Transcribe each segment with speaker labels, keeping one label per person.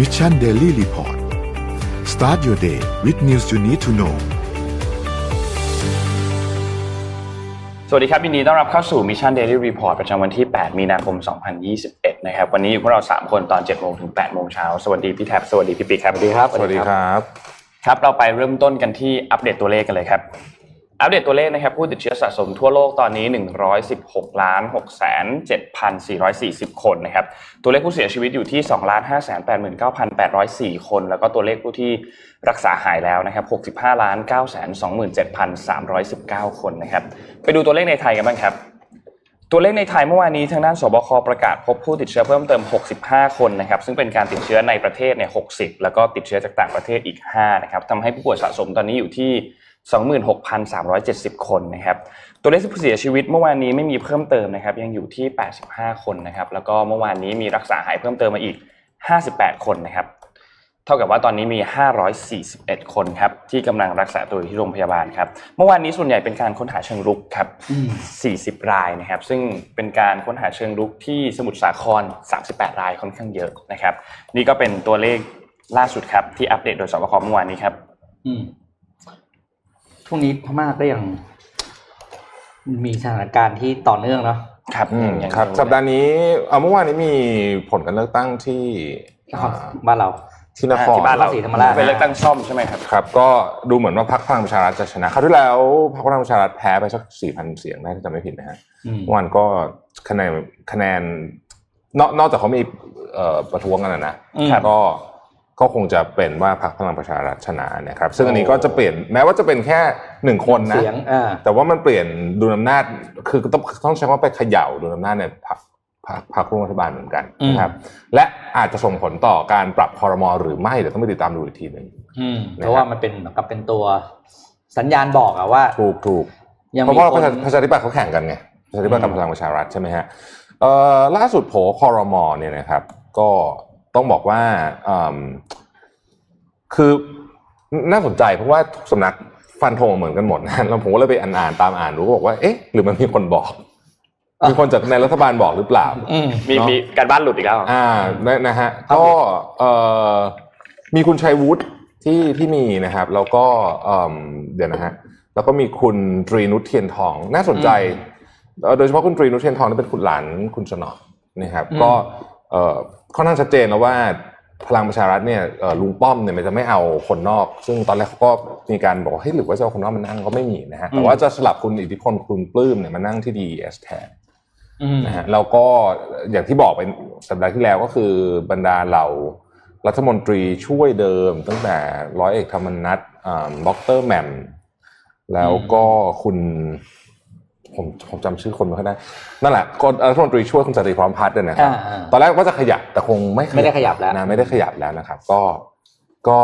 Speaker 1: Mission Daily Report start your day with news you need to know
Speaker 2: สวัสดีครับยินดีต้อนรับเข้าสู่ Mission Daily Report ประจำวันที่ 8 มีนาคม 2021 นะครับ วันนี้อยู่พวกเรา 3 คนตอน 7 โมงถึง 8 โมงเช้า สวัสดีพี่แท็บ สวัสดีพี่ปิ๊กครับ สวัสดีครับ
Speaker 3: สวัสดีครับ
Speaker 2: ครับ เราไปเริ่มต้นกันที่อัปเดตตัวเลขกันเลยครับ อัปเดตตัวเลขนะครับผู้ติดเชื้อสะสมทั่วโลกตอนนี้ 116ล้าน6แสน7,440 คนนะครับตัวเลขผู้เสียชีวิตอยู่ที่2ล้าน5แสน89,804 คน แล้วก็ตัวเลขผู้ที่รักษาหายแล้วนะครับ65ล้าน9แสน27,319 คนนะครับไปดูตัวเลขในไทยกันบ้างครับตัวเลขในไทยเมื่อวานนี้ทางด้านสบคประกาศพบผู้ติดเชื้อเพิ่มเติม 65 คนนะครับซึ่งเป็นการติดเชื้อในประเทศเนี่ย 60 แล้วก็ติดเชื้อจากต่างประเทศอีก 5 นะครับทำให้ผู้ป่วยสะสมตอนนี้อยู่ที่ 26,370 คนนะครับ ตัวเลขผู้เสียชีวิตเมื่อวานนี้ไม่มีเพิ่มเติมนะครับ ยังอยู่ที่ 85 คนนะครับ แล้วก็เมื่อวานนี้มีรักษาหายเพิ่มเติมมาอีก 58 คนนะครับ เท่ากับว่าตอนนี้มี 541 คนครับที่กำลังรักษาตัวอยู่ที่โรงพยาบาลครับ เมื่อวานนี้ส่วนใหญ่เป็นการค้นหาเชิงรุกครับ 40 รายนะครับ ซึ่งเป็นการค้นหาเชิงรุกที่สมุทรสาคร 38 รายค่อนข้างเยอะนะครับ นี่ก็เป็นตัวเลขล่าสุดครับที่อัปเดตโดยสบคเมื่อวานนี้ครับ
Speaker 4: อื ช่วงนี้พม่าก็ยังมีสถานการณ์ที่ต่อเนื่องเนาะ
Speaker 2: ครับ
Speaker 3: อืม
Speaker 2: ยัง
Speaker 3: ครับ สัปดาห์นี้เอาเมื่อวานนี้มีผลการเลือกตั้งที่
Speaker 4: นคร
Speaker 3: อ่า
Speaker 4: บ้านเรา
Speaker 3: ที่นคร
Speaker 2: ที่บ้านเรา
Speaker 4: นครศรีธรรมราช
Speaker 2: เป็นเลือกตั้งซ่อมใช่ไหมครับ
Speaker 3: ครับ ก็ดูเหมือนว่าพรรคพลังประชารัฐจะชนะคราวที่แล้วพรรคพลังประชารัฐแพ้ไปสักสี่พันเสียงได้ถ้าจำไม่ผิดนะฮะ
Speaker 4: อืม
Speaker 3: เมื่อวานก็คะแนนคะแนนนอกนอกจากเขามีเอ่อประท้วงกันนะนะ
Speaker 4: อืม
Speaker 3: ก็ ก็คงจะเป็นว่าพรรคพลังประชารัฐชนะนะครับ ซึ่งอันนี้ก็จะเปลี่ยนแม้ว่าจะเป็นแค่หนึ่งคนนะ
Speaker 4: เสียงอ่า
Speaker 3: แต่ว่ามันเปลี่ยนดุลอำนาจคือต้องต้องใช้คำว่าไปเขย่าดุลอำนาจในพรรคพรรคพรรคร่วมรัฐบาลเหมือนกัน
Speaker 4: อืม
Speaker 3: นะครับและอาจจะส่งผลต่อการปรับคอรมอหรือไม่เดี๋ยวต้องไปติดตามดูอีกทีหนึ่ง
Speaker 4: อืม
Speaker 3: นะครับ
Speaker 4: เพราะว่ามันเป็นเหมือนกับเป็นตัวสัญญาณบอกอะว่า
Speaker 3: ถูกถูก
Speaker 4: ยัง
Speaker 3: เพ
Speaker 4: มี
Speaker 3: ราะว่า
Speaker 4: คน
Speaker 3: ประชาธิปัตย์เขาแข่งกันไงประชาธิปัตย์กับ
Speaker 4: อืม
Speaker 3: พลังประชารัฐใช่ไหมฮะเอ่อล่าสุดโผคอรมอเนี่ยนะครับ ก็ ต้องบอกว่าอืมคือน่าสนใจเพราะว่าทุกสำนักฟันธงเหมือนกันหมดนะแล้วผมก็เลยไปอ่านๆตามอ่านดูก็บอกว่าเอ๊ะหรือมันมีคนบอกมีคนจากในรัฐบาลบอกหรือเปล่า
Speaker 4: อืม
Speaker 2: มี
Speaker 3: เนอะ
Speaker 2: มีการบ้านหลุดอีกแล้ว
Speaker 3: อ่านะนะฮะ
Speaker 4: ครับ
Speaker 3: ก็เอ่อมีคุณชัยวุฒิที่ที่มีนะครับ แล้วก็เอิ่มเดี๋ยวนะฮะแล้วก็มีคุณตรีนุชเทียนทอง น่าสนใจเอ่อโดยเฉพาะคุณตรีนุชเทียนทองนี่เป็นคุณหลานคุณเสนาะนะครับ
Speaker 4: อืม
Speaker 3: ก็เอ่อ ค่อนข้างชัดเจนแล้วว่าพลังประชารัฐเนี่ยเอ่อลุงป้อมเนี่ยมันจะไม่เอาคนนอก ซึ่งตอนแรกเขาก็มีการบอกว่าเฮ้ยหรือว่าจะเอาคนนอกมานั่งก็ไม่มีนะฮะแต่ว่าจะสลับคุณอิทธิพลคุณปลื้มเนี่ยมานั่งที่ DES แทน
Speaker 4: อืม
Speaker 3: นะฮะแล้วก็อย่างที่บอกไปสัปดาห์ที่แล้วก็คือบรรดาเหล่ารัฐมนตรีช่วยเดิม ตั้งแต่ร้อยเอกธรรมนัสด็อกเตอร์แหม่มแล้วก็คุณ ผมผมจำชื่อคนไม่ค่อยได้ นั่นแหละก็รัฐมนตรีช่วยคุณสันติพร้อมพัฒน์เนี่ยนะครับ
Speaker 4: อ่าอ่า
Speaker 3: ตอนแรกว่าจะขยับแต่คงไม่
Speaker 4: ไม่ได้ขยับแล้ว
Speaker 3: นะไม่ได้ขยับแล้วนะครับ ก็ก็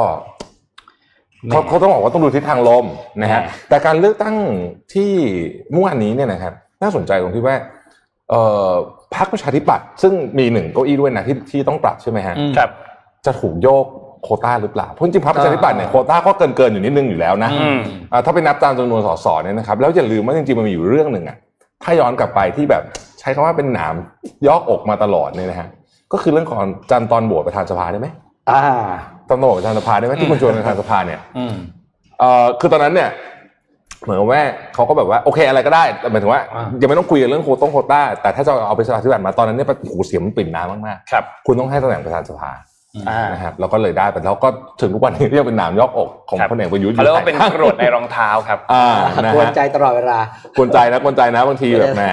Speaker 4: แหม่
Speaker 3: เขาเขาต้องบอกว่าต้องดูทิศทางลมนะฮะ
Speaker 4: แหม่
Speaker 3: แต่การเลือกตั้งที่เมื่อวานนี้เนี่ยนะครับ น่าสนใจตรงที่ว่าเอ่อพรรคประชาธิปัตย์ซึ่งมีหนึ่งเก้าอี้ด้วยนะที่ที่ต้องปรับใช่ไหมฮะ
Speaker 4: อืม
Speaker 2: ครับ
Speaker 3: จะถูกโยก โควต้าหรือเปล่าเพราะจริงๆพรรคประชาธิปัตย์เนี่ย
Speaker 4: อ่า
Speaker 3: โควต้าก็เกินเกินๆอยู่นิดนึงอยู่แล้วนะ
Speaker 2: อืม
Speaker 3: อ่าถ้าไปนับตามจำนวนสสเนี่ยนะครับแล้วอย่าลืมว่าจริงๆมันมีอยู่เรื่องหนึ่งอะถ้าย้อนกลับไปที่แบบใช้คำว่าเป็นหนามยอกอกมาตลอดเนี่ยนะฮะก็คือเรื่องของจันตอนโหวตประธานสภาได้ไหม
Speaker 4: อ่า
Speaker 3: ตอนโหวตประธานสภาได้ไหมที่คุณชวนประธานสภาเนี่ย
Speaker 4: อืม
Speaker 3: เอ่อคือตอนนั้นเนี่ยเหมือนกับว่าเขาก็แบบว่าโอเคอะไรก็ได้แต่หมายถึงว่า
Speaker 4: อ่า
Speaker 3: ยังไม่ต้องคุยกันเรื่องโควต้งโควต้าแต่ถ้าจะเอาไปสภาธิบัตย์มาตอนนั้นเนี่ยโอ้โหเสียงมันปริ่มน้ำมาก
Speaker 2: ครับ
Speaker 3: ๆคุณต้องให้ตำแหน่งประธานสภา
Speaker 2: อ่า
Speaker 3: นะครับแล้วก็เลยได้ไปแล้วก็ถึงทุกวันนี้ก็ยังเป็นหนามยอกอกของ
Speaker 2: ครับ
Speaker 3: พลเอกประยุทธ์อ
Speaker 2: เขา
Speaker 3: ยู่
Speaker 2: เรียกว่าเป็นกรดในรองเท้าครับ
Speaker 3: อ่านะ
Speaker 4: กวน
Speaker 3: ฮะ
Speaker 4: ใจตลอดเวลา
Speaker 3: กวนใจนะกวนใจนะบางทีแบบแหม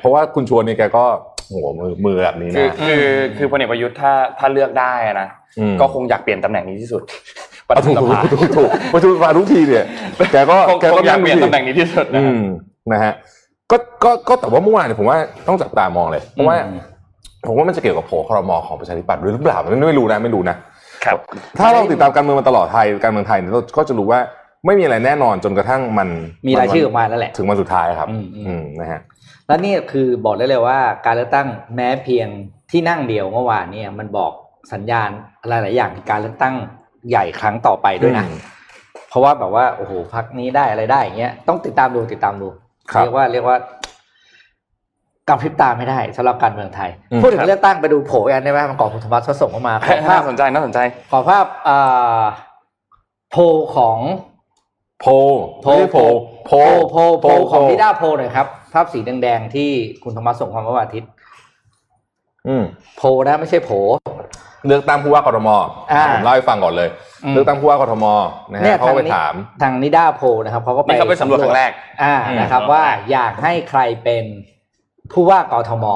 Speaker 3: เพราะว่าคุณชวนนี่แกก็โอ้โหมือมือแบบนี้
Speaker 2: คือ
Speaker 3: นะ
Speaker 2: คือคือพลเอกประยุทธ์ถ้าถ้าเลือกได้นะ
Speaker 3: อืม
Speaker 2: ก็คงอยากเปลี่ยนตำแหน่งนี้ที่สุดประ
Speaker 3: เอา
Speaker 2: ธาน
Speaker 3: ถูก
Speaker 2: สภา
Speaker 3: ถูกถูกถูกประชุมสภาทุกทีเนี่ยแกก็
Speaker 2: คง
Speaker 3: แก
Speaker 2: ค
Speaker 3: ก็
Speaker 2: งอยากเปลี่ยน
Speaker 3: ทุ
Speaker 2: ตำแหน่งนี้ที่สุดนะ
Speaker 3: อืมนะฮะก็ก็ก็แต่ว่าเมื่อวานเนี่ยผมว่าต้องจับตามองเลยเพราะว่า
Speaker 4: อืม
Speaker 3: ผมว่ามันจะเกี่ยวกับโผล่ครมของประชาธิปัตย์หรือเปล่าไม่ไม่รู้นะไม่รู้นะครับถ้าเราติดตามการเมืองมาตลอดไทยการเมืองไทยเนี่ยเราก็จะรู้ว่าไม่มีอะไรแน่นอนจนกระทั่งมัน
Speaker 4: มีรายชื่อออกมาแล้วแหละ
Speaker 3: ถึงวันสุดท้ายครับ
Speaker 4: อืมอืม
Speaker 3: อืมนะฮะ
Speaker 4: และนี่คือบอกได้เลยว่า การเลือกตั้งแม้เพียงที่นั่งเดียวเมื่อวานเนี่ยมันบอกสัญญาณหลายๆอย่างในการเลือกตั้งใหญ่ครั้งต่อไปด้วยนะ
Speaker 3: อืม
Speaker 4: เพราะว่าแบบว่าโอ้โหพักนี้ได้อะไรได้อย่างเงี้ยต้องติดตามดูติดตามดู
Speaker 3: ครับ
Speaker 4: เรียกว่าเรียกว่า กำพริบตาไม่ได้สำหรับการเมืองไทย
Speaker 3: อืม
Speaker 4: พูดถึ
Speaker 2: ครั
Speaker 4: ง
Speaker 2: บ
Speaker 4: เลือกตั้งไปดูโผล่กันได้ไหมมันก่อนคุณธรรมะเขาส่งเข้ามาขอภา
Speaker 2: น่า
Speaker 4: พ
Speaker 2: สนใจน่าสนใจ
Speaker 4: ขอภาพอ่าโพลของ
Speaker 3: โพลไม่ใช่โพลโพ
Speaker 4: โพ
Speaker 3: ล
Speaker 4: ลโพลโพลของนิด้าโพลหน่อยครับ ภาพสีแดงๆที่คุณธรรมะส่งมาเมื่อวันอาทิตย์
Speaker 3: อืม
Speaker 4: โพลนะไม่ใช่โผล่
Speaker 3: เลือกตั้งผู้ว่ากทม
Speaker 4: อ่า
Speaker 3: ผมเล่าให้ฟังก่อนเลย
Speaker 4: อืม
Speaker 3: เลือกตั้งผู้ว่ากทมนะ
Speaker 4: เนี่
Speaker 3: ฮะ
Speaker 4: ย
Speaker 3: เขาก็ไป
Speaker 4: ทางนี้
Speaker 3: ถาม
Speaker 4: ทางนิด้าโพลนะครับเขาก็ไป
Speaker 2: นี่เขาไปสำรวจครั้งแรก
Speaker 4: อ่า
Speaker 3: อืม
Speaker 4: นะครับ
Speaker 2: สำรวจ
Speaker 4: ว่า
Speaker 2: ครั้งแรก
Speaker 4: อยากให้ใครเป็น ผู้ว่ากทม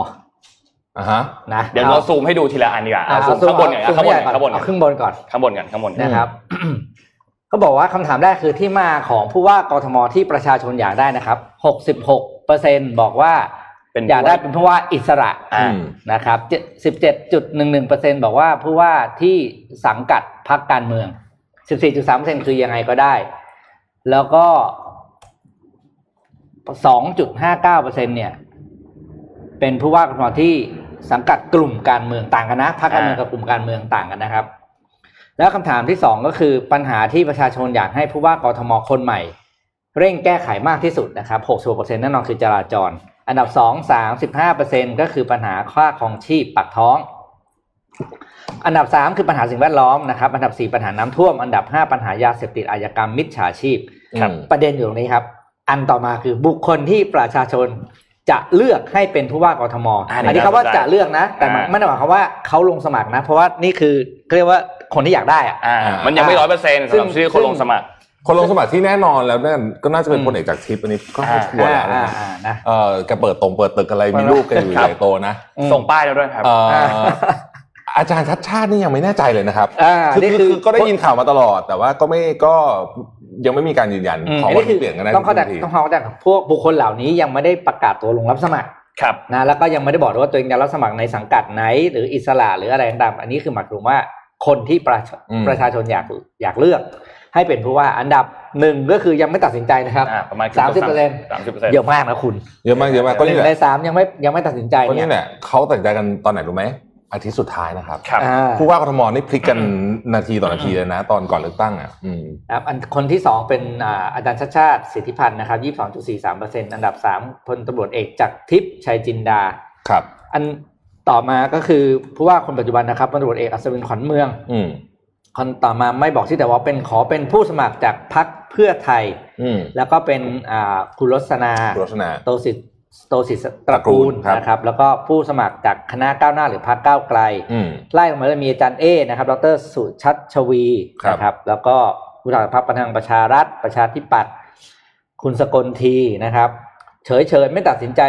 Speaker 3: อ่าฮะ
Speaker 4: นะ
Speaker 2: เดี๋ยวเราซูมให้ดูทีละอันดีกว่า
Speaker 4: อ่า
Speaker 2: เอาซูม
Speaker 4: ซูม
Speaker 2: ข้างบนก่อน
Speaker 4: ซูม
Speaker 2: ข้างบน
Speaker 4: ให้ใหญ่
Speaker 2: ข้างบน
Speaker 4: เอาครึ่งบนก่อน
Speaker 2: ข้างบนกันข้างบน
Speaker 4: นะครับเขาบอกว่าคำถามแรกคือที่มาของผู้ว่ากทมที่ประชาชนอยากได้นะครับ66เปอร์เซ็นบอกว่า
Speaker 2: เป็น
Speaker 4: อยากได้เป็นผู้ว่าอิสระ
Speaker 2: อ่า
Speaker 3: อืม
Speaker 4: นะครับ17.11เปอร์เซ็นบอกว่าผู้ว่าที่สังกัดพรรคการเมือง14.3เปอร์เซ็นคือยังไงก็ได้ แล้วก็2.59เปอร์เซ็นเนี่ย เป็นผู้ว่ากทมที่สังกัดกลุ่มการเมืองต่างกันนะพรรคการเมืองกับกลุ่มการเมืองต่างกันนะครับ แล้วคำถามที่สองก็คือปัญหาที่ประชาชนอยากให้ผู้ว่ากทมคนใหม่ เร่งแก้ไขมากที่สุดนะครับ66%แน่นอนคือจราจร อันดับ2 35%ก็คือปัญหาค่าครองชีพปากท้อง อันดับ3คือปัญหาสิ่งแวดล้อมนะครับ อันดับ4ปัญหาน้ำท่วม อันดับ5ปัญหายาเสพติดอาชญากรรมมิจฉาชีพ
Speaker 3: ครับ
Speaker 4: ประเด็นอยู่ตรงนี้ครับ อันต่อมาคือบุคคลที่ประชาชน จะเลือกให้เป็นผู้ว่ากทม
Speaker 2: อ่า
Speaker 4: อันนี้คำว่า
Speaker 2: น่าสนใจ
Speaker 4: จะเลือกนะ แต่มัน
Speaker 2: อ่า
Speaker 4: ไม่ได้หมายความว่าเขาลงสมัครนะ เพราะว่านี่คือเรียกว่าคนที่อยากได้อะ
Speaker 2: อ่า
Speaker 3: อ่ามั
Speaker 2: มันยังไม่ร้อยเปอร์เซ็นต์สำหรับ
Speaker 4: ซึ่ง
Speaker 2: ชื่อคนลงสมัคร
Speaker 3: คนลงสมัครที่แน่นอนแล้วนั่นก็น่าจะเป็น
Speaker 4: อืม
Speaker 3: พลเอกจากรทิพย์อันนี้ก็
Speaker 2: อ่า
Speaker 3: ชัวร์แล้ว
Speaker 4: อ่า
Speaker 3: นะ
Speaker 4: อ่านะ
Speaker 3: เออแกเปิดตรงเปิดตึกอะไรมีรูปแกอยู่
Speaker 2: ครับ
Speaker 3: ใหญ่โตนะ
Speaker 4: อืม
Speaker 2: ส่งป้ายแล้วด้วยครับ
Speaker 3: เอ่ออาจารย์ชัดชาตินี่ยังไม่แน่ใจเลยนะครับ
Speaker 4: อ่า
Speaker 3: คือ
Speaker 4: นี่
Speaker 3: คือ
Speaker 4: คือ
Speaker 3: คือก็ได้ยินข่าวมาตลอด แต่ว่าก็ไม่ก็ยังไม่มีการยืนยัน
Speaker 4: อืม
Speaker 3: ขอ
Speaker 4: อัน
Speaker 3: วัน
Speaker 4: นี้คือ
Speaker 3: เปลี่ยนกันได้
Speaker 4: ต้องเข้าใจ
Speaker 3: ทุกที
Speaker 4: ต้องเข้าใจพวกบุคคลเหล่านี้ยังไม่ได้ประกาศตัวลงรับสมัคร
Speaker 2: ครับ
Speaker 4: นะแล้วก็ยังไม่ได้บอกด้วยว่าตัวเองจะรับสมัครในสังกัดไหน หรืออิสระหรืออะไรต่างๆอันนี้คือหมายถึงว่าคนที่ประชา
Speaker 3: อืม
Speaker 4: ประชาชนอยากอยากเลือก ให้เป็นผู้ว่าอันดับหนึ่งก็คือยังไม่ตัดสินใจนะครับ
Speaker 2: อ่าประมาณ
Speaker 4: สามสิบเปอร์เซ็นต์
Speaker 2: สามสิบเปอร์เซ็นต์
Speaker 4: เยอะมากนะคุณ
Speaker 3: เยอะมากเยอะมากก็
Speaker 4: ห
Speaker 3: นี่
Speaker 4: นึ่
Speaker 3: แห
Speaker 4: งใน
Speaker 3: ละ
Speaker 4: สามยังไม่ยังไม่ตัดสินใจ
Speaker 3: ก็
Speaker 4: เนี่
Speaker 3: นี่
Speaker 4: ย
Speaker 3: แหละเขาตัดสินใจกันตอนไหนรู้ไหม อาทิตย์สุดท้ายนะครับ
Speaker 2: ครับ
Speaker 4: อ่า
Speaker 3: ผู้ว่ากทมนี่พลิกกันนาทีต่อนาทีเลยนะ ตอนก่อนเลือกตั้งอะอืม
Speaker 4: ครับอันคนที่สองเป็นอ่าอาจารย์ชาติชาติสิทธิพันธ์นะครับยี่สิบสองจุดสี่สามเปอร์เซ็นต์อันดับสามพลตำรวจเอกจากรทิพย์ชัยจินดา
Speaker 3: ครับ
Speaker 4: อันต่อมาก็คือผู้ว่าคนปัจจุบันนะครับพลตำรวจเอกอัศวินขวัญเมือง
Speaker 3: อืม
Speaker 4: คนต่อมาไม่บอกที่แต่ว่าเป็นขอเป็นผู้สมัครจากพรรคเพื่อไทย
Speaker 3: อืม
Speaker 4: แล้วก็เป็นอ่าคุณรสนา
Speaker 3: คุณรสนา
Speaker 4: โตสิทธิ์ โตสิทธิ์ตระกูล
Speaker 3: ครับ
Speaker 4: นะครับแล้วก็ผู้สมัครจากคณะก้าวหน้าหรือพรรคก้าวไกล
Speaker 3: อืม
Speaker 4: ไล่ลงมาเลยมีอาจารย์เอนะครับ ดรสุชัชวี
Speaker 3: ครับ
Speaker 4: นะครับแล้วก็ผู้สมัครพรรคพลังประชารัฐประชาธิปัตย์คุณสกลทีนะครับ เฉยเฉยๆไม่ตัดสินใจ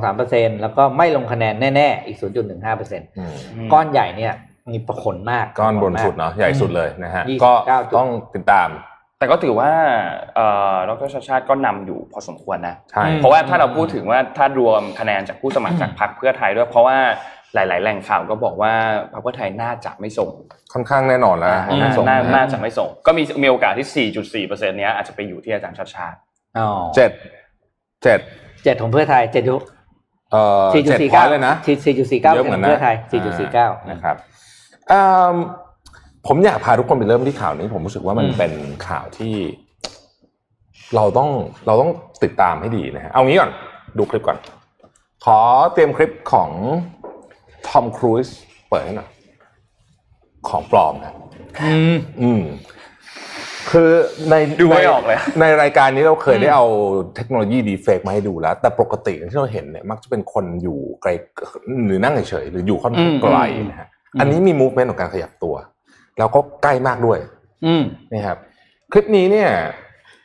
Speaker 4: 0.23%แล้วก็ไม่ลงคะแนนแน่ ๆ อีก 0.15%
Speaker 3: อืม
Speaker 4: ก้อนใหญ่เนี่ยมีประผลมาก
Speaker 3: ก้อนบนสุดเนาะใหญ่สุดเลยนะฮะ
Speaker 4: ยี่สิบ
Speaker 3: ก็
Speaker 4: เก้าจุด
Speaker 3: ต้องติดตาม
Speaker 2: แต่ก็ถือว่าเอ่อดรชาติชาติก็นำอยู่พอสมควรนะ
Speaker 3: ใช่
Speaker 4: อืม
Speaker 2: เพราะว่าถ้าเราพูดถึงว่าถ้ารวมคะแนนจากผู้สมัครจากพรรคเพื่อไทยด้วยเพราะว่าหลาย ๆ แหล่งข่าวก็บอกว่าพรรคเพื่อไทยน่าจะไม่ส่ง
Speaker 3: ค่อนข้างแน่นอนแล้ว
Speaker 2: อืม
Speaker 3: น่าส่ง
Speaker 2: น่า
Speaker 3: นะ
Speaker 2: น่าจะไม่ส่ง ก็มีมีโอกาสที่ 4.4เปอร์เซ็นต์เนี้ยอาจจะไปอยู่ที่อาจารย์ชาติชาติ
Speaker 4: อ๋อ
Speaker 3: เจ็ดเจ็ด
Speaker 4: เจ็ดของเพื่อไทยเจ็ดยุ
Speaker 3: เอ่อ
Speaker 4: สี่จุด
Speaker 3: เจ็ด
Speaker 4: สี่
Speaker 3: พอ
Speaker 4: เก้าย
Speaker 3: เลยนะ
Speaker 4: สี่จุดสี่เก้า
Speaker 3: เยอะ
Speaker 4: ข
Speaker 3: เหมื
Speaker 4: อ
Speaker 3: องนนะ
Speaker 4: เพื่อไทยสี่จุดสี่เก้า
Speaker 3: นะครับอืม ผมอยากพาทุกคนไปเริ่มที่ข่าวนี้ ผมรู้สึกว่ามัน
Speaker 4: อืม
Speaker 3: เป็นข่าวที่ เราต้องเราต้องติดตามให้ดีนะฮะเอางี้ก่อนดูคลิปก่อน ขอเตรียมคลิปของทอมครูซเปิดให้หน่อยของปลอมนะ
Speaker 4: อืม
Speaker 3: อืมคือใน
Speaker 2: ดูไม่
Speaker 3: ใน
Speaker 2: ออกเลย
Speaker 3: ในรายการนี้เราเคยได้เอาเทคโนโลยีดีเฟกมาให้ดูแล้ว แต่ปกติที่เราเห็นเนี่ยมักจะเป็นคนอยู่ไกลหรือนั่งเฉยๆหรืออยู่ค่อนข้างไกลนะฮะอันนี้มี movement ของการขยับตัว แล้วก็ใกล้มากด้วย
Speaker 4: อืม
Speaker 3: นี่ครับ คลิปนี้เนี่ย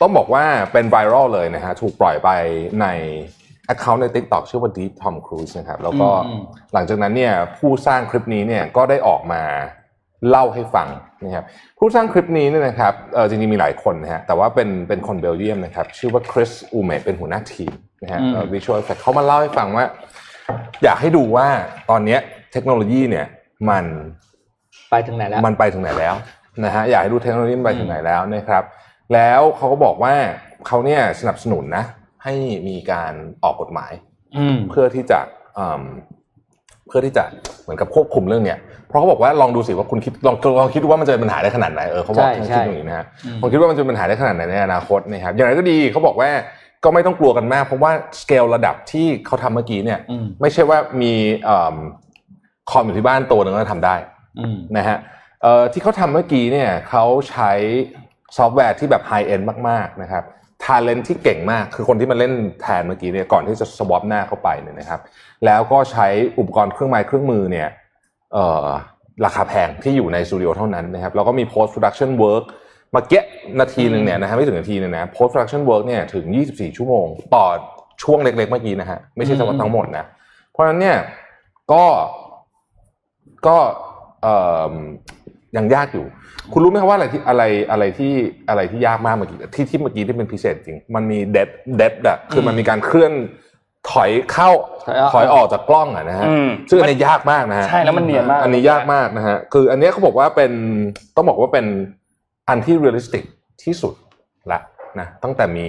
Speaker 3: ต้องบอกว่าเป็นไวรัลเลยนะฮะถูกปล่อยไปใน account ใน TikTok ชื่อว่า Deep Tom Cruise นะครับแล้วก็
Speaker 4: อืม
Speaker 3: หลังจากนั้นเนี่ยผู้สร้างคลิปนี้เนี่ยก็ได้ออกมาเล่าให้ฟังนะครับผู้สร้างคลิปนี้เนี่ยนะครับเออจริงๆมีหลายคนนะฮะแต่ว่าเป็นเป็นคนเบลเยียมนะครับชื่อว่าคริสอูเมเป็นหัวหน้าทีมนะฮะวิชวลแฟเขามาเล่าให้ฟังว่า อยากให้ดูว่าตอนเนี้ยเทคโนโลยีเนี่ยมัน
Speaker 4: ไปถึงไหนแล้ว
Speaker 3: มันไปถึงไหนแล้วนะฮะอยากให้ดูเทคโนโลยีมันไปถึงไหนแล้วนะครับ แล้วเขาก็บอกว่าเขาเนี่ยสนับสนุนนะ ให้มีการออกกฎหมาย
Speaker 4: อืม
Speaker 3: เพื่อที่จะอืมเพื่อที่จะเหมือนกับควบคุมเรื่องเนี้ยเพราะเขาบอกว่าลองดูสิว่าคุณคิดลองลองคิดดูว่ามันจะเป็นปัญหาได้ขนาดไหนเออเขาบอก
Speaker 4: ใช่
Speaker 3: เขา
Speaker 4: ใช่
Speaker 3: คิดอย่างนี้นะฮะ
Speaker 4: อืม
Speaker 3: ผมคิดว่ามันจะเป็นปัญหาได้ขนาดไหนในอนาคตนะครับอย่างไรก็ดีเขาบอกว่าก็ไม่ต้องกลัวกันมาก เพราะว่าสเกลระดับที่เขาทำเมื่อกี้เนี่ย
Speaker 4: อืม
Speaker 3: ไม่ใช่ว่ามีเอิ่มคอมอยู่ที่บ้านตัวหนึ่งก็ทำได้
Speaker 4: อืม
Speaker 3: นะฮะเอ่อที่เขาทำเมื่อกี้เนี่ยเขาใช้ซอฟต์แวร์ที่แบบ high-end มากๆนะครับ talent ที่เก่งมากคือคนที่มาเล่นแทนเมื่อกี้เนี่ยก่อนที่จะ swap หน้าเข้าไปเนี่ยนะครับ แล้วก็ใช้อุปกรณ์เครื่องไม้เครื่องมือเนี่ยเอ่อราคาแพงที่อยู่ในสตูดิโอเท่านั้นนะครับแล้วก็มี post production work เมื่อกี้นาทีหนึ่งเนี่ยนะฮะไม่ถึงนาทีหนึ่งนะ post production work เนี่ยถึง 24 ชั่วโมง ต่อช่วงเล็กๆเมื่อกี้นะฮะไม่ใช่ทั้งหมด
Speaker 4: อืม
Speaker 3: ทั้งหมดนะ เพราะฉะนั้นเนี่ยก็ก็เอ่อ ยังยากอยู่ คุณรู้ไหมครับว่าอะไรที่อะไรอะไรที่อะไรที่ยากมากเมื่อกี้ที่ที่เมื่อกี้ที่เป็นพิเศษจริง มันมีเดดเดดอะคือมันมีการเคลื่อนถอยเข้า
Speaker 4: ถอยออก
Speaker 3: ถอยออกจากกล้องอะนะฮะ
Speaker 2: อืม
Speaker 3: ซึ่งอันนี้ยากมากนะฮะ
Speaker 2: ใช่แล้วมันเนียนมาก
Speaker 3: อันนี้ยากมากนะฮะคืออันเนี้ยเขาบอกว่าเป็นต้องบอกว่าเป็นอันที่ realistic ที่สุดละนะตั้งแต่มี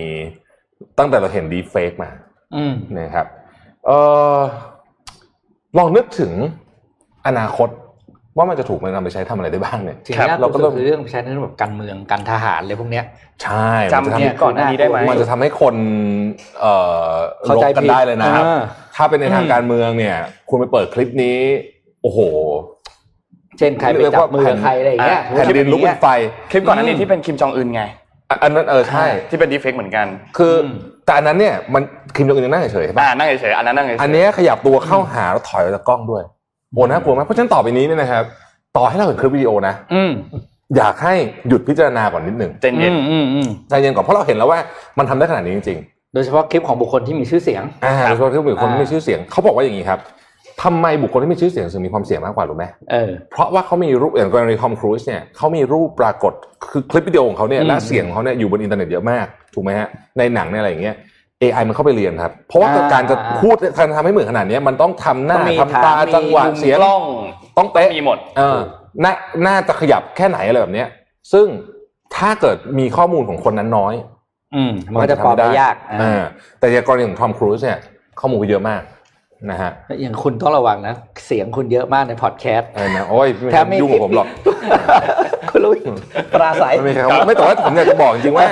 Speaker 3: ตั้งแต่เราเห็น deepfake มา
Speaker 4: อืม
Speaker 3: นะครับเออลองนึกถึงอนาคต ว่ามันจะถูกมันนำไปใช้ทำอะไรได้บ้างเนี่ย
Speaker 4: สิ่ง
Speaker 3: ครับ
Speaker 4: ยาก
Speaker 3: เราก็
Speaker 4: ที่
Speaker 3: เริ่
Speaker 4: สุด
Speaker 3: ม
Speaker 4: คือเรื่องใช้ในเรื่องแบบการเมืองการทหารเลยพวกเนี้ย
Speaker 3: ใช่มัน
Speaker 2: จำ
Speaker 3: จะทำ
Speaker 2: เนี่ยก่อนหน้านี้ได้ไหม
Speaker 3: มันจะทำให้คนเอ่อ
Speaker 4: เข้ารใจ
Speaker 3: บกัน
Speaker 4: ผิด
Speaker 3: ได้เลยนะครับ
Speaker 4: อ่า
Speaker 3: ถ้าเป็นในทาง
Speaker 4: อืม
Speaker 3: การเมืองเนี่ย คุณไปเปิดคลิปนี้ โอ้โห
Speaker 4: เช่นใครไปจับมือกับใครอะไรอย่างเงี้ย
Speaker 3: แผ่นดินลุกเป็นไฟ
Speaker 2: คลิปก่อนหน้านี้
Speaker 4: อืม
Speaker 2: ที่เป็นคิมจองอึนไง
Speaker 3: อะอันนั้นเออใช่
Speaker 2: ที่เป็นดีเฟกเหมือนกัน
Speaker 3: คืออ
Speaker 4: ม
Speaker 3: แต่อันนั้นเนี่ยมันคิมจองอึนยังนั่งเฉยๆใช่ปะ
Speaker 2: อ่านั่งเฉยๆอันนั้นนั่งเฉยๆ
Speaker 3: อันเนี้ยขยับตัวเข้าหาแล้วถอยออกจากกล้องด้วย โอ้น่ากลัวมากเพราะฉะนั้นต่อไปนี้เนี่ยนะครับ ต่อให้เราเห็นคลิปวิดีโอนะ
Speaker 4: อืม
Speaker 3: อยากให้หยุดพิจารณาก่อนนิดหนึ่ง
Speaker 2: เจนเย็น
Speaker 4: อืมอืมอืม
Speaker 3: ใจเย็นก่อนเพราะเราเห็นแล้วว่ามันทำได้ขนาดนี้จริง
Speaker 4: โดยเฉพาะคลิปของบุคคลที่มีชื่อเสียง
Speaker 3: ๆอ่าโดยเฉพาะที่บุคคลที่
Speaker 4: อ่า
Speaker 3: มีชื่อเสียงเขาบอกว่าอย่างนี้ครับทำไมบุคคลที่มีชื่อเสียงถึงมีความเสี่ยงมากกว่ารู้ไหม
Speaker 4: เออ
Speaker 3: เพราะว่าเขามีรูปอย่างกรณีทอมครูซเนี่ยเขามีรูปปรากฏคือคลิปวิดีโอของเขาเนี่ย
Speaker 4: อืม
Speaker 3: และเสียงของเขาเนี่ยอยู่บนอินเทอร์เน็ตเยอะมากถูกไหมฮะในหนังในอะไรอย่างเงี้ย AI มันเข้าไปเรียนครับ เพราะว่า
Speaker 4: อ่า
Speaker 3: การจะพูดการทำให้เหมือนขนาดเนี้ยมันต้องทำหน้า
Speaker 4: ต้องมี
Speaker 3: ทำตา
Speaker 4: ฐานมี
Speaker 3: จังหวะ
Speaker 2: มุม
Speaker 3: เสียง
Speaker 2: กล้อง
Speaker 3: ต้องเป๊ะ
Speaker 2: มีหมด
Speaker 3: เออน่าน่าจะขยับแค่ไหนอะไรแบบเนี้ยซึ่งถ้าเกิดมีข้อมูลของคนนั้นน้อย
Speaker 4: อืมมันก็จะปลอมได้ยาก
Speaker 3: อ่
Speaker 4: อ่าา
Speaker 3: แต่ในกรณีของทอมครูซเนี่ยข้อมูลเยอะมาก นะฮะ
Speaker 4: อย่างคุณต้องระวังนะ เสียงคุณเยอะมากในพอดแคสต์
Speaker 3: อะไรนะโอ้ยไม่
Speaker 4: แทบไม่
Speaker 3: ยุ่งกับผมหรอก
Speaker 4: คุณรู้ปราศัย
Speaker 3: ไม่มีใครครับไม่แต่ว่าผมอยากจะบอกจริงๆว่า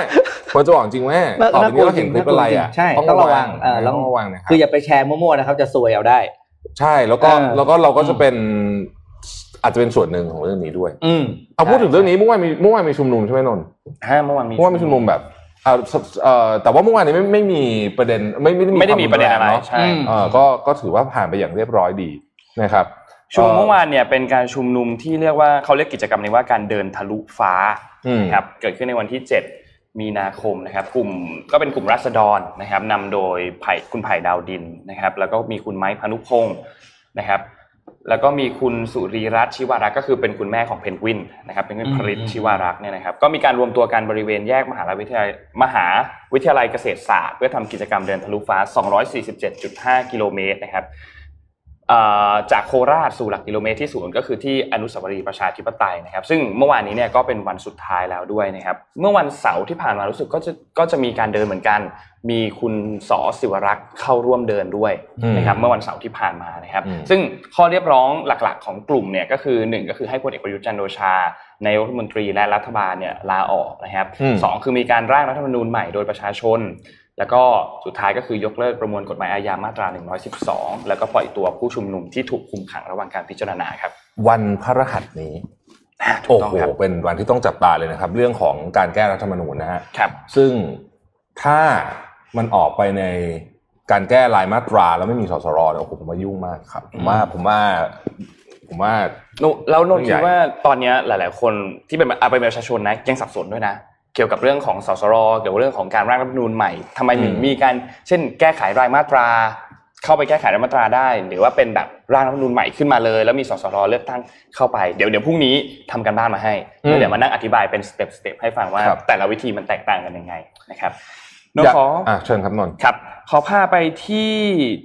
Speaker 3: ผมจะบอกจริงว่า
Speaker 4: น่า
Speaker 3: ต่อไปนี้เราเห็นคลิปอะไร
Speaker 4: น่ากลัวจริง
Speaker 3: อะ
Speaker 4: ใช่ต้องระวังเออ
Speaker 3: ต้องระวังนะครับ
Speaker 4: คืออย่าไปแชร์มั่วๆนะครับ จะซวยเอาได้
Speaker 3: ใช่แล้วก็
Speaker 4: เออ
Speaker 3: แล้วก็เราก็จะเป็นอาจจะเป็นส่วนหนึ่งของเรื่องนี้ด้วย
Speaker 4: อืม
Speaker 3: เอาพูดถึงเรื่องนี้เมื่อวานมีเมื่อวานมีชุมนุมใช่ไหมนนท์
Speaker 2: ห้าเมื่อวานมี
Speaker 3: เมื่อวานมีชุมนุมแบบเอ่อเอ่อ แต่ว่าเมื่อวานนี้ไม่ไม่มีประเด็นไม่ไม่ได้มี
Speaker 2: ไม่ได้มีประเด็นอะไร
Speaker 3: ควาแงเนาะ
Speaker 2: ใช่
Speaker 4: อืม
Speaker 3: เออก็ก็ถือว่าผ่านไปอย่างเรียบร้อยดีนะครับ
Speaker 2: ชุมนุมเมื่อวานเนี่ยเป็นการชุมนุมที่เรียกว่าเขาเรียกกิจกรรมนี้ว่าการเดินทะลุฟ้า
Speaker 3: อืม
Speaker 2: นะครับเกิดขึ้นในวันที่ 7 มีนาคมนะครับ กลุ่มก็เป็นกลุ่มรัษฎรนะครับนำโดยไผ่คุณไผ่ดาวดินนะครับ แล้วก็มีคุณไม้พานุพงศ์นะครับ แล้วก็มีคุณสุรีรัตน์ชิวารักษ์ก็คือเป็นคุณแม่ของเพนกวินนะครับเป็นคุณผลิต
Speaker 4: อืม
Speaker 2: ชิวารักษ์เนี่ยนะครับก็มีการรวมตัวกันบริเวณแยกมหาวิทยาลัยมหาวิทยาลัยเกษตรศาสตร์ เพื่อทำกิจกรรมเดินทะลุฟ้า 247.5 กิโลเมตรนะครับเอ่อ จากโคราชสู่หลักกิโลเมตรที่ศูนย์ก็คือที่อนุสาวรีย์ประชาธิปไตยนะครับ ซึ่งเมื่อวานนี้เนี่ยก็เป็นวันสุดท้ายแล้วด้วยนะครับ เมื่อวันเสาร์ที่ผ่านมารู้สึกก็จะก็จะมีการเดินเหมือนกัน มีคุณสอศิวรักษ์เข้าร่วมเดินด้วยนะครับ เมื่อวันเสาร์ที่ผ่านมานะครับ
Speaker 3: อืม
Speaker 2: ซึ่งข้อเรียกร้องหลักๆ ของกลุ่มเนี่ยก็คือหนึ่งก็คือให้พลเอกประยุทธ์จันทร์โอชานายกรัฐมนตรีและรัฐบาลเนี่ยลาออกนะครับ
Speaker 3: อืม
Speaker 2: สองคือมีการร่างรัฐธรรมนูญใหม่โดยประชาชน แล้วก็สุดท้ายก็คือยกเลิกประมวลกฎหมายอาญามาตรา 112 แล้วก็ปล่อยตัวผู้ชุมนุมที่ถูกคุมขังระหว่างการพิจารณาครับ
Speaker 3: วันพฤหัสนี้
Speaker 2: อ่าถู
Speaker 3: โอ้
Speaker 2: กต้อง
Speaker 3: โห
Speaker 2: ครับ
Speaker 3: เป็นวันที่ต้องจับตาเลยนะครับ เรื่องของการแก้รัฐธรรมนูญนะฮะ
Speaker 2: ครับ
Speaker 3: ซึ่งถ้ามันออกไปในการแก้รายมาตราแล้วไม่มีสสรเนี่ยโอ้โหผมว่ายุ่งมากครับผมว่าผมว่าผมว่า
Speaker 2: โนแล้วโนน
Speaker 3: เรื่องใหญ่
Speaker 2: คิดว่าตอนเนี้ยหลาย ๆ คนที่เป็นอาเป็นประชาชนนะยังสับสนด้วยนะ เกี่ยวกับเรื่องของสสรเกี่ยวกับเรื่องของการร่างรัฐธรรมนูญใหม่ทำไมถึงมีการเช่น แก้ไขรายมาตรา เข้าไปแก้ไขรายมาตราได้ หรือว่าเป็นแบบร่างรัฐธรรมนูญใหม่ขึ้นมาเลย แล้วมีสสรเลือกตั้งเข้าไปเดี๋ยวเดี๋ยวพรุ่งนี้ทำกันบ้านมาให้
Speaker 3: อืม
Speaker 2: เดี๋ยวมานั่งอธิบายเป็นสเต็ปสเต็ปให้ฟังว่า
Speaker 3: ครับ
Speaker 2: แต่ละวิธีมันแตกต่างกันยังไงนะครับโนน
Speaker 3: อยาก
Speaker 2: ขอ
Speaker 3: อะเชิญครับนนท์
Speaker 2: ครับ ขอพาไปที่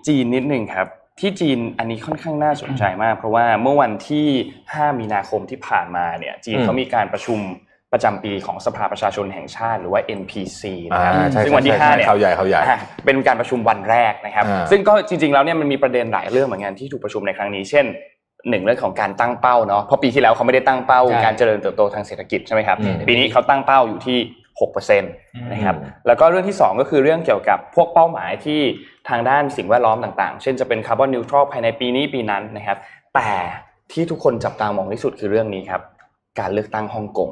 Speaker 2: จีนนิดหนึ่งครับที่จีนอันนี้ค่อนข้างน่าสนใจมาก เพราะว่าเมื่อวันที่ 5 มีนาคมที่ผ่านมาเนี่ยจีน
Speaker 3: อืม
Speaker 2: เขามีการประชุม ประจำปีของสภาประชาชนแห่งชาติหรือว่า NPC
Speaker 3: อ่า
Speaker 2: นะครับ
Speaker 3: ใช่
Speaker 2: ซึ่งวันที่
Speaker 3: ใช่
Speaker 2: 5เนี่ย
Speaker 3: เขาใหญ่เขาใหญ่
Speaker 2: อะเป็นการประชุมวันแรกนะครับ
Speaker 3: อ่า
Speaker 2: ซึ่งก็จริงๆแล้วเนี่ยมันมีประเด็นหลายเรื่องเหมือนกันที่ถูกประชุมในครั้งนี้เช่นหนึ่งเรื่องของการตั้งเป้าเนาะเพราะปีที่แล้วเขาไม่ได้ตั้งเป้า
Speaker 4: ใช่
Speaker 2: การเจริญเติบโตทางเศรษฐกิจใช่ไหมครับ
Speaker 3: อืม
Speaker 2: ปีนี้เขาตั้งเป้าอยู่ที่6%นะครับแล้วก็เรื่องที่ 2 ก็คือเรื่องเกี่ยวกับพวกเป้าหมายที่ทางด้านสิ่งแวดล้อมต่างๆ เช่นจะเป็นคาร์บอนนิวทรัลภายในปีนี้ปีนั้นนะครับแต่ที่ทุกคนจับตามองที่สุดคือเรื่องนี้ครับ การเลือกตั้งฮ่องกง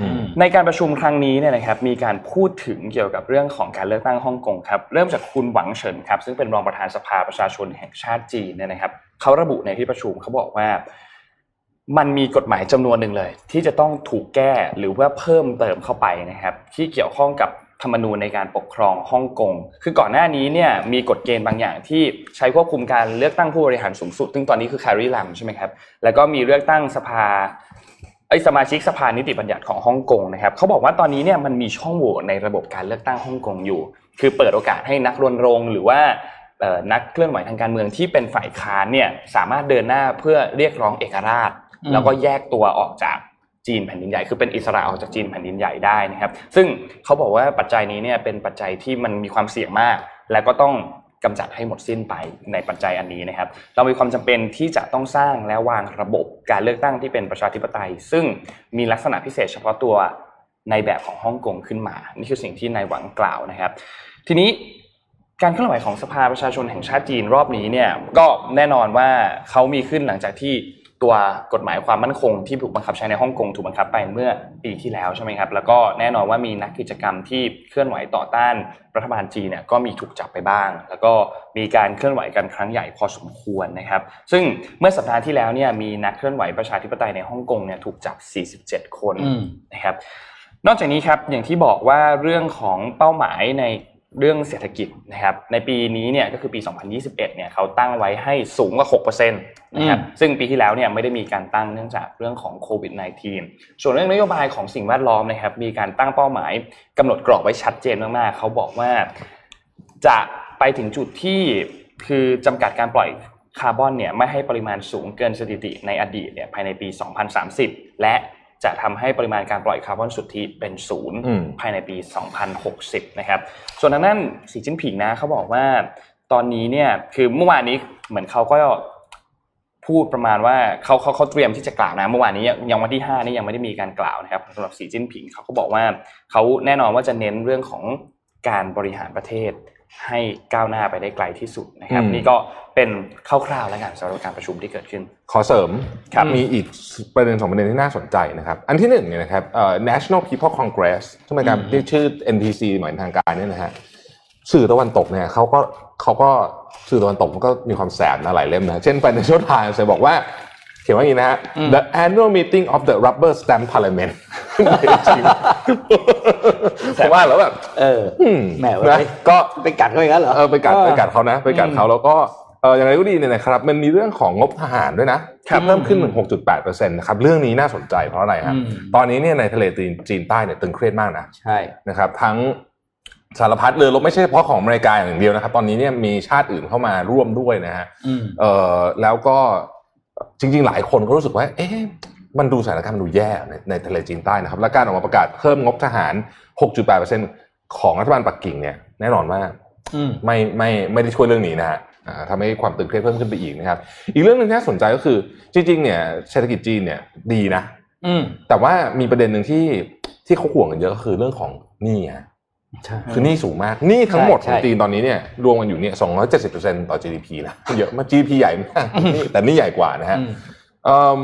Speaker 3: อืม
Speaker 2: ในการประชุมครั้งนี้เนี่ยนะครับมีการพูดถึงเกี่ยวกับเรื่องของการเลือกตั้งฮ่องกงครับเริ่มจากคุณหวังเฉินครับซึ่งเป็นรองประธานสภาประชาชนแห่งชาติจีนเนี่ยนะครับเขาระบุในที่ประชุมเขาบอกว่า มันมีกฎหมายจำนวนหนึ่งเลย ที่จะต้องถูกแก้หรือว่าเพิ่มเติมเข้าไปนะครับที่เกี่ยวข้องกับธรรมนูญในการปกครองฮ่องกง คือก่อนหน้านี้เนี่ยมีกฎเกณฑ์บางอย่างที่ใช้ควบคุมการเลือกตั้งผู้บริหารสูงสุด ซึ่งตอนนี้คือแครีลัมใช่ไหมครับ แล้วก็มีเลือกตั้งสภา ไอ้สมาชิกสภานิติบัญญัติของฮ่องกงนะครับเขาบอกว่าตอนนี้เนี่ยมันมีช่องโหว่ในระบบการเลือกตั้งฮ่องกงอยู่ คือเปิดโอกาสให้นักรณรงค์หรือว่าเอ่อนักเคลื่อนไหวทางการเมืองที่เป็นฝ่ายค้านเนี่ยสามารถเดินหน้าเพื่อเรียกร้องเอกราช
Speaker 4: อืม
Speaker 2: แล้วก็แยกตัวออกจากจีนแผ่นดินใหญ่คือเป็นอิสระออกจากจีนแผ่นดินใหญ่ได้นะครับ ซึ่งเขาบอกว่าปัจจัยนี้เนี่ยเป็นปัจจัยที่มันมีความเสี่ยงมาก และก็ต้อง กำจัดให้หมดสิ้นไปในปัจจัยอันนี้นะครับ เรามีความจำเป็นที่จะต้องสร้างและวางระบบการเลือกตั้งที่เป็นประชาธิปไตย ซึ่งมีลักษณะพิเศษเฉพาะตัวในแบบของฮ่องกงขึ้นมา นี่คือสิ่งที่นายหวังกล่าวนะครับ ทีนี้การเคลื่อนไหวของสภาประชาชนแห่งชาติจีนรอบนี้เนี่ยก็แน่นอนว่าเขามีขึ้นหลังจากที่ ตัวกฎหมายความมั่นคงที่ถูกบังคับใช้ในฮ่องกงถูกบังคับไปเมื่อปีที่แล้วใช่ไหมครับแล้วก็แน่นอนว่ามีนักกิจกรรมที่เคลื่อนไหวต่อต้านรัฐบาลจีนเนี่ยก็มีถูกจับไปบ้าง แล้วก็มีการเคลื่อนไหวกันครั้งใหญ่พอสมควรนะครับ ซึ่งเมื่อสัปดาห์ที่แล้วเนี่ยมีนักเคลื่อนไหวประชาธิปไตยในฮ่องกงเนี่ยถูกจับ 47 คน
Speaker 4: อืม
Speaker 2: นะครับนอกจากนี้ครับอย่างที่บอกว่าเรื่องของเป้าหมายใน เรื่องเศรษฐกิจนะครับในปีนี้เนี่ยก็คือปี 2021 เนี่ยเขาตั้งไว้ให้สูงกว่า 6%นะครับซึ่งปีที่แล้วเนี่ยไม่ได้มีการตั้งเนื่องจากเรื่องของโควิด -19 ส่วนเรื่องนโยบายของสิ่งแวดล้อมนะครับมีการตั้งเป้าหมายกำหนดกรอบไว้ชัดเจนมากๆเขาบอกว่าจะไปถึงจุดที่คือจำกัดการปล่อยคาร์บอนเนี่ยไม่ให้ปริมาณสูงเกินสถิติในอดีตเนี่ยภายในปี 2030 และ จะทำให้ปริมาณการปล่อยคาร์บอนสุทธิเป็นศูนย์
Speaker 3: อืม
Speaker 2: ภายในปี 2060 นะครับ ส่วนทางด้านสีจิ้นผิงนะเขาบอกว่าตอนนี้เนี่ยคือเมื่อวานนี้เหมือนเขาก็พูดประมาณว่าเขาเขาเขาเตรียมที่จะกล่าวนะเมื่อวานนี้ยังวันที่ 5 นี่ยังไม่ได้มีการกล่าวนะครับสำหรับสีจิ้นผิงเขาก็บอกว่าเขาแน่นอนว่าจะเน้นเรื่องของการบริหารประเทศ ให้ก้าวหน้าไปได้ไกลที่สุดนะครับ
Speaker 3: อืม
Speaker 2: นี่ก็เป็นคร่าวๆแล้วกันสำหรับการประชุมที่เกิดขึ้น
Speaker 3: ขอเสริม
Speaker 2: ครับ
Speaker 3: มีอีกประเด็นสองประเด็นที่น่าสนใจนะครับ อันที่หนึ่งเนี่ยนะครับเอ่อ National People Congress ซึ่งเป็นการ
Speaker 4: อืม
Speaker 3: ที่ชื่อ NPC เหมือนทางการเนี่ยนะฮะสื่อตะวันตกเนี่ยเขาก็เขาก็สื่อตะวันตกมันก็มีความแสบนะหลายเล่มนะเช่น Financial Times เนี่ยบอกว่า เขียนว่าอย่างนี้นะฮะ The annual meeting of the Rubber Stamp Parliament จริงผมว่าแล้วแบบ
Speaker 4: เออ
Speaker 3: อืม
Speaker 4: แหม
Speaker 3: นะ
Speaker 4: ไป
Speaker 3: ก็
Speaker 4: ไปกัดเขาอีกแล้วเหรอ
Speaker 3: เออไปกัดไปกัดเขานะ ไปกัดเขาแล้วก็เอออย่างไรก็ดีเนี่ยนะครับ มันมีเรื่องของงบทหารด้วยนะที่เพิ่มขึ้นถึง6.8%นะครับ เรื่องนี้น่าสนใจเพราะอะไรฮะ
Speaker 4: อืม
Speaker 3: ตอนนี้เนี่ยในทะเลจีนจีนใต้เนี่ยตึงเครียดมากนะ
Speaker 4: ใช่
Speaker 3: นะครับ ทั้งสารพัดเลยลบไม่ใช่เฉพาะของอเมริกาอย่างเดียวนะครับ ตอนนี้เนี่ยมีชาติอื่นเข้ามาร่วมด้วยนะฮะ
Speaker 4: อืม
Speaker 3: เออแล้วก็ จริง ๆ หลายคนก็รู้สึกว่า เอ๊ะมันดูสถานการณ์มันดูแย่ในในทะเลจีนใต้นะครับ และการออกมาประกาศเพิ่มงบทหาร 6.8%ของรัฐบาลปักกิ่งเนี่ยแน่นอนว่า
Speaker 4: อืม
Speaker 3: ไม่ไม่ไม่ได้ช่วยเรื่องนี้นะฮะอ่าทำให้ความตึงเครียดเพิ่มขึ้นไปอีกนะครับ อีกเรื่องหนึ่งที่น่าสนใจก็คือ จริง ๆ เนี่ยเศรษฐกิจจีนเนี่ยดีนะ
Speaker 4: อืม
Speaker 3: แต่ว่ามีประเด็นหนึ่งที่ที่เขาห่วงกันเยอะก็คือเรื่องของหนี้ฮะ
Speaker 4: ใช่
Speaker 3: คือหนี้สูงมากหนี้ทั้งหมด
Speaker 4: ใช่
Speaker 3: ของจีนตอนนี้เนี่ยรวมกันอยู่เนี่ย270%ต่อ GDP นะเยอะมาก GDP ใหญ่มากนี่แต่หนี้ใหญ่กว่านะฮะ
Speaker 4: อืม
Speaker 3: เอิ่ม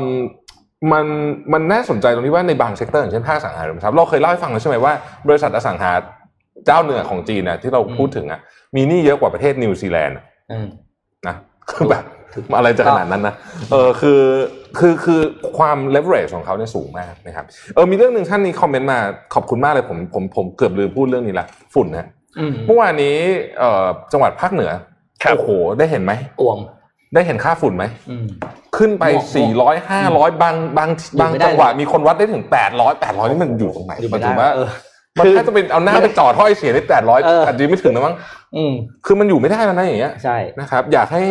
Speaker 3: มันมันน่าสนใจตรงที่ว่าในบาง sector อย่างเช่นภาคอสังหาริมทรัพย์เราเคยเล่าให้ฟังแล้วใช่ไหมว่าบริษัทอสังหาเจ้าหนึ่งของจีนนะที่เราพูดถึงอะมีหนี้เยอะกว่าประเทศนิวซีแลนด์
Speaker 4: อืม
Speaker 3: นะคือแบบ อะไรจะขนาดนั้นนะเออคือคือคือความ leverage ของเขาเนี่ยสูงมากนะครับเออมีเรื่องหนึ่งท่านนี้คอมเมนต์มาขอบคุณมากเลยผมผมผมเกือบลืมพูดเรื่องนี้ละฝุ่นนะ
Speaker 4: อืม
Speaker 3: เมื่อวานนี้เอ่อจังหวัดภาคเหนือ
Speaker 2: ครับ
Speaker 3: โอ้โหได้เห็นไหม
Speaker 4: อ่วม
Speaker 3: ได้เห็นค่าฝุ่นไหม
Speaker 4: อืม
Speaker 3: ขึ้นไป
Speaker 4: หมอก
Speaker 3: 400 500 บางบาง
Speaker 4: อยู่
Speaker 3: บาง
Speaker 4: ไม่ได้
Speaker 3: จังหวะ
Speaker 4: เลย
Speaker 3: มีคนวัดได้ถึง 800 800นี่มันอยู่ตรงไหน
Speaker 4: อยู่
Speaker 3: มั
Speaker 4: ไม่
Speaker 3: น
Speaker 4: ได้
Speaker 3: ถือว่า
Speaker 4: เออ
Speaker 3: มันแค่จะเป็นเอาหน้าไปจอดท่อไอเสียได้
Speaker 4: เออ
Speaker 3: 800อาจจะไม่ถึงนะมั้ง
Speaker 4: อืม
Speaker 3: คือมันอยู่ไม่ได้แล้วนะอย่างเงี้ย
Speaker 4: ใช่
Speaker 3: นะครับ อยากให้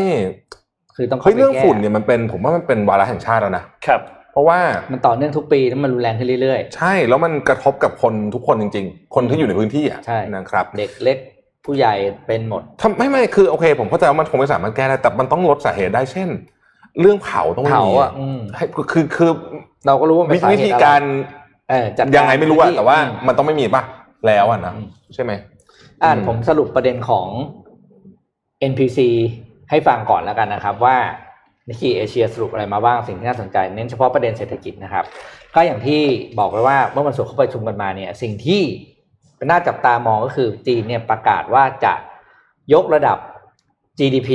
Speaker 4: คือต้อง
Speaker 3: เฮ้ย
Speaker 4: ข้าไป
Speaker 3: เรื่อง
Speaker 4: แก้
Speaker 3: ฝุ่นเนี่ยมันเป็นผมว่ามันเป็นวาระแห่งชาติแล้วนะ
Speaker 2: ครับ
Speaker 3: เพราะว่า
Speaker 4: มันต่อเนื่องทุกปีแล้วมันรุนแรงขึ้นเรื่อย
Speaker 3: ใช่แล้วมันกระทบกับคนทุกคนจริง ๆ คนที่อยู่ในพื้นที่อะ
Speaker 4: ใช่
Speaker 3: นะครับ
Speaker 4: ๆเด็กเล็กผู้ใหญ่เป็นหมด
Speaker 3: ทำไม่ไม่คือโอเค ผมเข้าใจว่ามันคงไม่สามารถแก้ได้แต่มันต้องลดสาเหตุได้เช่น เรื่องเผาต้องไม่
Speaker 4: เผา
Speaker 3: มี
Speaker 4: อะอืม
Speaker 3: ให้คือคือ
Speaker 4: เราก็รู้ว่ามัน
Speaker 3: วิ
Speaker 4: เป็นสาเห
Speaker 3: วิ
Speaker 4: ตุ
Speaker 3: ธี
Speaker 4: อะไร
Speaker 3: การ
Speaker 4: เออจัด
Speaker 3: ยังไงไม่รู้อะ
Speaker 4: พื้นที่
Speaker 3: แต่ว่า
Speaker 4: อืม
Speaker 3: มันต้องไม่มีป่ะแล้วอะนะใช่ไหม
Speaker 4: อ่าน
Speaker 3: อืม
Speaker 4: ผมสรุปประเด็นของ NPC ให้ฟังก่อนแล้วกันนะครับว่านิก k ีเอเชียสรุปอะไรมาบ้างสิ่งที่น่าสนใจเน้นเฉพาะประเด็นเศรษฐกิจนะครับ ก็อย่างที่บอกไว้ว่าเมื่อวันศุกร์เขาประชุมกันมาเนี่ยสิ่งที่เป็นน่าจับตามองก็คือจีนเนี่ยประกาศว่าจะยกระดับ GDP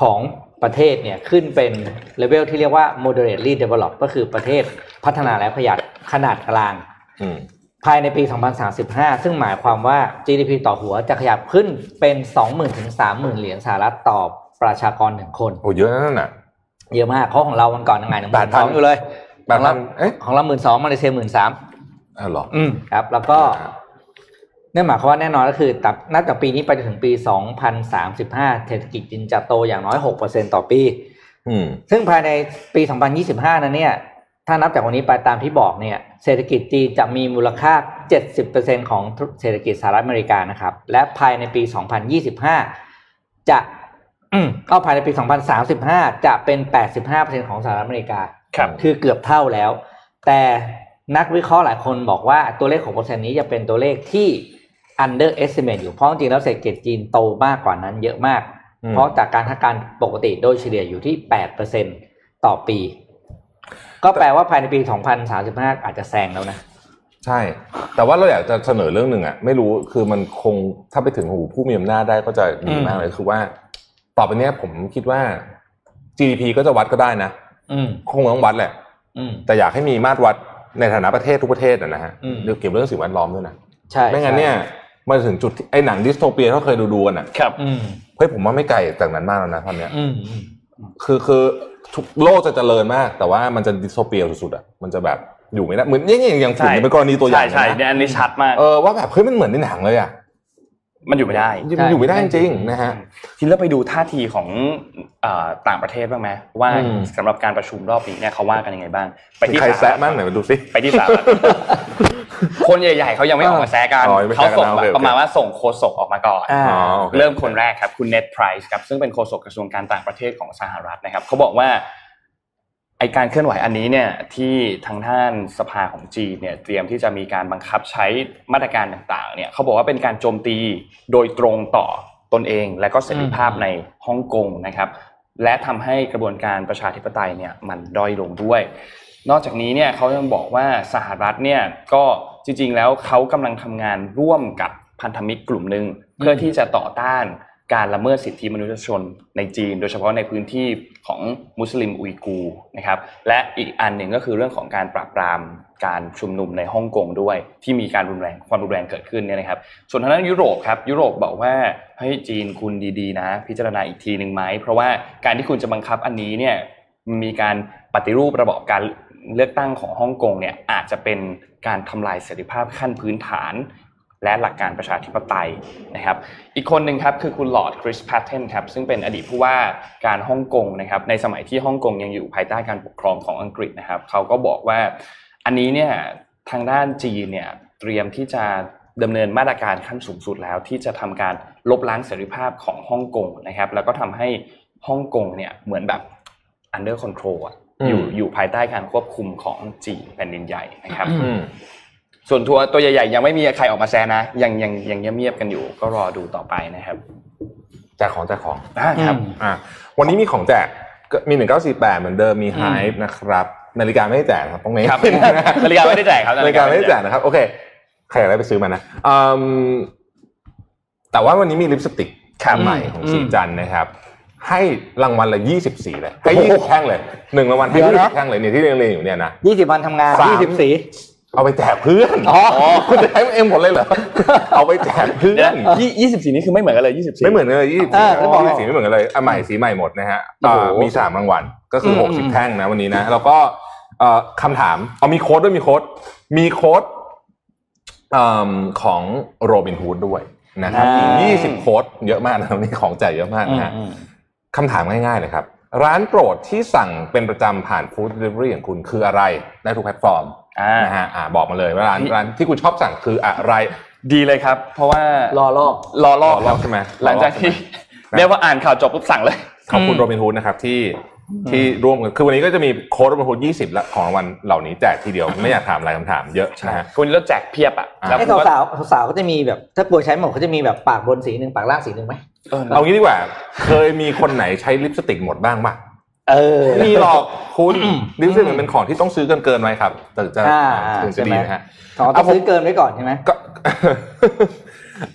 Speaker 4: ของประเทศเนี่ยขึ้นเป็นเลเวลที่เรียกว่า moderately developed ก็คือประเทศพัฒนาและประหยัดขนาดกลาง ภายในปี 2035 ซึ่งหมายความว่า GDP ต่อหัวจะขยับขึ้นเป็น 20,000 ถึง 30,000 เหรียญสหรัฐต่อประชากรหนึ่งคน
Speaker 3: โอ้เยอะนั่นน่ะ
Speaker 4: เยอะมากเพราะของเราวันก่อนยังไงหนึ่งหมื่นสอง
Speaker 3: 8,000
Speaker 4: อยู่เลย
Speaker 3: แบ
Speaker 4: ข
Speaker 3: บ
Speaker 4: องเรา
Speaker 3: นั้นเอ๊ะ
Speaker 4: ของเราหมื่นสองมาเลเซียหมื่นสาม
Speaker 3: อ้าวเหรอ
Speaker 4: อืมครับ แล้วก็นั่นหมายความว่าแน่นอนก็คือตับนับจากปีนี้ไปจนถึงปี 2035 เศรษฐกิจจีนจะโตอย่างน้อย 6%ต่อปี
Speaker 3: อืม
Speaker 4: ซึ่งภายในปี 2025 นั้นเนี่ย ถ้านับจากวันนี้ไปตามที่บอกเนี่ยเศรษฐกิจจีนจะมีมูลค่า 70%ของเศรษฐกิจสหรัฐอเมริกานะครับ และภายในปี 2025 จะอืมก็ภายในปี 2035 จะเป็น 85%ของสหรัฐอเมริกา
Speaker 2: ครับ
Speaker 4: คือเกือบเท่าแล้ว แต่นักวิเคราะห์หลายคนบอกว่าตัวเลขของเปอร์เซ็นต์นี้จะเป็นตัวเลขที่ underestimate อยู่เพราะจริงๆแล้วเศรษฐกิจจีนโตมากกว่านั้นเยอะมาก
Speaker 3: อืม
Speaker 4: เพราะจากการคาดการณ์ปกติโดยเฉลี่ยอยู่ที่ 8%ต่อปี ก็แปลว่าภายในปี 2035 อาจจะแซงแล้วนะ
Speaker 3: ใช่ แต่ว่าเราอยากจะเสนอเรื่องหนึ่งอะไม่รู้คือมันคงถ้าไปถึงหูผู้มีอำนาจได้ก็จะดีมากเลยคือว่า ต่อไปเนี้ยผมคิดว่า GDP ก็จะวัดก็ได้นะ
Speaker 4: อืม
Speaker 3: คงต้องวัดแหละ
Speaker 4: อืม
Speaker 3: แต่อยากให้มีมาตรวัดในฐานะประเทศทุกประเทศอะนะฮะ
Speaker 4: อืม
Speaker 3: เดี๋ยวเกี่ยวเรื่องสิ่งแวดล้อมด้วยนะ
Speaker 4: ใช่
Speaker 3: ไม่งั้นเนี่ยมาถึงจุดที่ไอ้หนังดิสโทเปียที่เราเคยดูดูกันอะ
Speaker 2: ครับ
Speaker 4: อืม
Speaker 3: เฮ้ยผมว่าไม่ไกลจากนั้นมากแล้วนะตอนเนี้ย
Speaker 4: อืมอืม
Speaker 3: คือคือทุกโลกจะเจริญมาก แต่ว่ามันจะดิสโทเปียสุดๆอะมันจะแบบอยู่ไม่ได้เหมือนอย่างอย่างอย่างฝุ่น
Speaker 2: ใช่
Speaker 3: เนี่ยเป็นกรณีตัวอย่าง
Speaker 2: ใช่ใช่
Speaker 3: นะ
Speaker 2: เนี่ยอันนี้ชัดมาก
Speaker 3: เออว่าแบบเฮ้ยมันเหมือนในหนังเลยอะ
Speaker 2: มันอยู่ไม่ได้
Speaker 3: มันอยู่ไม่ได้จริงๆนะฮะ
Speaker 2: ทีนี้เราไปดูท่าทีของเอ่อต่างประเทศบ้างไหมว่า
Speaker 3: อืม
Speaker 2: สำหรับการประชุมรอบนี้เนี่ยเขาว่ากันยังไงบ้าง ไปที่
Speaker 3: ใคร
Speaker 2: สห
Speaker 3: แซะ
Speaker 2: ฐ
Speaker 3: บ้างไหนมาดูสิ
Speaker 2: ไปที่สหรัฐคนใหญ่ๆเขายังไม่ออกมาแซะกัน
Speaker 3: อ๋อยังไม่
Speaker 2: เขา
Speaker 3: แซะกัน
Speaker 2: ส่ง
Speaker 3: นะ
Speaker 2: แบบ
Speaker 3: โอเค
Speaker 2: ประมาณว่าส่งโฆษกออกมาก่อน
Speaker 4: อ่า
Speaker 3: อ๋อโอค
Speaker 2: เริ่มคนแรกครับคุณเน็ตไพรส์ครับซึ่งเป็นโฆษกกระทรวงการต่างประเทศของสหรัฐนะครับเขาบอกว่า ไอการเคลื่อนไหวอันนี้เนี่ยที่ทางท่านสภาของจีนเนี่ยเตรียมที่จะมีการบังคับใช้มาตรการต่างๆเนี่ยเขาบอกว่าเป็นการโจมตีโดยตรงต่อตนเอง และก็เสรีภาพในฮ่องกงนะครับ และทำให้กระบวนการประชาธิปไตยเนี่ยมันด้อยลงด้วย นอกจากนี้เนี่ยเขายังบอกว่าสหรัฐเนี่ยก็จริงๆแล้วเขากำลังทำงานร่วมกับพันธมิตรกลุ่มหนึ่งเพื่อที่จะต่อต้าน การละเมิดสิทธิมนุษยชนในจีน โดยเฉพาะในพื้นที่ของมุสลิมอุยกูนะครับและอีกอันหนึ่งก็คือเรื่องของการปราบปรามการชุมนุมในฮ่องกงด้วย ที่มีการรุนแรงความรุนแรงเกิดขึ้นเนี่ยนะครับ ส่วนทางด้านยุโรปครับยุโรปบอกว่าให้จีนคุณดีๆนะ พิจารณาอีกทีหนึ่งไหมเพราะว่าการที่คุณจะบังคับอันนี้เนี่ยมีการปฏิรูประบอบการเลือกตั้งของฮ่องกงเนี่ยอาจจะเป็นการทำลายเสรีภาพขั้นพื้นฐาน และหลักการประชาธิปไตยนะครับ อีกคนหนึ่งครับคือคุณลอร์ดคริสแพตเทนครับซึ่งเป็นอดีตผู้ว่าการฮ่องกงนะครับ ในสมัยที่ฮ่องกงยังอยู่ภายใต้การปกครองของอังกฤษนะครับ เขาก็บอกว่าอันนี้เนี่ยทางด้านจีนเนี่ยเตรียมที่จะดำเนินมาตรการขั้นสูงสุดแล้วที่จะทำการลบล้างเสรีภาพของฮ่องกงนะครับ แล้วก็ทำให้ฮ่องกงเนี่ยเหมือนแบบ under control อยู่อยู่ภายใต้การควบคุมของจีนแผ่นดินใหญ่นะครับ ส่วนตัวตัวใหญ่ๆยังไม่มีใครออกมาแซะนะยังยังยังเงียบๆกันอยู่ ก็รอดูต่อไปนะครับ
Speaker 3: แจกของแจกของ
Speaker 2: อ่าครับ
Speaker 4: อืม
Speaker 3: อะวันนี้มีของแจกก็มีหนึ่งเก้าสี่แปดเหมือนเดิมมีไฮป์นะครับนาฬิกาไม่ได้แจกครับตรงนี้
Speaker 2: ครับนาฬิกาไม่ได้แจกครับ
Speaker 3: นาฬิกาไม่ได้แจกนะครับโอเคใครอยากได้ไปซื้อมานะอืมแต่ว่าวันนี้มีลิปสติก
Speaker 2: ครับ
Speaker 3: ใหม่ของ
Speaker 4: อืม
Speaker 3: สีจันทร์นะครับให้รางวัลละยี่สิบสี่เลยให้ยี่สิบแท่งเลยหนึ่งรางวัลให้
Speaker 4: เดี๋ยว
Speaker 3: ยี่
Speaker 4: นะ
Speaker 3: สิบแท่งเลยเนี่ยที่เรียงๆอยู่เนี่ยนะ
Speaker 4: ยี่สิบวันทำงาน
Speaker 3: สาม
Speaker 4: ยี่สิบสี
Speaker 3: เอาไปแจกเพื่อน
Speaker 4: อ๋อ
Speaker 3: คุณจะให้เอ็มหมดเลยเหรอเอาไปแจกเพื่
Speaker 2: เดี๋
Speaker 3: อย
Speaker 2: วนยี่ยี่สิบสี่นี่คือไม่เหมือนกันเลยยี่สิบสี่
Speaker 3: ไม่เหมือนเลยยี่สิบ
Speaker 4: อ่า
Speaker 3: สี่
Speaker 4: แล้วบอกไง
Speaker 3: สีไม่เหมือนกันเลยอะใหม่สีใหม่หมดนะฮะ
Speaker 2: โอ้โห
Speaker 3: อ่ามีสามรางวัลก็คือ
Speaker 4: ม
Speaker 3: หกสิบ
Speaker 4: อืม
Speaker 3: แท่งนะวันนี้นะแล้วก็เอ่อคำถามเอามีโค้ดด้วยมีโค้ดมีโค้ดเอ่อของโรบินฮูดด้วยนะครับอีกยี่สิบโค้ดเยอะมากนะวันนี้ของแจกเยอะมากนะฮะ
Speaker 4: อืม
Speaker 3: คำถามง่ายๆเลยครับ ร้านโปรดที่สั่งเป็นประจำผ่าน food delivery ของคุณคืออะไรได้ทุกแพลตฟอร์ม
Speaker 2: อ่า
Speaker 3: นะฮะอ่าบอกมาเลยว่าร้าน
Speaker 2: พี่
Speaker 3: ร้านที่คุณชอบสั่งคืออะไร
Speaker 2: ดีเลยครับ เพราะว่าร
Speaker 4: อลอก
Speaker 2: รอรอบ
Speaker 3: รอรอบใช่ไหม
Speaker 2: หลังจากที่
Speaker 3: รอรอบใช่ไหม
Speaker 2: เรียกว่าอ่านข่าวจบปุ๊บสั่งเลย
Speaker 3: ขอบคุณ
Speaker 4: อืม
Speaker 3: โรบินฮูดนะครับที่ที่ร่วมกันคือวันนี้ก็จะมีโค้ดมาพูดยี่สิบละของรางวัลเหล่านี้แจกทีเดียวไม่อยากถามหลายคำถามเยอะนะฮะ
Speaker 2: คุณเราแจกเพียบอะ
Speaker 3: อ่า
Speaker 2: แล้ว
Speaker 4: ไอ้
Speaker 2: ผมก็
Speaker 4: สาวๆสาวๆก็จะมีแบบถ้าป่วยใช้หมดเขาจะมีแบบปากบนสีหนึ่งปากล่างสีหนึ่งไหม
Speaker 2: เออ
Speaker 3: เอางี้ดีกว่า เคยมีคนไหนใช้ลิปสติกหมดบ้างปะ
Speaker 4: เออ
Speaker 3: ไม่มีหรอกคุณ
Speaker 4: อืม
Speaker 3: ลิปสติกมันเป็นของที่ต้องซื้อกันเกินๆไว้ครับถึงจะ
Speaker 4: อ่า
Speaker 3: ถึงจะ
Speaker 4: ใช่ไหม
Speaker 3: ดีนะฮะ
Speaker 4: ขอต้องซื้อเกินไว้ก่อนใช่ไหม
Speaker 3: ก็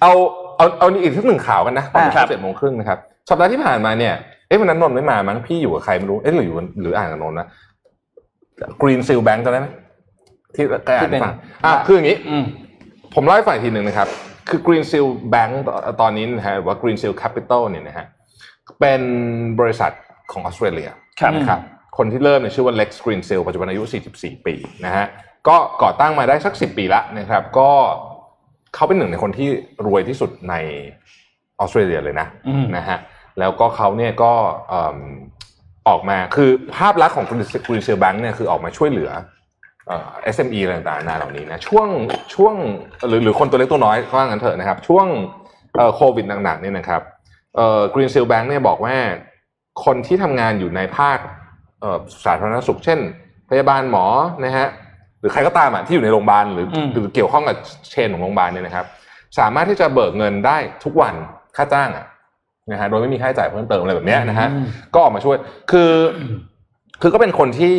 Speaker 3: เอาเอาเอาอีกสักหนึ่งข่าวกันนะตอน
Speaker 4: อ่าครับ
Speaker 3: เจ็ดโมงครึ่งนะครับสัปดาห์ที่ผ่านมาเนี่ยเอ๊ะวันนั้นนนท์ไม่มามั้งพี่อยู่กับใครไม่รู้เอ๊ะหรืออยู่หรืออ่านกับนนท์นะ Green Seal Bank จะได้ไหมที่แกอ่านให้ฟังอะคืออย่างนี้
Speaker 4: อืม
Speaker 3: ผมเล่าให้ฟังอีกทีหนึ่งนะครับ คือ Green Seal Bank ตตอนนี้นะฮะหรือว่า Green Seal Capital เนี่ยนะฮะเป็นบริษัท ของออสเตรเลีย
Speaker 2: ครับ
Speaker 3: นะครับคนที่เริ่มเนี่ยชื่อว่า Lex Green Seal ปัจจุบันอายุ 44 ปีนะฮะก็ก่อตั้งมาได้สัก 10 ปีละนะครับ ก็เขาเป็นหนึ่งในคนที่รวยที่สุดในออสเตรเลียเลยนะ
Speaker 4: อืม
Speaker 3: นะฮะแล้วก็เขาเนี่ยก็เอิ่มออกมาคือภาพลักษณ์ของ Green Seal Bank เนี่ยคือออกมาช่วยเหลือเอ่อ SME อะไรต่างๆนานาเหล่านี้นะช่วงช่วงหรือหรือคนตัวเล็กตัวน้อยก็ว่างั้นเถอะนะครับ ช่วงเอ่อโควิดหนักๆเนี่ยนะครับเอ่อ Green Seal Bank เนี่ยบอกว่า คนที่ทำงานอยู่ในภาคเอ่อสาธารณสุข เช่น พยาบาลหมอนะฮะหรือใครก็ตามอะที่อยู่ในโรงพยาบาลหรืออ
Speaker 4: ม
Speaker 3: หรือเกี่ยวข้องกับเชนของโรงพยาบาลเนี่ยนะครับ สามารถที่จะเบิกเงินได้ทุกวันค่าจ้างอะนะฮะโดยไม่มีค่าใช้จ่ายเพิ่มเติมอะไรแบบเนี้ยนะฮะ
Speaker 4: อืม
Speaker 3: ก็ออกมาช่วยคือคือก็เป็นคนที่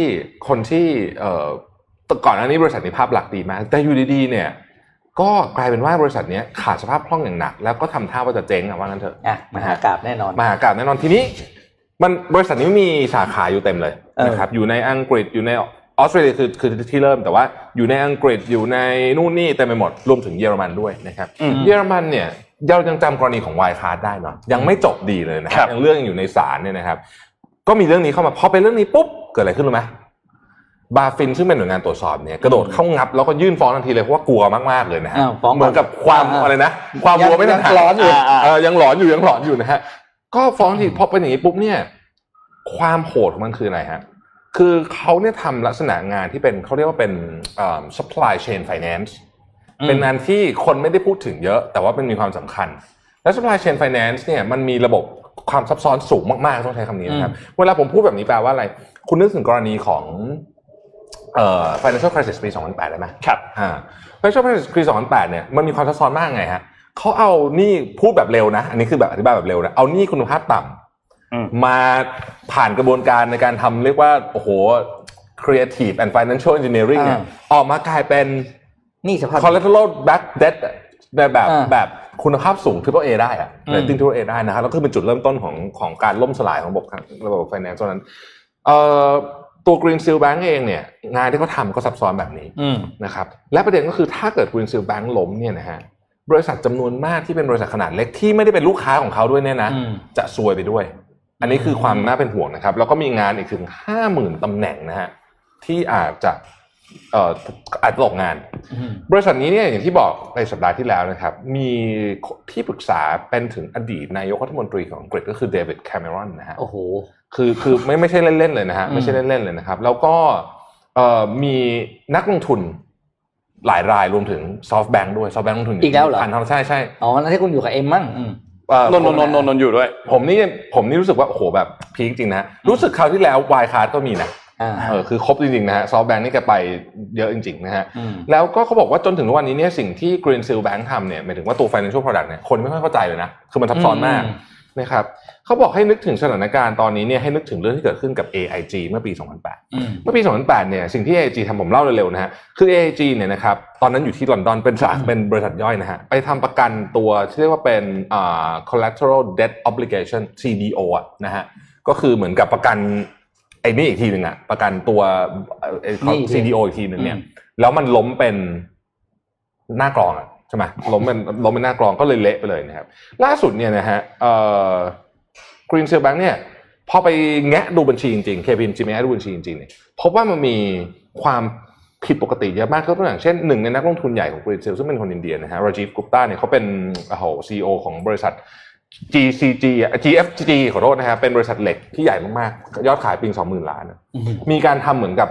Speaker 3: คนที่เอ่อแต่ก่อนหน้านี้บริษัทนี้ภาพลักษณ์ดีมาก แต่อยู่ดีๆเนี่ย ก็กลายเป็นว่าบริษัทเนี้ยขาดสภาพคล่องอย่างหนัก แล้วก็ทำท่าว่าจะเจ๊งอะว่างั้นเถอะ
Speaker 4: อะมหากราบแน่นอน
Speaker 3: มหากราบแน่นอนทีนี้ มันบริษัทนี้มีสาขาอยู่เต็มเลย
Speaker 4: เออ
Speaker 3: นะครับอยู่ในอังกฤษอยู่ในออสเตรเลียคือคือที่เริ่มแต่ว่าอยู่ในอังกฤษอยู่ในนู่นนี่เต็มไปหมดรวมถึงเยอรมันด้วยนะครับ
Speaker 2: อืม
Speaker 3: เยอรมันเนี่ยเรายังจำกรณีของ Wirecard ได้เนาะยังไม่จบดีเลยนะค
Speaker 2: ครั
Speaker 3: รับบยังเรื่องยังอยู่ในศาลเนี่ยนะครับ ก็มีเรื่องนี้เข้ามาพอเป็นเรื่องนี้ปุ๊บเกิดอะไรขึ้นรู้ไหม BaFin ซึ่งเป็นหน่วยงานตรวจสอบเนี่ยกระโดดเข้างับแล้วก็ยื่นฟ้องทันทีเลยเพราะว่ากลัวมากๆเลยนะฮะ
Speaker 4: อ้าวฟ้องก่อน
Speaker 3: เหมือนกับความ
Speaker 4: อ่า
Speaker 3: อะไรนะ ความ
Speaker 4: ยัง
Speaker 3: วัวไม่ทัน
Speaker 4: ยังร้อนอยู่า
Speaker 3: เออยังหลอนอยู่ยังหลอนอยู่นะฮะ ก็ฟ้องทีพอเป็นอย่างนี้ปุ๊บเนี่ย ความโหดของมันคืออะไรฮะคือเขาเนี่ยทำลักษณะงานที่เป็นเขาเรียกว่าเป็นเอ่อ supply chain finance
Speaker 4: อืม
Speaker 3: เป็นงานที่คนไม่ได้พูดถึงเยอะ แต่ว่ามันมีความสำคัญ และ supply chain finance เนี่ยมันมีระบบความซับซ้อนสูงมากๆ ต้องใช้คำนี้นะครับ เวลาผมพูดแบบนี้แปลว่าอะไร คุณนึกถึงกรณีของเอ่อ financial crisis ปี 2008 ได้ไหม
Speaker 2: ครับ
Speaker 3: อ่า financial crisis ปี 2008 เนี่ยมันมีความซับซ้อนมากไงฮะ เขาเอาหนี่พูดแบบเร็วนะ อันนี้คือแบบอธิบายแบบเร็วนะเอาหนี่คุณภาพต่ำ
Speaker 2: อืม
Speaker 3: มาผ่านกระบวนการในการทำเรียกว่าโอ้โห creative and financial engineering เนี่ย
Speaker 4: อ่า
Speaker 3: ออกมากลายเป็น
Speaker 4: นี่สภาพ
Speaker 3: collateral back debt ในแบบ
Speaker 4: อ่า
Speaker 3: แบบคุณภาพสูง triple A ได้อะ
Speaker 4: อืม
Speaker 3: rating triple A ได้นะครับแล้วก็เป็นจุดเริ่มต้นของของการล่มสลายของระบบระบบ finance ตอนนั้นเอ่อตัว Green Seal Bank เองเนี่ยงานที่เขาทำก็ซับซ้อนแบบนี้
Speaker 4: อืม
Speaker 3: นะครับและประเด็นก็คือถ้าเกิด Green Seal Bank ล้มเนี่ยนะฮะ บริษัทจำนวนมากที่เป็นบริษัทขนาดเล็กที่ไม่ได้เป็นลูกค้าของเขาด้วยเนี่ยนะ
Speaker 4: อืม
Speaker 3: จะซวยไปด้วย อันนี้คือความน่าเป็นห่วงนะครับ แล้วก็มีงานอีกถึงห้าหมื่นตำแหน่งนะฮะที่อาจจะเอ่ออาจจะตกงาน
Speaker 4: อืม
Speaker 3: บริษัทนี้เนี่ยอย่างที่บอกในสัปดาห์ที่แล้วนะครับ มีที่ปรึกษาเป็นถึงอดีตนายกรัฐมนตรีของอังกฤษก็คือเดวิดแคมเมรอนนะฮะ
Speaker 4: โอ้โห
Speaker 3: คือคือไม่ไม่ใช่เล่นๆเลยนะฮะ
Speaker 4: อืม
Speaker 3: ไม่ใช่เล่นๆเลยนะครับ แล้วก็เอ่อมีนักลงทุน หลายรายรวมถึง SoftBank ด้วยซอฟต์แบงค์ลงทุนอยู่
Speaker 4: อีกแล้วเหรอ
Speaker 3: พันเท่าใช่ใช่
Speaker 4: อ๋อนั่นที่คุณอยู่กับเอ็มมั้งอืม
Speaker 3: เอ่อน
Speaker 2: นท์นนท์นนท์นนท์อยู่ด้วย
Speaker 3: ผมนี่ผมนี่รู้สึกว่าโอ้โหแบบ peak จริงๆนะรู้สึกคราวที่แล้ว Wirecard ก็มีนะ
Speaker 4: อ่า
Speaker 3: เออคือครบจริงๆนะฮะ SoftBank นี่แกไปเยอะจริงๆนะฮะ
Speaker 4: อืม
Speaker 3: แล้วก็เขาบอกว่าจนถึงทุกวันนี้เนี่ยสิ่งที่ Greensill Bank ทำเนี่ยหมายถึงว่าตัว financial product เนี่ยคนไม่ค่อยเข้าใจเลยนะ คือมันซับซ้อนมาก
Speaker 4: อืม
Speaker 3: นะครับ เขาบอกให้นึกถึงสถานการณ์ตอนนี้เนี่ยให้นึกถึงเรื่องที่เกิดขึ้นกับ AIG เมื่อปี 2008
Speaker 4: อืม
Speaker 3: เมื่อปี 2008 เนี่ยสิ่งที่ AIG ทำผมเล่าเร็วๆนะฮะคือ AIG เนี่ยนะครับตอนนั้นอยู่ที่ลอนดอนเป็นสาเป็นบริษัทย่อยนะฮะไปทำประกันตัวที่เรียกว่าเป็นอ่า collateral debt obligation CDO อะนะฮะก็คือเหมือนกับประกันไอ้นี่อีกทีหนึ่งอะประกันตัวเอ่อไอ้
Speaker 4: นี่อีกที
Speaker 3: CDO อีกทีหนึ่งเนี่ย
Speaker 4: อืม
Speaker 3: แล้วมันล้มเป็นหน้ากรองอะใช่ไหมล้มเป็นล้มเป็นหน้ากรองก็เลยเละไปเลยนะครับ ล่าสุดเนี่ยนะฮะ เอ่อ Green Seal Bank เนี่ยพอไปแงะดูบัญชีจริงๆ KPMG ไปแงะดูบัญชีจริงๆเนี่ยพบว่ามันมีความผิดปกติเยอะมากก็ตัวอย่างเช่นหนึ่งในนักลงทุนใหญ่ของ Green Seal ซึ่งเป็นคนอินเดียนะฮะราจีฟกุปตาเนี่ยเขาเป็นโอ้โห CEO ของบริษัท GCG GFG ขอโทษนะฮะเป็นบริษัทเหล็กที่ใหญ่มากๆ ยอดขายปีสองหมื่นล้าน
Speaker 4: มี
Speaker 3: การทำเหมือนกับ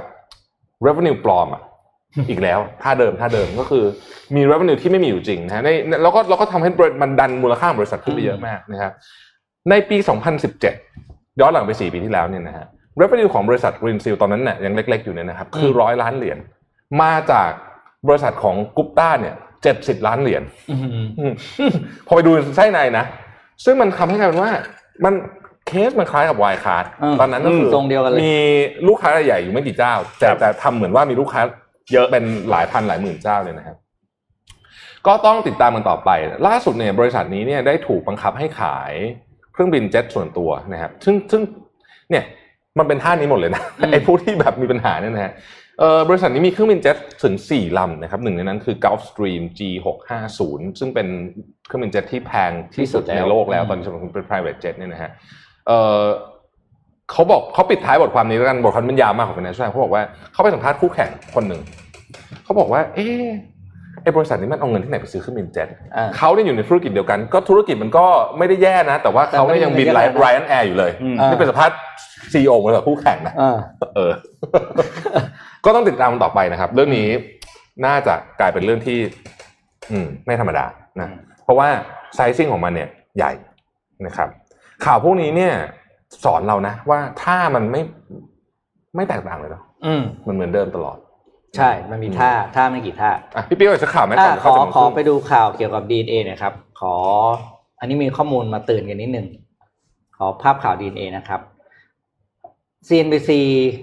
Speaker 3: revenue ปลอมอะอีกแล้วท่าเดิมท่าเดิมก็คือมี revenue ที่ไม่มีอยู่จริงนะฮะในแล้วก็เราก็ทำให้บริษัทมันดันมูลค่าของบริษัทขึ้นไปเยอะมากนะครับ ในปี 2017 ย้อนหลังไป 4 ปีที่แล้วเนี่ยนะฮะ revenue ของบริษัท Greensill ตอนนั้นเนี่ยยังเล็ก ๆ อยู่เนี่ยนะครับ คือร้อยล้านเหรียญมาจากบริษัทของกุปต้าเนี่ยเจ็ดสิบล้านเหรียญ
Speaker 4: อืม
Speaker 3: อืมพอไปดูไส้ในนะ ซึ่งมันทำให้กลายเป็นว่า มันเคสมันคล้ายกับ Wirecard
Speaker 4: เออ
Speaker 3: ตอนนั้นก็คือ
Speaker 4: ทรงเดียวกันเลย
Speaker 3: มีลูกค้ารายใหญ่อยู่ไม่กี่เจ้า แต่แต่ทำเหมือนว่ามีลูกค้าเยอะเป็นหลายพันหลายหมื่นเจ้าเลยนะครับ ก็ต้องติดตามมันต่อไป ล่าสุดเนี่ยบริษัทนี้เนี่ยได้ถูกบังคับให้ขายเครื่องบินเจ็ตส่วนตัวนะครับซึ่งซึ่งเนี่ยมันเป็นท่านี้หมดเลยนะ
Speaker 4: อืม
Speaker 3: ไอ้ผู้ที่แบบมีปัญหาเนี่ยนะฮะเอ่อบริษัทนี้มีเครื่องบินเจ็ตถึง 4 ลำนะครับหนึ่งในนั้นคือ Gulfstream G650 ซึ่งเป็นเครื่องบินเจ็ตที่แพงที่สุดในโลกแล้วตอนนี้สำหรับเป็น private jet เนี่ยนะฮะเอ่อเขาบอกเขาปิดท้ายบทความนี้แล้วกันบทความมันยาวมากของ Financial Times เขาบอกว่าเขาไปสัมภาษณ์คู่แข่งคนหนึ่งเขาบอกว่า เอ๊ะไอ้ บริษัทนี้มันเอาเงินที่ไหนไปซื้อเครื่องบินเจ็ต
Speaker 4: อ่า
Speaker 3: เขาเนี่ยอยู่ในธุรกิจเดียวกัน ก็ธุรกิจมันก็ไม่ได้แย่นะ แต่ว่าเขาเนี่ยยังบินไลน์ Ryanair อยู่เลย
Speaker 2: อืม
Speaker 3: นี่เป็นสัมภาษณ์ซีอีโอบริษัทคู่แข่งนะ
Speaker 4: อ่า
Speaker 3: เออ ก็ต้องติดตามมันต่อไปนะครับ เรื่องนี้น่าจะกลายเป็นเรื่องที่ อืมไม่ธรรมดานะ
Speaker 4: อืม
Speaker 3: เพราะว่าไซซิ่งของมันเนี่ย ใหญ่นะครับ ข่าวพวกนี้เนี่ย สอนเรานะ ว่าถ้ามันไม่ไม่แตกต่างเลยเนาะ
Speaker 4: อืม
Speaker 3: มันเหมือนเดิมตลอด
Speaker 4: ใช่ มันมีท่าท่าไม่กี่ท่า
Speaker 3: อะพี่ปิ๊กเอาสักข่าวไหม
Speaker 4: อะ
Speaker 3: ก่อน
Speaker 4: ขอ
Speaker 3: เข้าจะ
Speaker 4: ขอไปดูข่าวเกี่ยวกับ DNA หนะครับ ขอ อันนี้มีข้อมูลมาเตือนกันนิดนึงขอภาพข่าว DNA นะครับ CNBC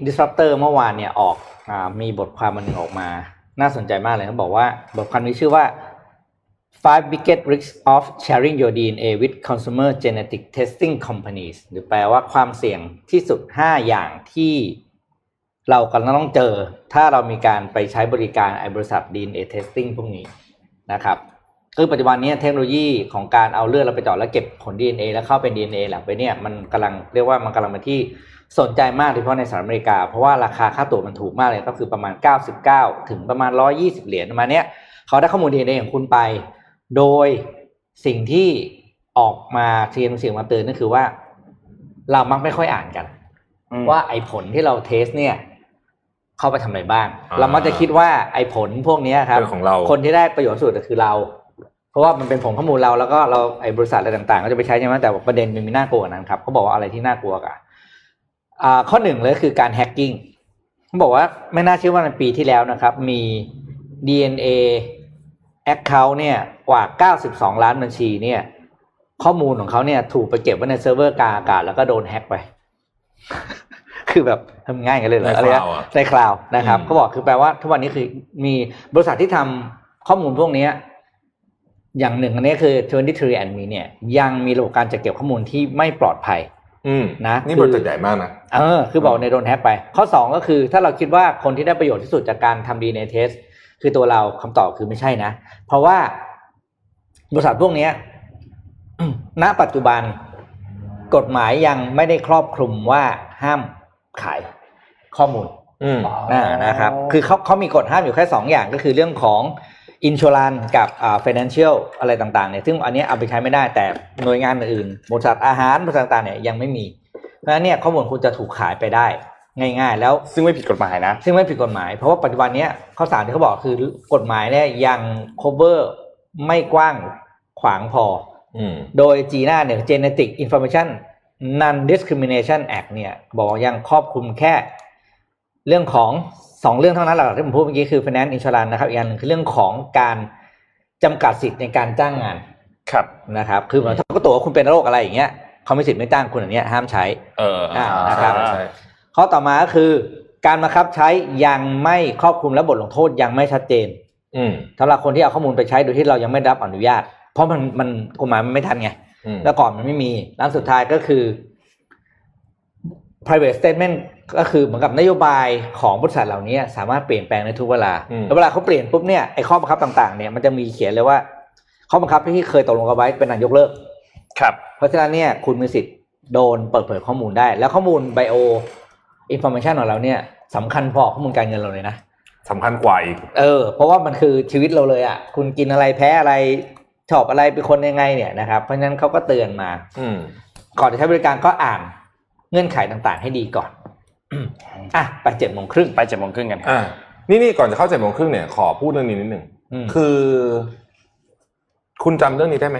Speaker 4: Disruptor เมื่อวานเนี่ยออกอามีบทความมันหนึ่งออกมา น่าสนใจมากเลยเขาบอกว่าบทความนี้ชื่อว่า five biggest risks of sharing your DNA with consumer genetic testing companies หรือแปลว่าความเสี่ยงที่สุด 5 อย่างที่ เรากำลังต้องเจอถ้าเรามีการไปใช้บริการไอบริษัท DNA testing พวกนี้นะครับคือปัจจุบันนี้เทคโนโลยีของการเอาเลือดเราไปเจาะแล้วเก็บผล DNA แล้วเข้าเป็น DNA หลังไปเนี่ยมันกำลังเรียกว่ามันกำลังเป็นที่สนใจมากโดยเฉพาะในสหรัฐอเมริกา เพราะว่าราคาค่าตั๋วมันถูกมากเลยก็คือประมาณ 99 ถึงประมาณ 120 เหรียญประมาณเนี้ยเขาได้ข้อมูล DNA ของคุณไป โดยสิ่งที่ออกมาเทียนเสียงมาเตือนก็คือว่า เรามักไม่ค่อยอ่านกัน ว่าไอ้ผลที่เราเทสเนี่ย เข้าไปทำอะไรบ้าง
Speaker 3: อ่า
Speaker 4: เรามักจะคิดว่าไอ้ผลพวกเนี้ยครับ
Speaker 3: เป็นของเรา
Speaker 4: คนที่ได้ประโยชน์สุดก็คือเรา เพราะว่ามันเป็นผลข้อมูลเราแล้วก็เราไอ้บริษัทอะไรต่างๆ ก็จะไปใช้ใช่ไหมแต่ว่าประเด็นมันมีน่ากลัวกว่านั้นครับเขาบอกว่าอะไรที่น่ากลัวกันอ่าข้อหนึ่งเลยคือการ hacking เขาบอกว่าไม่น่าเชื่อว่าในปีที่แล้วนะครับ มี DNA account เนี่ยกว่า 92 ล้านบัญชีเนี่ย ข้อมูลของเขาเนี่ย ถูกไปเก็บไว้ในเซิร์ฟเวอร์กลางอากาศแล้วก็โดนแฮ็กไป คือแบบทำง่ายกันเลยเหรอ
Speaker 3: ใน
Speaker 4: อะไรนะ
Speaker 3: cloud อะ
Speaker 4: ใน cloud นะครับ
Speaker 3: อืม
Speaker 4: เขาบอกคือแปลว่าทุกวันนี้คือมีบริษัทที่ทำข้อมูลพวกเนี้ยอย่างหนึ่งอันนี้คือ 23andMe เนี่ยยังมีระบบการจัดเก็บข้อมูลที่ไม่ปลอดภัย
Speaker 3: อืม
Speaker 4: นะ
Speaker 3: นี่
Speaker 4: คือ
Speaker 3: บริษัทใหญ่มากนะ
Speaker 4: เออคือบอกในโดนแฮ็กไป ข้อสองก็คือถ้าเราคิดว่าคนที่ได้ประโยชน์ที่สุดจากการทำ DNA test คือตัวเราคำตอบคือไม่ใช่นะ เพราะว่าบริษัทพวกเนี้ยณปัจจุบันกฎหมายยังไม่ได้ครอบคลุมว่าห้าม ขายข้อมูล
Speaker 3: อืม
Speaker 4: นะนะครับ คือเขาเขามีกฎห้ามอยู่แค่สองอย่างก็คือเรื่องของอินช r รันกับอ่า financial อะไรต่างๆเนี่ยซึ่งอันเนี้ยเอาไปใช้ไม่ได้แต่หน่วยงานอื่นๆบริษัทอาหารบริษัทต่างๆเนี่ยยังไม่มี เพราะฉะนั้นเนี่ยข้อมูลคุณจะถูกขายไปได้ง่ายๆ แล้ว
Speaker 2: ซึ่งไม่ผิดกฎหมายนะ
Speaker 4: ซึ่งไม่ผิดกฎหมาย เพราะว่าปัจจุบันเนี้ยข้อสารที่เขาบอกคือกฎหมายเนี่ยยัง cover ไม่กว้างขวางพอ
Speaker 3: อืม
Speaker 4: โดยจีน่าเนี่ย Genetic Information Non Discrimination Act เนี่ยบอกว่ายังครอบคลุมแค่เรื่องของสองเรื่องเท่านั้นแหละที่ผมพูดเมื่อกี้คือ Finance Insurance นะครับอีกอันหนึ่งคือเรื่องของการจำกัดสิทธิ์ในการจ้างงาน
Speaker 2: ครับ
Speaker 4: นะครับ คือเหมือนถ้าเขาตัวว่าคุณเป็นโรคอะไรอย่างเงี้ยเขาไม่สิทธิ์ไม่จ้างคุณอันเนี้ยห้ามใช้
Speaker 3: เออ
Speaker 4: อ่า
Speaker 3: อ่า
Speaker 4: นะครับ
Speaker 3: ใช่ใช่
Speaker 4: ข้อต่อมาก็คือการบังคับใช้ยังไม่ครอบคลุมและบทลงโทษยังไม่ชัดเจน
Speaker 3: อืม
Speaker 4: สำหรับคนที่เอาข้อมูลไปใช้โดยที่เรายังไม่ได้รับอนุญาต เพราะมันมันกฎหมายมันไม่ทันไง
Speaker 3: อืม
Speaker 4: แล้วก่อนมันไม่มีร้านสุดท้ายก็คือ private statement ก็คือเหมือนกับนโยบายของบริษัทเหล่านี้สามารถเปลี่ยนแปลงได้ทุกเวลา
Speaker 3: อืม
Speaker 4: แล้วเวลาเขาเปลี่ยนปุ๊บเนี่ยไอ้ข้อบังคับต่างๆเนี่ยมันจะมีเขียนเลยว่า ข้อบังคับที่เคยตกลงกันไว้เป็นอันยกเลิก
Speaker 2: ครับ
Speaker 4: เพราะฉะนั้นเนี่ยคุณมีสิทธิ์โดนเปิดเผยข้อมูลได้ แล้วข้อมูล bio information ของเราเนี่ยสำคัญพอข้อมูลการเงินเราเลยนะ
Speaker 3: สำคัญกว่าอีก
Speaker 4: เออ เพราะว่ามันคือชีวิตเราเลยอะ คุณกินอะไรแพ้อะไร ชอบอะไรเป็นคนยังไงเนี่ยนะครับ เพราะฉะนั้นเขาก็เตือนมา
Speaker 3: อืม
Speaker 4: ก่อนจะใช้บริการก็อ่านเงื่อนไขต่างๆ ให้ดีก่อนอะไปเจ็ดโมงครึ่ง
Speaker 2: ไปเจ็ดโมงครึ่งกันครับ
Speaker 3: อ่านี่นี่ก่อนจะเข้าเจ็ดโมงครึ่งเนี่ยขอพูดเรื่องนี้นิดหนึ่ง
Speaker 4: อืม
Speaker 3: คือ คุณจำเรื่องนี้ได้ไหม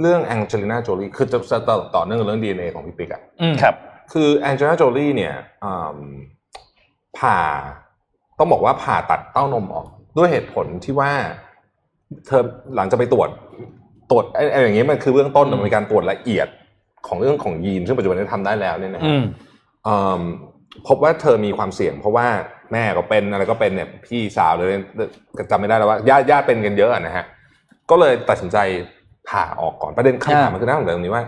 Speaker 3: เรื่องแองเจลิน่าโจลีคือจะจะต่อต่อเนื่องกับเรื่องดีเอ็นเอของพี่ปิ๊กอะ
Speaker 4: อืม
Speaker 2: ครับ
Speaker 3: คือแองเจลิน่าโจลี่เนี่ยอืมผ่าต้องบอกว่าผ่าตัดเต้านมออก ด้วยเหตุผลที่ว่า เธอหลังจากไปตรวจตรวจไอ้ไอ้อย่างนี้มันคือเบื้องต้น
Speaker 4: อืม
Speaker 3: มันมีการตรวจละเอียดของเรื่องของยีน ซึ่งปัจจุบันนี้ทำได้แล้วเนี่ยนะ
Speaker 4: อื
Speaker 3: ฮะ
Speaker 4: ม
Speaker 3: อืมพบว่าเธอมีความเสี่ยง เพราะว่าแม่ก็เป็นอะไรก็เป็นเนี่ยพี่สาวเลยจำไม่ได้แล้วว่าญาติญาติเป็นกันเยอะอะนะฮะก็เลยตัดสินใจผ่าออกก่อนประเด็นคำถามมันคือน่าสนใจตรงนี้ว่า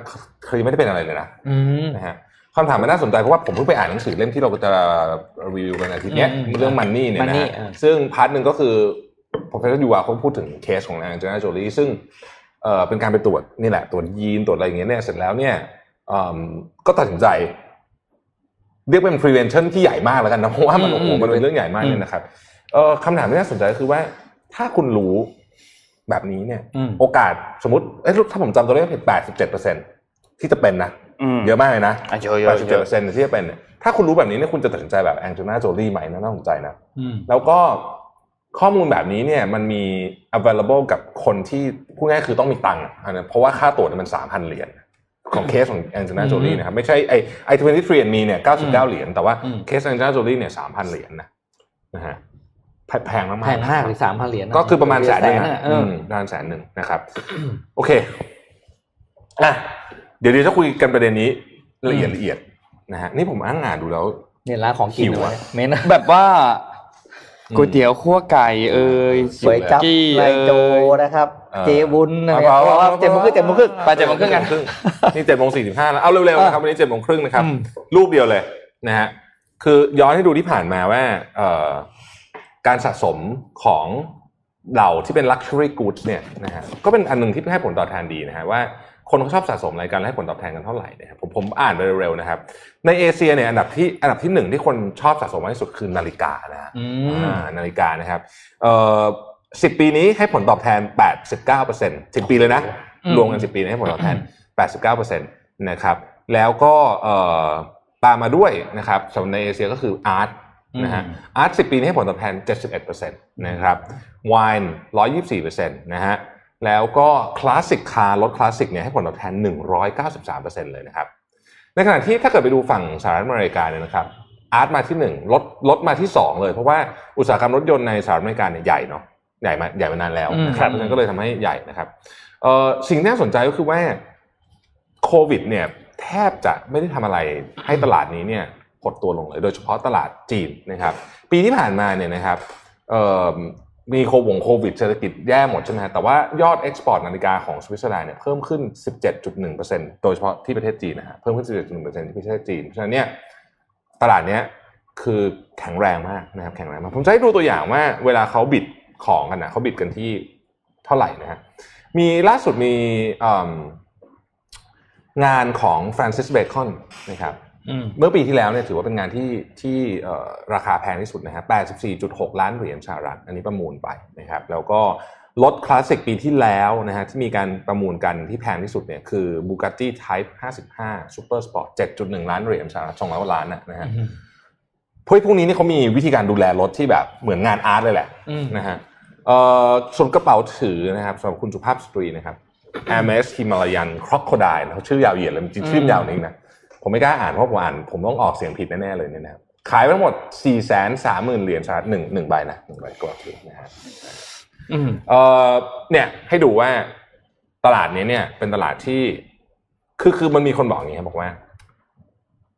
Speaker 3: เคยไม่ได้เป็นอะไรเลยนะ
Speaker 4: อืม
Speaker 3: นะฮะคำถามมันน่าสนใจเพราะว่าผมเพิ่งไปอ่านหนังสือเล่มที่เราจะรีวิวกันอาทิตย์เนี้ย
Speaker 4: อืมอืม
Speaker 3: เรื่องมันนี่เนี่ยนะ
Speaker 4: Money
Speaker 3: ฮะ
Speaker 4: เออ
Speaker 3: ซึ่งพาร์ทหนึ่งก็คือ professor ยูวาเขาพูดถึงเคสของนางเจน่าโจลีซึ่งเอ่อเป็นการไปตรวจนี่แหละตรวจยีนตรวจอะไรอย่างเงี้ยเนี่ยเสร็จแล้วเนี่ยอืมก็ตัดสินใจ เรียกเป็น prevention ที่ใหญ่มากแล้วกันนะเพราะว่ามัน
Speaker 4: อืม
Speaker 3: โอ้โหมันเป็นเรื่องใหญ่มากเนี่ยนะครับเอ่อคำถามที่น่าสนใจก็คือว่าถ้าคุณรู้แบบนี้เนี่ย
Speaker 4: อืม
Speaker 3: โอกาสสมมติเอ้ยถ้าผมจำตัวเลขผิดแปดสิบเจ็ดเปอร์เซ็นที่จะเป็นนะ
Speaker 2: อืม
Speaker 3: เยอะมากเลยนะ
Speaker 2: อะเยอะเย
Speaker 3: แป
Speaker 2: อะ
Speaker 3: ดสิบ
Speaker 2: เย
Speaker 3: เจ็ด
Speaker 2: อะ
Speaker 3: เปอร์เซ็นที่จะเป็นเนี่ยถ้าคุณรู้แบบนี้เนี่ยคุณจะตัดสินใจแบบแองเจลิน่าโจลี่ไหมน่าสนใจนะ
Speaker 4: อืม
Speaker 3: แล้วก็ ข้อมูลแบบนี้เนี่ยมันมี available กับคนที่พูดง่ายๆคือต้องมีตังค์อะอันนั้นเพราะว่าค่าตรวจเนี่ยมันสามพันเหรียญของเคสของแองเจลิน่าโจลี่นะครับไม่ใช่ไอไอ 23andMe เนี่ยเก้าสิบเก้าเหรียญแต่ว่า
Speaker 4: อืม
Speaker 3: เคสแองเจลิน่าโจลี่เนี่ยสามพันเหรียญนะนะฮะแพแพงมากๆ
Speaker 4: แพงมากเลยสามพันเหรียญ
Speaker 3: ก็คือประมาณแสนหนึ่ง
Speaker 4: อะ
Speaker 3: อะ
Speaker 4: เอ
Speaker 3: อื
Speaker 4: อ
Speaker 3: มประมาณแสนหนึ่งนะครับโอเคอะเดี๋ยวเดี๋ยวจะคุยกันประเด็นนี้ละเอียดละเอียดนะฮะนี่ผมอ่านอ่านดูแล้ว
Speaker 4: เนี่ยร้านของกิน
Speaker 3: หิวอะ
Speaker 4: เมน
Speaker 2: แบบว่า
Speaker 3: อืม
Speaker 2: ก๋วยเตี๋ยวคั่วไก่เอ่ย
Speaker 4: สวยจับ
Speaker 2: กี้
Speaker 4: ไร
Speaker 2: เอ่ย
Speaker 4: โจนะครับ
Speaker 3: เออ
Speaker 4: เจวุ้นอะไร
Speaker 3: เอา
Speaker 4: อ๋อ
Speaker 3: เอา
Speaker 4: เจ็ดโมงครึ่งเจ็ดโมงครึ่ง
Speaker 2: ไปเจ็ดโมงครึ่งกัน
Speaker 3: นี่เจ็ดโมงสี่สิบห้าแล้วเอาเร็วๆนะครับวันนี้เจ็ดโมงครึ่งนะครับ
Speaker 4: อืม
Speaker 3: รูปเดียวเลยนะฮะคือย้อนให้ดูที่ผ่านมาว่าเอ่อการสะสมของเหล่าที่เป็น luxury goods เนี่ยนะฮะก็เป็นอันหนึ่งที่ให้ผลตอบแทนดีนะฮะว่า คนเขาชอบสะสมอะไรกันและให้ผลตอบแทนกันเท่าไหร่นะครับผมผมอ่านไปเร็วๆนะครับ ในเอเชียเนี่ยอันดับที่อันดับที่หนึ่งที่คนชอบสะสมมากที่สุดคือนาฬิกานะฮะ
Speaker 4: อืม
Speaker 3: อ่านาฬิกานะครับเอ่อสิบปีนี้ให้ผลตอบแทน89เปอร์เซ็นต์สิบปีเลยนะ
Speaker 4: อืม
Speaker 3: รวมกัน10ปีให้ผลตอบแทน89เปอร์เซ็นต์นะครับ แล้วก็เอ่อตามมาด้วยนะครับสำหรับในเอเชียก็คือ art นะฮะ art 10ปีนี้ให้ผลตอบแทน 71เปอร์เซ็นต์นะครับไวน์124เปอร์เซ็นต์นะฮะ แล้วก็ classic car รถคลาสสิกเนี่ยให้ผลตอบแทน 193เปอร์เซ็นต์เลยนะครับ ในขณะที่ถ้าเกิดไปดูฝั่งสหรัฐอเมริกาเนี่ยนะครับอาร์ตมาที่หนึ่งรถรถมาที่สองเลย เพราะว่าอุตสาหกรรมรถยนต์ในสหรัฐอเมริกาเนี่ยใหญ่เนาะใหญ่มาใหญ่มานานแล้วนะค
Speaker 4: อื
Speaker 3: รับ
Speaker 4: ม
Speaker 3: เพราะฉะนั้นก็เลยทำให้ใหญ่นะครับเอ่อสิ่งที่น่าสนใจก็คือว่าโควิดเนี่ยแทบจะไม่ได้ทำอะไรให้ตลาดนี้เนี่ยหดตัวลงเลย โดยเฉพาะตลาดจีนนะครับ ปีที่ผ่านมาเนี่ยนะครับเอ่อ มีโควงโควิดเศรษฐกิจแย่หมดใช่ไหมแต่ว่ายอด export นาฬิกาของสวิตเซอร์แลนด์เนี่ยเพิ่มขึ้น 17.1%โดยเฉพาะที่ประเทศจีนนะฮะเพิ่มขึ้น 17.1%ที่ประเทศจีน เพราะฉะนั้นเนี่ยตลาดเนี้ยคือแข็งแรงมากนะครับแข็งแรงมาก ผมจะให้ดูตัวอย่างว่าเวลาเขา bid ของกันนะเขา bid กันที่เท่าไหร่นะฮะมีล่าสุดมีงานของฟรานซิสเบคอนนะครับ เมื่อปีที่แล้วเนี่ยถือว่าเป็นงานที่ที่เอ่อราคาแพงที่สุดนะฮะ84.6 ล้านเหรียญสหรัฐ อันนี้ประมูลไปนะครับแล้วก็รถคลาสสิกปีที่แล้วนะฮะที่มีการประมูลกันที่แพงที่สุดเนี่ยคือ Bugatti Type 55 Super Sport 7.1 ล้านเหรียญสหรัฐ200กว่าล้านนะนะฮะพวกพวกนี้นี่เขามีวิธีการดูแลรถที่แบบเหมือนงานอาร์ตเลยแหละ
Speaker 4: อืม
Speaker 3: นะฮะเอ่อส่วนกระเป๋าถือนะครับสำหรับคุณสุภาพสตรีนะครับ Hermes Himalayan Crocodile เขาชื่อยาวเหยียดเลยจริงๆชื่อยาวนี้นะ ผมไม่กล้าอ่านเพราะผมอ่านผมต้องออกเสียงผิดแน่ๆเลยเนี่ยนะครับขายไปทั้งหมด4ี่แสนสามหมื่นเหรียญสหรัฐหนึ่งหนึ่งใบนะหนึ่งใบกว่าถือนะฮะ
Speaker 4: อืม
Speaker 3: เอ่อเนี่ยให้ดูว่าตลาดนี้เนี่ย เป็นตลาดที่คือคือมันมีคนบอกอย่างนี้ครับบอกว่า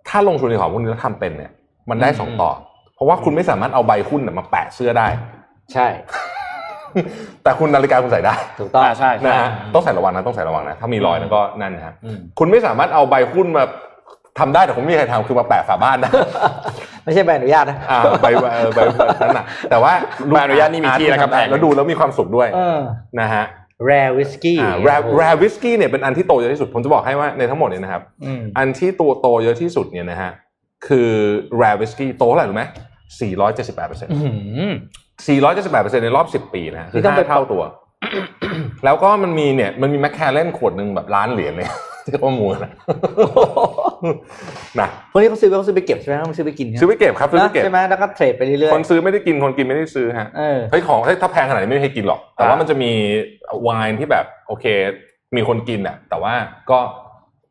Speaker 3: ถ้าลงทุนในของพวกนี้แล้วทำเป็นเนี่ย มันได้สองต่อ เพราะว่าคุณไม่สามารถเอาใบหุ้นน่ะมาแปะเสื้อได้
Speaker 4: ใช่
Speaker 3: แต่คุณนาฬิกาคุณใส่ได้
Speaker 4: ถูกต้อง
Speaker 2: อ่าใช่
Speaker 3: นะ
Speaker 2: ใช่
Speaker 3: ฮะต้องใส่ระวังนะต้องใส่ระวังนะถ้ามีรอย
Speaker 4: อืม
Speaker 3: แล้วก็นั่นนะฮะ
Speaker 4: อืม
Speaker 3: คุณไม่สามารถเอาใบหุ้นมา ทำได้แต่ผมไม่มีใครทำคือมาแปะฝาบ้านได้
Speaker 4: ไม่ใช่ใบอนุญาตนะ
Speaker 3: อ่าใบเออใบแบบนั้นนะแต่ว่า
Speaker 2: ใบอนุญาตนี่มีที่แล้วครับแพง
Speaker 3: แล้วดูแล้วมีความสุขด้วย
Speaker 4: เออ
Speaker 3: นะฮะ
Speaker 4: rare whisky
Speaker 3: อ่า rare rare whisky เนี่ยเป็นอันที่โตเยอะที่สุด ผมจะบอกให้ว่าในทั้งหมดเนี่ยนะครับ
Speaker 4: อืม
Speaker 3: อันที่ตัวโตเยอะที่สุดเนี่ยนะฮะคือ rare whisky โตเท่าไหร่รู้ไหม478เปอร์เซ็นต์
Speaker 4: อื้อหือ
Speaker 3: 478เปอร์เซ็นต์ในรอบ 10 ปีนะฮะคือ
Speaker 4: ที่ต้องไป
Speaker 3: ห้าเท่าตัว แล้วก็มันมีเนี่ยมันมี Macallan ขวดหนึ่งแบบล้านเหรียญเลย ที่ข้อมูลนะนะ
Speaker 4: พวกนี้เขาซื้อไปเขาซื้อไปเก็บใช่ไหมเขาซื้อไปกิน
Speaker 3: ซื้อไปเก็บครับซื้อไป
Speaker 4: นะ
Speaker 3: เก็บ
Speaker 4: ใช่ไหมแล้วก็เทรดไปเรื่อย
Speaker 3: คนซื้อไม่ได้กินคนกินไม่ได้ซื้อฮะ
Speaker 4: ๆเออ
Speaker 3: เฮ้ยของเฮ้ยถ้าแพงขนาดนี้ไม่มีใครกินหรอก แต่ว่า
Speaker 2: อ่ามั
Speaker 3: มันจะมีไวน์ที่แบบโอเค มีคนกินอะ แต่ว่าก็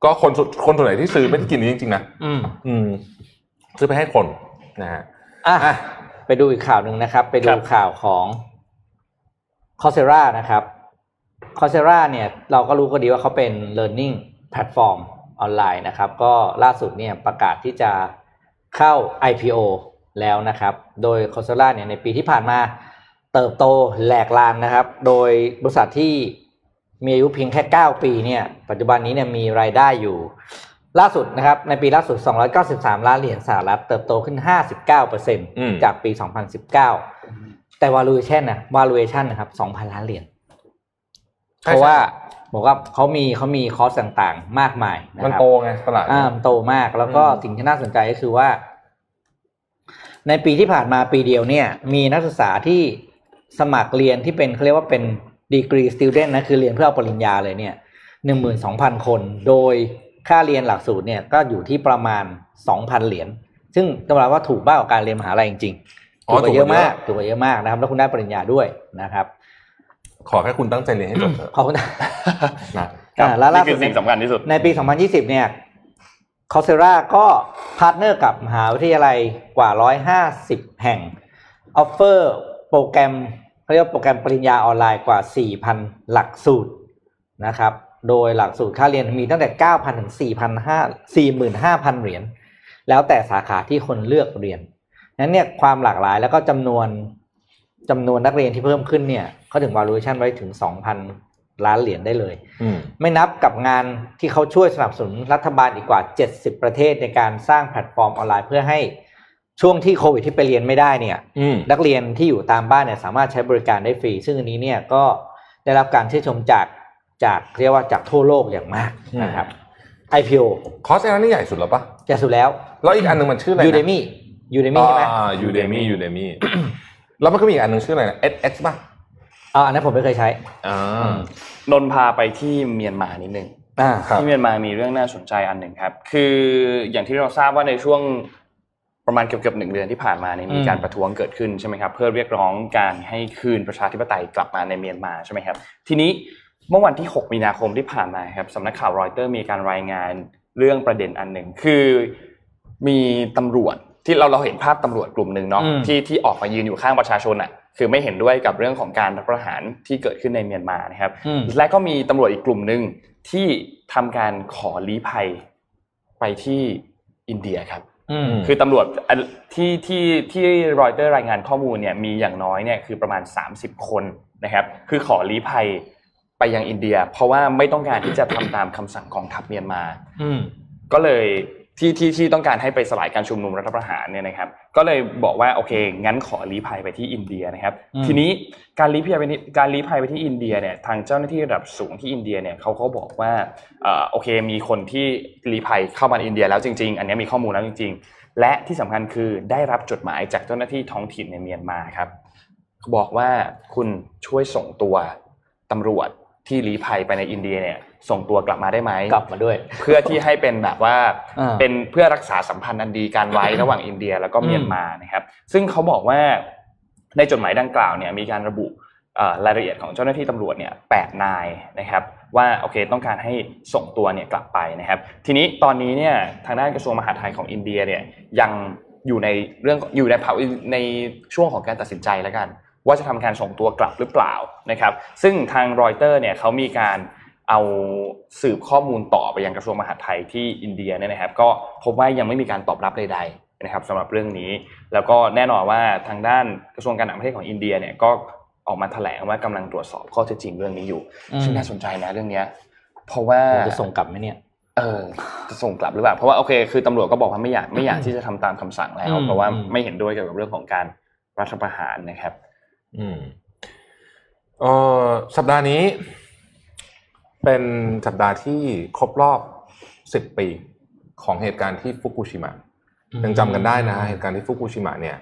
Speaker 3: ก็คนส่วนคนส่วนไหนที่ซื้อไม่ได้กินนี้จริงๆนะ
Speaker 4: อืม
Speaker 3: อืมซื้อไปให้คนนะฮะ
Speaker 4: อะ
Speaker 3: อะ
Speaker 4: ไปดูอีกข่าวหนึ่งนะครับ ไปดู
Speaker 2: ครับ
Speaker 4: ข่าวของ c o r s e r a นะครับ c o r s e r a เนี่ย เราก็รู้ก็ดีว่าเขาเป็น learning platform ออนไลน์นะครับ ก็ล่าสุดเนี่ยประกาศที่จะเข้า IPO แล้วนะครับ โดย c o r s e r a เนี่ยในปีที่ผ่านมาเติบโตแหลกลานนะครับ โดยบริษัทที่มีอายุเพียงแค่ 9 ปีเนี่ยปัจจุบันนี้เนี่ยมีรายได้อยู่ ล่าสุดนะครับ ในปีล่าสุด 293 ล้านเหรียญสหรัฐเติบโตขึ้น 59%จากปี 2019 แต่ valuation นะ valuation นะครับ 2,000 ล้านเหรียญเพราะว่า บอกว่าเขามีเขามีคอสต่างๆ มากมายนะ
Speaker 3: มัน
Speaker 4: ครับ
Speaker 3: โตไงตลาด
Speaker 4: อ่ามันโตมากแล้วก็
Speaker 3: อืม
Speaker 4: สิ่งที่น่าสนใจก็คือว่า ในปีที่ผ่านมาปีเดียวเนี่ย มีนักศึกษาที่สมัครเรียนที่เป็นเขาเรียกว่าเป็นดีกรีสติ d เดนนะคือเรียนเพื่อเอาปริญญาเลยเนี่ยหนึ่งหมื่นสองพันคน โดยค่าเรียนหลักสูตรเนี่ยก็อยู่ที่ประมาณสองพันเหรียญซึ่งต้องบอกว่าถูกมากกว่าการเรียนมหาลัยจริงๆ
Speaker 3: อ๋
Speaker 4: ถู
Speaker 3: ก
Speaker 4: กว่าเยอะ
Speaker 3: ถูกกว่าเยอะ
Speaker 4: มากถูกกว่าเยอะมากนะครับ แล้วคุณได้ปริญญาด้วยนะครับ
Speaker 3: ขอแค่คุณตั้งใจเรียนให้จบเถอะ
Speaker 4: ขอบคุณ
Speaker 3: นะ
Speaker 4: อ่าแล้วล่าสุด
Speaker 2: นี่คื
Speaker 4: สุ
Speaker 2: อ
Speaker 4: ด
Speaker 2: สิ่งสำคัญที่สุด
Speaker 4: ในปี 2020 เนี่ย Coursera ก็ partner กับมหาวิทยาลัยกว่า 150 แห่ง offer โปรแกรมเขาเรียกว่าโปรแกรมปริญญาออนไลน์กว่า 4,000 หลักสูตรนะครับ โดยหลักสูตรค่าเรียนมีตั้งแต่ 9,000 ถึง 4,500 45,000เหรียญ แล้วแต่สาขาที่คนเลือกเรียนนั้นเนี่ยความหลากหลายแล้วก็จำนวน จำนวนนักเรียนที่เพิ่มขึ้นเนี่ยเขาถึง valuation ไว้ถึง 2,000 ล้านเหรียญได้เลย
Speaker 3: อืม
Speaker 4: ไม่นับกับงานที่เขาช่วยสนับสนุนรัฐบาลอีกกว่า 70 ประเทศในการสร้างแพลตฟอร์มออนไลน์เพื่อให้ช่วงที่โควิดที่ไปเรียนไม่ได้เนี่ย
Speaker 3: อืม
Speaker 4: นักเรียนที่อยู่ตามบ้านเนี่ยสามารถใช้บริการได้ฟรี ซึ่งอันนี้เนี่ยก็ได้รับการชื่นชมจากจากเรียกว่าจากทั่วโลกอย่างมากนะครับ IPO
Speaker 3: คอร์สอันนี้ใหญ่สุดแล้วปะ
Speaker 4: จะสุดแล้ว
Speaker 3: แล้วอีกอันหนึ่งมันชื่ออะไรนะ
Speaker 4: Udemy Udemy ใช่ไหม
Speaker 3: อ่า Udemy Udemy แล้วมันก็มีอีกอันหนึ่งชื่ออะไรนะ edX ป่ะ
Speaker 4: อ่าอันนั้นผมไม่เคยใช้
Speaker 3: อ่า
Speaker 2: นนท์พาไปที่เมียนมานิดนึง
Speaker 4: อ่า
Speaker 3: ครับ
Speaker 2: ที่เมียนมามีเรื่องน่าสนใจอันหนึ่งครับ คืออย่างที่เราทราบว่าในช่วงประมาณเกือบๆหนึ่งเดือนที่ผ่านมาเนี่ยมีการประท้วงเกิดขึ้นใช่ไหมครับเพื่อเรียกร้องการให้คืนประชาธิปไตยกลับมาในเมียนมาใช่ไหมครับ ทีนี้เมื่อวันที่ 6 มีนาคมที่ผ่านมาครับสำนักข่าวรอยเตอร์มีการรายงานเรื่องประเด็นอันหนึ่งคือมีตำรวจ ที่เราเราเห็นภาพตำรวจกลุ่มหนึ่งเนาะ
Speaker 4: อืม
Speaker 2: ที่ที่ออกมายืนอยู่ข้างประชาชนอะคือไม่เห็นด้วยกับเรื่องของการรัฐประหารที่เกิดขึ้นในเมียนมานะครับ
Speaker 4: อืม
Speaker 2: และก็มีตำรวจอีกกลุ่มหนึ่งที่ทำการขอลี้ภัยไปที่อินเดียครับ
Speaker 4: อืม
Speaker 2: คือตำรวจอันที่ที่ที่รอยเตอร์รายงานข้อมูลเนี่ยมีอย่างน้อยเนี่ยคือประมาณ 30 คนนะครับ คือขอลี้ภัยไปยังอินเดีย เพราะว่าไม่ต้องการที่จะทำตามคำสั่งของทัพเมียนมา
Speaker 4: อืม
Speaker 2: ก็เลย ที่ที่ที่ต้องการให้ไปสลายการชุมนุมรัฐประหารเนี่ยนะครับ ก็เลยบอกว่าโอเค งั้นขอลี้ภัยไปที่อินเดียนะครับ
Speaker 4: อืม
Speaker 2: ทีนี้การลี้ภัยไปที่การลี้ภัยไปที่อินเดียเนี่ยทางเจ้าหน้าที่ระดับสูงที่อินเดียเนี่ยเขาก็บอกว่าเอ่อโอเค มีคนที่ลี้ภัยเข้ามาในอินเดียแล้วจริง ๆ อันนี้มีข้อมูลแล้วจริง ๆ และที่สำคัญคือได้รับจดหมายจากเจ้าหน้าที่ท้องถิ่นในเมียนมาครับ บอกว่าคุณช่วยส่งตัวตำรวจที่ลี้ภัยไปในอินเดียเนี่ย ส่งตัวกลับมาได้ไหม
Speaker 4: กลับมาด้วย
Speaker 2: เพื่อที่ให้เป็นแบบว่า
Speaker 4: อ่า
Speaker 2: เป็นเพื่อรักษาสัมพันธ์อันดีการไว้ระหว่างอินเดียแล้วก็เมียนมานะครับซึ่งเขาบอกว่าในจดหมายดังกล่าวเนี่ยมีการระบุเอ่อรายละเอียดของเจ้าหน้าที่ตำรวจเนี่ยแปดนายนะครับว่าโอเคต้องการให้ส่งตัวเนี่ยกลับไปนะครับ ทีนี้ตอนนี้เนี่ยทางด้านกระทรวงมหาดไทยของอินเดียเนี่ยยังอยู่ในเรื่องอยู่ในเผาในช่วงของการตัดสินใจแล้วกัน ว่าจะทำการส่งตัวกลับหรือเปล่านะครับ ซึ่งทางรอยเตอร์เนี่ยเขามีการ เอาสืบข้อมูลต่อไปยังกระทรวงมหาดไทยที่อินเดียเนี่ยนะครับ ก็พบว่ายังไม่มีการตอบรับใดๆนะครับสำหรับเรื่องนี้ แล้วก็แน่นอนว่าทางด้านกระทรวงการต่างประเทศของอินเดียเนี่ยก็ออกมาแถลงว่ากำลังตรวจสอบข้อเท็จจริงเรื่องนี้อยู่
Speaker 4: อืม
Speaker 2: ซึ่งน่าสนใจนะเรื่องเนี้ย เพราะว่า
Speaker 4: จะส่งกลับไหมเนี่ย
Speaker 2: เออจะส่งกลับหรือเปล่าเพราะว่าโอเคคือตำรวจก็บอกว่าไม่อยากไม่อยากที่จะทำตามคำสั่งแล้ว
Speaker 4: อืม
Speaker 2: เพราะว่า
Speaker 4: อืม
Speaker 2: ไม่เห็นด้วยเกี่ยวกับเรื่องของการรัฐประหารนะครับ
Speaker 3: อืมเออสัปดาห์นี้ เป็นสัปดาห์ที่ครบรอบสิบปีของเหตุการณ์ที่ฟุกุชิมะยังจำกันได้นะเหตุการณ์ที่ฟุกุชิมะเนี่ย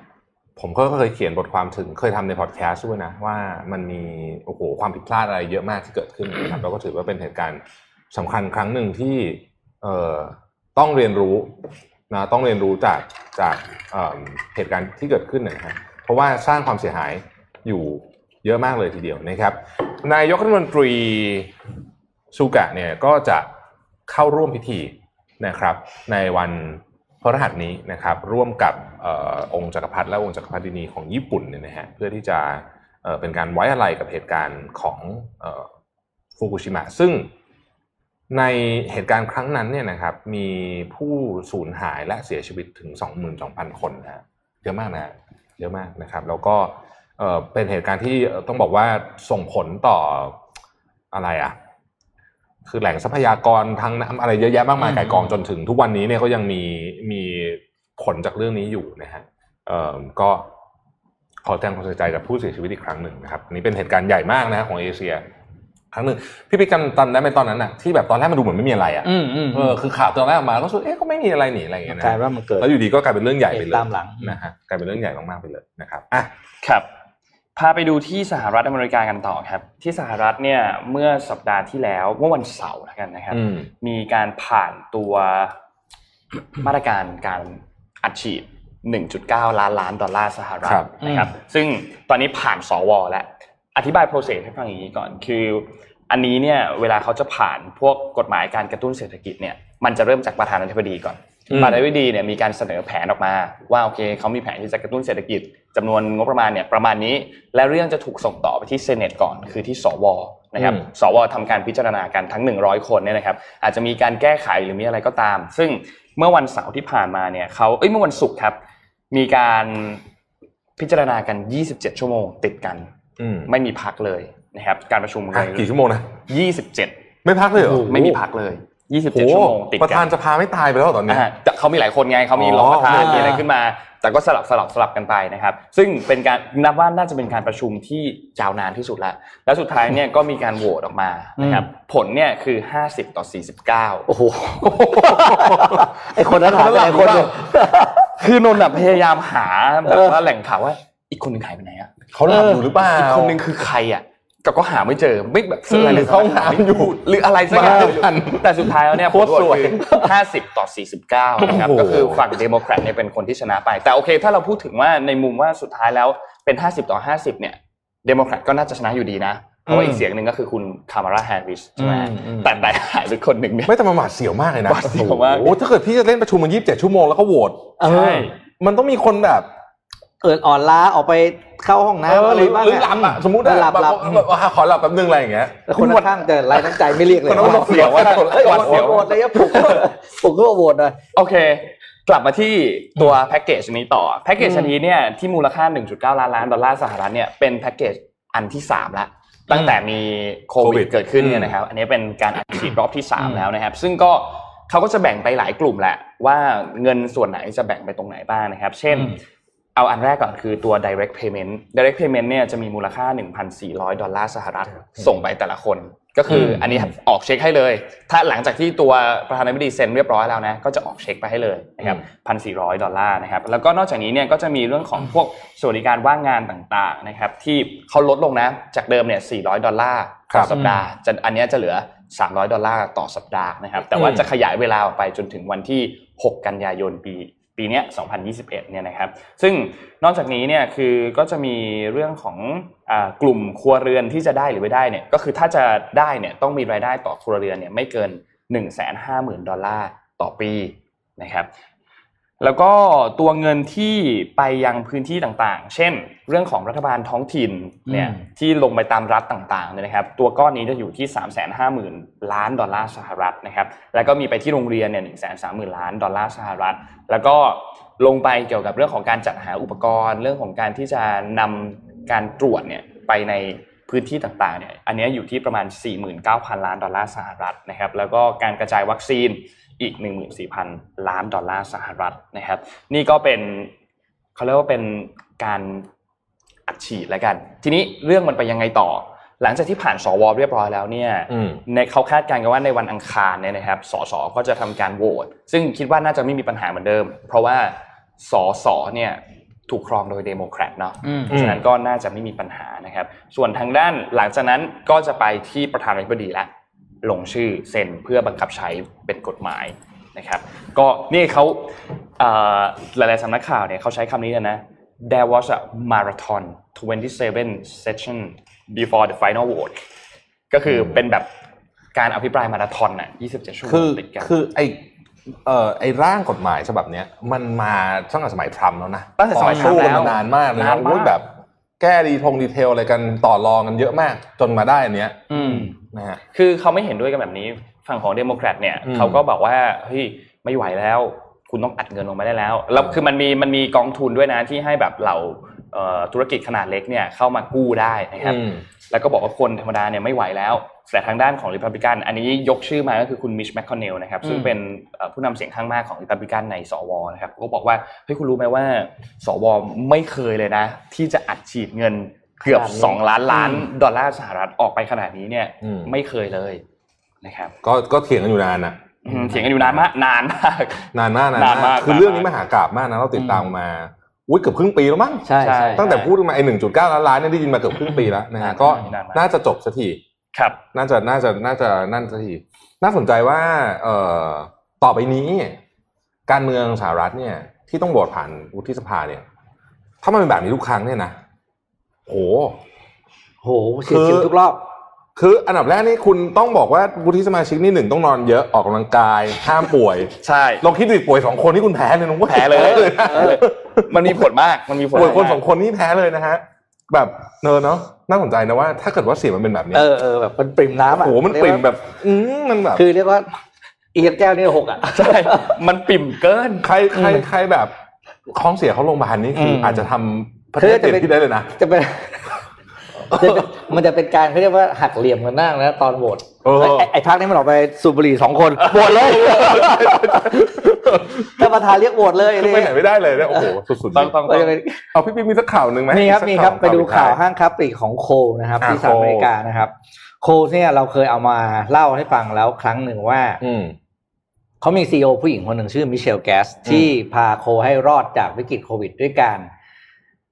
Speaker 3: ผมก็เคยเขียนบทความถึงเคยทำในพอดแคสต์ด้วยนะ ว่ามันมีโอ้โหความผิดพลาดอะไรเยอะมากที่เกิดขึ้นนะครับแล้วก็ถือว่าเป็นเหตุการณ์สำคัญครั้งหนึ่งที่เอ่อต้องเรียนรู้นะต้องเรียนรู้จากจากเอ่อเหตุการณ์ที่เกิดขึ้นนะฮะเพราะว่าสร้างความเสียหายอยู่เยอะมากเลยทีเดียวนะครับ นายกรัฐมนตรี ซูกะเนี่ยก็จะเข้าร่วมพิธีนะครับ ในวันพฤหัสนี้นะครับ ร่วมกับออองค์จักรพรรดิและองค์จักรพรรดินีของญี่ปุ่นเนี่ยนะฮะเพื่อที่จะเเป็นการไว้อะไรกับเหตุการณ์ของออฟุกุชิมะซึ่งในเหตุการณ์ครั้งนั้นเนี่ยนะครับมีผู้สูญหายและเสียชีวิตถึง 22,000 คนนะฮะเยอะมากนะเยอะมากนะครับ แล้วก็เอ่อเป็นเหตุการณ์ที่ต้องบอกว่าส่งผลต่ออะไรอะ คือแหล่งทรัพยากรทางน้ำอะไรเยอะแยะมากมาย
Speaker 4: อืม
Speaker 3: ไก่กองจนถึง ทุกวันนี้เนี่ยก็ยังมีมีผลจากเรื่องนี้อยู่นะฮะเอ่อก็ขอแสดงความเสียใจกับผู้เสียชีวิตอีกครั้งหนึ่งนะครับอันนี่เป็นเหตุการณ์ใหญ่มากนะฮะของเอเชีย ครั้งหนึ่งพี่ปิ๊กจำจำได้ไหมตอนนั้นอะที่แบบตอนแรกมันดูเหมือนไม่มีอะไรอะ
Speaker 4: อืมอืม
Speaker 3: เออคือข่าวตอนแรกออกมาก็รู้สึกเอ๊ะก็ไม่มีอะไรหนีอะไรอย่างเงี้ยนะ
Speaker 4: กลายว่ามันเกิด
Speaker 3: แล้วอยู่ดีก็กลายเป็นเรื่องใหญ่ไปเลย
Speaker 4: ตามหลัง
Speaker 3: นะฮะกลายเป็นเรื่องใหญ่มากๆไปเลยนะครับอะ
Speaker 2: ครับ พาไปดูที่สหรัฐอเมริกากันต่อครับ ที่สหรัฐเนี่ยเมื่อสัปดาห์ที่แล้วเมื่อวันเสาร์แล้วกันนะครับ
Speaker 3: อืม
Speaker 2: มีการผ่านตัวมาตรการการอัดฉีด 1.9 ล้านล้านดอลลาร์สหรัฐ
Speaker 3: ครับ
Speaker 2: นะครับ ซึ่งตอนนี้ผ่านสวแล้ว อธิบาย process ให้ฟังอย่างนี้ก่อนคือ อันนี้เนี่ยเวลาเขาจะผ่านพวกกฎหมายการกระตุ้นเศรษฐกิจเนี่ยมันจะเริ่มจากประธานาธิบดีก่อน
Speaker 3: อื ม
Speaker 2: ประธานาธิบดีเนี่ยมีการเสนอแผนออกมาว่าโอเคเขามีแผนที่จะกระตุ้นเศรษฐกิจจำนวนงบประมาณเนี่ยประมาณนี้ และเรื่องจะถูกส่งต่อไปที่ Senate ก่อนคือที่สวนะครับ
Speaker 3: อืม
Speaker 2: สวทำการพิจารณากันทั้ง 100 คนเนี่ยนะครับอาจจะมีการแก้ไขหรือมีอะไรก็ตาม ซึ่งเมื่อวันเสาร์ที่ผ่านมาเนี่ยเขาเอ้ยเมื่อวันศุกร์ครับ มีการพิจารณากัน 27 ชั่วโมงติดกัน
Speaker 3: อืม
Speaker 2: ไม่มีพักเลยนะครับการประชุมเล
Speaker 3: อะ
Speaker 2: ย
Speaker 3: กี่ชั่วโมงนะ
Speaker 2: 27
Speaker 3: ไม่พักเลยเหรอ
Speaker 2: ไม่มีพักเลย
Speaker 3: โอ้
Speaker 2: 27 ชั่วโมงติด
Speaker 3: ประ
Speaker 2: กั
Speaker 3: ธาน
Speaker 2: น
Speaker 3: สภาไม่ตายไปแล้วเหรอตอนเนี้ย
Speaker 2: อ่าแต่เขามีหลายคนไงเขามี
Speaker 3: อ๋อ
Speaker 2: รองประธาน
Speaker 3: โอเค
Speaker 2: มีอะไรขึ้นมา แต่ก็สลับสลับสลับกันไปนะครับ ซึ่งเป็นการนับว่าน่าจะเป็นการประชุมที่ยาวนานที่สุดแล้วแล้วสุดท้ายเนี่ยก็มีการโหวตออกมานะครับผลเนี่ยคือ 50 ต่อ 49
Speaker 4: โอ้โหไอคนนั้นหายไปไหนคนหนึ่ง
Speaker 2: คือนนท์อะพยายามหาแบบว่าแหล่งข่าวว่าอีกคนหนึ่งหายไปไหนอะ
Speaker 3: เขาหลับอยู่หรือเปล่า
Speaker 2: อีกคนหนึ่งคือใครอะ ก็ก็หาไม่เจอไม่แบบ
Speaker 3: อืม
Speaker 2: อะไรเลย
Speaker 3: เข้าห้องน้ำอยู่
Speaker 2: หรืออะไรสักอย่าง
Speaker 3: มาทัน
Speaker 2: แต่สุดท้ายแล้วเนี่ย
Speaker 3: โคตรสวย
Speaker 2: ผลโหวตคือ50ต่อ49นะครับ
Speaker 3: โอ้โห
Speaker 2: ก็คือฝั่งเดโมแครตเนี่ยเป็นคนที่ชนะไป แต่โอเค ถ้าเราพูดถึงว่าในมุมว่าสุดท้ายแล้วเป็น50ต่อ50เนี่ยเดโมแครตก็น่าจะชนะอยู่ดีนะเพราะว่าอีกเสียงหนึ่งก็คือคุณคามาราแฮร์ริสใช่ไหม
Speaker 3: อืมอืม
Speaker 2: แต่แต่หายไปคนหนึ่งเนี่ย
Speaker 3: ไม่แต่มันหวาดเสียวมากเลยนะ
Speaker 2: หวาดเสียวมาก
Speaker 3: โอ้โหถ้าเกิดพี่จะเล่นประชุมมันยี่สิบเจ็ดชั่วโมงแล้วก็โหวต
Speaker 4: เออ
Speaker 2: ใช่
Speaker 3: มันต้องมีคนแบบ
Speaker 4: เอิดอ่อนล้าออกไปเข้าห้อง
Speaker 3: เอ
Speaker 4: น้ำ
Speaker 3: อ
Speaker 4: อะ
Speaker 3: ห
Speaker 4: ไร
Speaker 3: รือ
Speaker 4: บ้าง
Speaker 3: หรือหลับอะสมมติอะ
Speaker 4: หลับหลับ
Speaker 3: แบบแบบว่าขอหลับแป๊บนึงอะไรอย่างเงี้ย
Speaker 4: แต่คนข้างๆจะไร้น้ำใจไม่เรียกเลย
Speaker 3: คนนั้นบอกเสียวว่า
Speaker 4: เฮ้ย
Speaker 2: หวาดเสียว
Speaker 4: โหวตเลยครับปลุกปลุกก็โหวตเลย
Speaker 2: โอเค กลับมาที่ตัวแพ็กเกจนี้ต่อแพ็กเกจอันนี้เนี่ยที่มูลค่า 1.9 ล้านล้านดอลลาร์สหรัฐเนี่ยเป็นแพ็กเกจอันที่3แล้วตั้งแต่มีโค
Speaker 3: โควิ
Speaker 2: วิ
Speaker 3: ด
Speaker 2: ดเกิดขึ้นเนี่
Speaker 3: อื
Speaker 2: ย
Speaker 3: ม
Speaker 2: นะครับ อันนี้เป็นการอัดฉีดรอบที่ 3
Speaker 4: อืม
Speaker 2: แล้วนะครับ ซึ่งก็เขาก็จะแบ่งไปหลายกลุ่มแหละว่าเงินส่วนไหนจะแบ่งไปตรงไหนบ้างนะครับ เช่น เอาอันแรกก่อนคือตัว direct payment direct payment เนี่ยจะมีมูลค่า 1,400 ดอลลาร์สหรัฐส่งไปแต่ละคน ก็คืออื
Speaker 3: ม
Speaker 2: อันนี้ออกเช็คให้เลย ถ้าหลังจากที่ตัวประธานาธิบดีเซ็นเรียบร้อยแล้วนะก็จะออกเช็คไปให้เลยนะครับ1,400ดอลลาร์นะครับแล้วก็นอกจากนี้เนี่ยก็จะมีเรื่องของพวกสวัสดิการว่างงานต่างๆนะครับที่เขาลดลงนะจากเดิมเนี่ย400ดอลลาร์
Speaker 3: ครั
Speaker 2: ต่อสัปดาห์ครับ จะอันเนี้ยจะเหลือ 300 ดอลลาร์ต่อสัปดาห์นะครับแต่ว่า
Speaker 3: อืม
Speaker 2: จะขยายเวลาออกไปจนถึงวันที่ 6 กันยายนปี ปีเนี้ย2021 เนี่ยนะครับ ซึ่งนอกจากนี้เนี่ยคือก็จะมีเรื่องของเอ่อกลุ่มครัวเรือนที่จะได้หรือไม่ได้เนี่ย ก็คือถ้าจะได้เนี่ยต้องมีรายได้ต่อครัวเรือนเนี่ยไม่เกิน 150,000 ดอลลาร์ต่อปีนะครับ แล้วก็ตัวเงินที่ไปยังพื้นที่ต่างๆ เช่น เรื่องของรัฐบาลท้องถิ่นเนี่ย
Speaker 4: อืม
Speaker 2: ที่ลงไปตามรัฐต่างๆเนี่ยนะครับ ตัวก้อนนี้จะอยู่ที่ 3 5 0 0 0 0 ล้านดอลลาร์สหรัฐนะครับ แล้วก็มีไปที่โรงเรียนเนี่ย1 3 0 0 0 0ล้านดอลลาร์สหรัฐ แล้วก็ลงไปเกี่ยวกับเรื่องของการจัดหาอุปกรณ์ เรื่องของการที่จะนำการตรวจเนี่ยไปในพื้นที่ต่างๆเนี่ยอันเนี้ยอยู่ที่ประมาณ 49,000 ล้านดอลลาร์สหรัฐนะครับ แล้วก็การกระจายวัคซีน อีก 14,000 ล้านดอลลาร์สหรัฐนะครับ นี่ก็เป็นเขาเรียกว่าเป็นการอัดฉีดแล้วกัน ทีนี้เรื่องมันไปยังไงต่อ หลังจากที่ผ่านสวเรียบร้อยแล้วเนี่ย
Speaker 3: อืม
Speaker 2: ในเขาคาดการณ์กันว่าในวันอังคารเนี่ยนะครับสสก็จะทำการโหวตซึ่งคิดว่าน่าจะไม่มีปัญหาเหมือนเดิม เพราะว่าสสเนี่ยถูกครองโดยเดโมแครตเนาะ
Speaker 4: อืม
Speaker 2: เพราะฉะนั้นก็น่าจะไม่มีปัญหานะครับ ส่วนทางด้านหลังจากนั้นก็จะไปที่ประธานาธิบดีแล้ว ลงชื่อเซ็นเพื่อบังคับใช้เป็นกฎหมายนะครับก็นี่เขาเอ่อหลายๆสำนักข่าวเนี่ยเขาใช้คำนี้เลยนะ there was a marathon 27 session before the final vote ก็คือเป็นแบบการอภิปรายมาราธอนน่ะ27 ชั่วโม
Speaker 3: คือง
Speaker 2: ติดกัน
Speaker 3: คือไอเอ่อไอร่างกฎหมายฉบับเนี้ยมันมาตั้งแต่สมัยทรัมป์แล้วนะ
Speaker 2: ตั้งแต่สมัย
Speaker 3: ต่อสู้
Speaker 2: ทรั
Speaker 3: กั
Speaker 2: มป์
Speaker 3: น
Speaker 2: แล้ว
Speaker 3: มานานมากเลย
Speaker 2: นา
Speaker 3: นะ
Speaker 2: นมาก
Speaker 3: โอ้ยแบบ แก้ดีทงดีเทลอะไรกันต่อรองกันเยอะมาก จนมาได้อันเนี้ย
Speaker 2: อืม
Speaker 3: นะฮะ
Speaker 2: คือเขาไม่เห็นด้วยกันแบบนี้ ฝั่งของเดโมแครตเนี่ย
Speaker 3: อืม
Speaker 2: เขาก็บอกว่าเฮ้ยไม่ไหวแล้ว คุณต้องอัดเงินลงมาได้แล้วแล้วคือมันมีมันมีกองทุนด้วยนะที่ให้แบบเหล่าเอ่อ ธุรกิจขนาดเล็กเนี่ยเข้ามากู้ได้นะครับ
Speaker 3: อืม
Speaker 2: แล้วก็บอกว่าคนธรรมดาเนี่ยไม่ไหวแล้วแต่ทางด้านของริพับลิกันอันนี้ยกชื่อมาก็คือคุณมิตช์ แมคคอนเนลล์นะครับซึ่ง
Speaker 3: อืม
Speaker 2: เป็นเอ่อผู้นำเสียงข้างมากของริพับลิกันในสวนะครับก็บอกว่าเฮ้ยคุณรู้ไหมว่า สวไม่เคยเลยนะ ที่จะอัดฉีดเงินเกือบ
Speaker 4: ขนาดนี้
Speaker 2: สองล้านล้านดอลลาร์สหรัฐออกไปขนาดนี้เนี่ย
Speaker 3: อืม
Speaker 2: ไม่เคยเลยนะครับ
Speaker 3: ก็ก็เถียงกันอยู่นานนะ
Speaker 2: อืมเถียงกันอยู่นานมากนานมาก
Speaker 3: นานมากนาน
Speaker 2: นานมาก
Speaker 3: คือเรื่องนี้มหากาพย์มากนะเราติดตามมา อุ้ยเกือบครึ่งปีแล้วมั้ง
Speaker 4: ใช่
Speaker 2: ใช่
Speaker 4: ใช่
Speaker 3: ตั้งแต่พูดมาไอ้หนึ่งจุดเก้าล้านล้านเนี่ยได้ยินมาเกือบครึ่งปีแล้วนะฮะก็
Speaker 2: นานมาก
Speaker 3: น่าจะจบสักที
Speaker 2: ครับ
Speaker 3: น่าจะน่าจะน่าจะนั่นสักทีน่าสนใจว่าเอ่อต่อไปนี้ การเมืองสหรัฐเนี่ย ที่ต้องโหวตผ่านวุฒิสภาเนี่ย ถ้ามันเป็นแบบนี้ทุกครั้งเนี่ยนะโห
Speaker 4: โหเสียชีวิตทุกรอบ
Speaker 3: คืออันดับแรกนี่คุณต้องบอกว่าวุฒิสมาชิกนี่หนึ่งต้องนอนเยอะออกกำลังกาย ห้ามป่วย
Speaker 2: ใช่
Speaker 3: ลองคิดดูดิป่วยสองคนที่คุณแพ้เลยนะว่า
Speaker 2: แพ้เลย
Speaker 3: นะ
Speaker 2: เออมันมีผลมากมันมีผล
Speaker 3: ป่วยคน
Speaker 2: มาก
Speaker 3: สองคนนี่แพ้เลยนะฮะแบบเนอะเนาะน่าสนใจนะว่า ถ้าเกิดว่าเสียงมันเป็นแบบนี้
Speaker 4: เออเออแบบมันปริ่มน้ำ
Speaker 3: โอ้
Speaker 4: อะ
Speaker 3: โหมันปริ่มแบบ อืมมันแบบ
Speaker 4: คือเรียกว่าเอียดแก้วนี่หกอะ
Speaker 2: ใช่มันปิ่มเกิน
Speaker 3: ใครใครใครแบบท้องเสียเขาโรงพยาบาลนี่คือ
Speaker 4: ม
Speaker 3: อาจจะทำประเท
Speaker 4: คือ
Speaker 3: ศ
Speaker 4: จะ
Speaker 3: เปลี่ย
Speaker 4: เป็น
Speaker 3: นที่ได้เลยนะ
Speaker 4: จะเป็นจะเป็น มันจะเป็นการเขาเรียกว่าหักเหลี่ยมกันนั่งนะตอนโหวต
Speaker 3: เออ
Speaker 4: ไอ้ไอ้ไอ้พักนี้มันออกไปสูบบุหรี่สองคนโหวตเลยถ้าประธานเรียกโหวตเลย
Speaker 3: คือไปไหนไม่ได้เลยเนี่ยโอ้โหสุดๆ
Speaker 2: ต้องต้อง
Speaker 4: ก็
Speaker 2: ต้อง
Speaker 4: จะเป็น
Speaker 3: เอาพี่ปิ๊กมีสักข่าวหนึ่งไหม
Speaker 4: มีครับ
Speaker 3: สักข่าว
Speaker 4: มีครับไปดูข่าว
Speaker 3: ปิดท้าย
Speaker 4: ห้างค้าปลีกของโคนะครับ
Speaker 3: อ่า
Speaker 4: ที่สหรัฐอเมริกานะครับ Kohl's เนี่ยเราเคยเอามาเล่าให้ฟังแล้วครั้งหนึ่งว่า
Speaker 3: อืม
Speaker 4: เขามี CEO ผู้หญิงคนหนึ่งชื่อมิเชลแกสที่พาโคให้รอดจากวิกฤตโควิดด้วยการ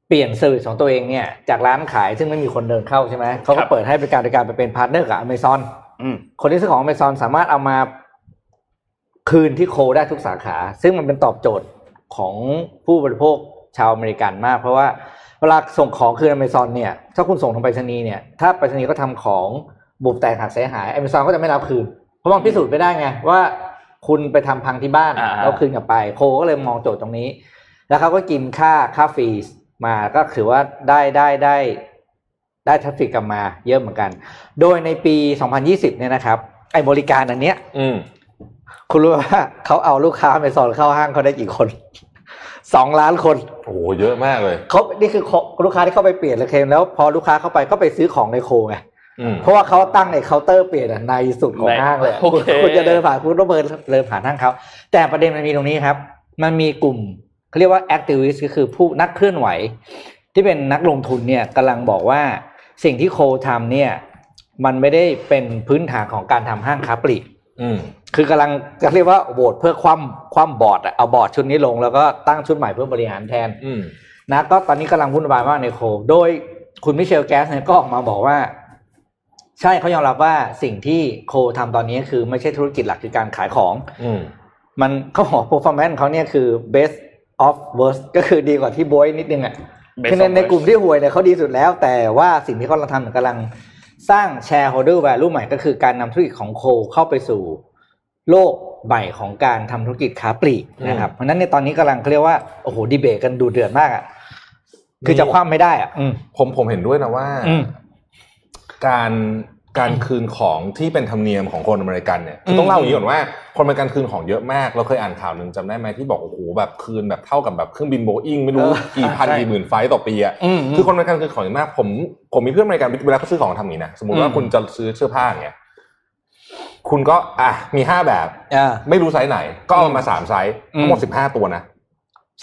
Speaker 4: เปลี่ยน service ของตัวเองเนี่ยจากร้านขายซึ่งไม่มีคนเดินเข้าใช่ไหมเขาก็
Speaker 2: รับ
Speaker 4: เปิดให้บริการโดยการไปเป็น partner กับอเมซอน
Speaker 2: อืม
Speaker 4: คนที่ซื้อของอเมซอนสามารถเอามาคืนที่โคได้ทุกสาขา ซึ่งมันเป็นตอบโจทย์ของผู้บริโภคชาวอเมริกันมาก เพราะว่าเวลาส่งของคืนอเมซอนเนี่ยถ้าคุณส่งทางไปรษณีย์เนี่ยถ้าไปรษณีย์ก็ทำของบุบแตกหักเสียหายอเมซอนก็จะไม่รับคืน เพราะมันพิสูจน์ไม่ได้ไงว่าคุณไปทำพังที่บ้าน
Speaker 2: อ่า
Speaker 4: แล้วคืนกลับไป โคก็เลยมองโจทย์ตรงนี้ แล้วเขาก็กินค่าค่าฟรี มาก็ถือว่าได้ได้ได้ได้ traffic กลับมาเยอะเหมือนกัน โดยในปี 2020 เนี่ยนะครับ ไอ้บริการอันเนี้ย
Speaker 3: อืม
Speaker 4: คุณรู้ไหมว่าเขาเอาลูกค้าไปสอนเข้าห้างเขาได้กี่คนสองล้านคน
Speaker 3: โอ้โหเยอะมากเลย
Speaker 4: เขานี่คือลูกค้าที่เข้าไปเปลี่ยนเลยเคลมแล้วพอลูกค้าเข้าไปก็ไปซื้อของในโคไง
Speaker 3: อืม
Speaker 4: เพราะว่าเขาตั้งไอ้เคาน์เตอร์เปลี่ยนอะในสุดของ
Speaker 2: ใน
Speaker 4: ห้างเลยอะ
Speaker 2: โอเค
Speaker 4: คุณจะเดินผ่านคุณต้องเดินเดินผ่านห้างเขาแต่ประเด็นมันมีตรงนี้ครับ มันมีกลุ่ม เขาเรียกว่า activist ก็คือผู้นักเคลื่อนไหว ที่เป็นนักลงทุนเนี่ยกำลังบอกว่าสิ่งที่โคทำเนี่ยมันไม่ได้เป็นพื้นฐานของการทำห้างค้าปลีก
Speaker 3: อืม
Speaker 4: คือกำลังจะเรียกว่าโหวตเพื่อคว่ำคว่ำบอร์ดอะเอาบอร์ดชุดนี้ลง แล้วก็ตั้งชุดใหม่เพื่อบริหารแทน
Speaker 3: อืม
Speaker 4: นะก็ตอนนี้กำลังวุ่นวายมากในโค โดยคุณมิเชลแกสเนี่ยก็ออกมาบอกว่า ใช่เขายอมรับว่าสิ่งที่โคทำตอนนี้คือไม่ใช่ธุรกิจหลักคือการขายของ
Speaker 3: อืม
Speaker 4: มันเขาบอก performance เขาเนี่ยคือ best of worst ก็คือดีกว่าที่บวยนิดนึงอะ
Speaker 2: Best
Speaker 4: คือใน
Speaker 2: of
Speaker 4: ใน
Speaker 2: worst
Speaker 4: กลุ่มที่ห่วยเนี่ยเขาดีสุดแล้ว แต่ว่าสิ่งที่เขากำลังทำเนี่ยกำลังสร้าง shareholder value ใหม่ก็คือการนำธุรกิจของโคเข้าไปสู่โลกใหม่ของการทำธุรกิจค้าปลีกนะครับ เพราะฉะนั้นในตอนนี้กำลังเขาเรียกว่าโอ้โหดีเบตกันดูเดือดมากอะคือจะคว่ำไม่ได้อะอืม
Speaker 3: ผมผมเห็นด้วยนะว่า
Speaker 4: อืม
Speaker 3: การ การคืนของที่เป็นธรรมเนียมของคนอเมริกันเนี่ยคือต้อง
Speaker 4: อืม
Speaker 3: เล่าอย่างนี้ก่อนว่าคนอเมริกันคืนของเยอะมากเราเคยอ่านข่าวหนึ่งจำได้ไหมที่บอกโอ้โหแบบคืนแบบเท่ากับแบบเครื่องบินโบอิงไม่รู้
Speaker 4: เออ
Speaker 3: กี่พัน
Speaker 2: ใช่
Speaker 3: กี่หมื่น flight ต่อปีอะ
Speaker 4: อืม
Speaker 3: คือคนอเมริกันคืนของเยอะมากผมผมมีเพื่อนอเมริกันเวลาเขาซื้อของทำอย่างนี้นะสมมติว่า
Speaker 4: อืม
Speaker 3: คุณจะซื้อเสื้อผ้าอย่างเงี้ยคุณก็อะมีห้าแบบ
Speaker 4: อ่า
Speaker 3: ไม่รู้ไซส์ไหน ก็เอามาสามไซส์ทั้งหมด
Speaker 4: อืม
Speaker 3: สิบห้าตัวนะ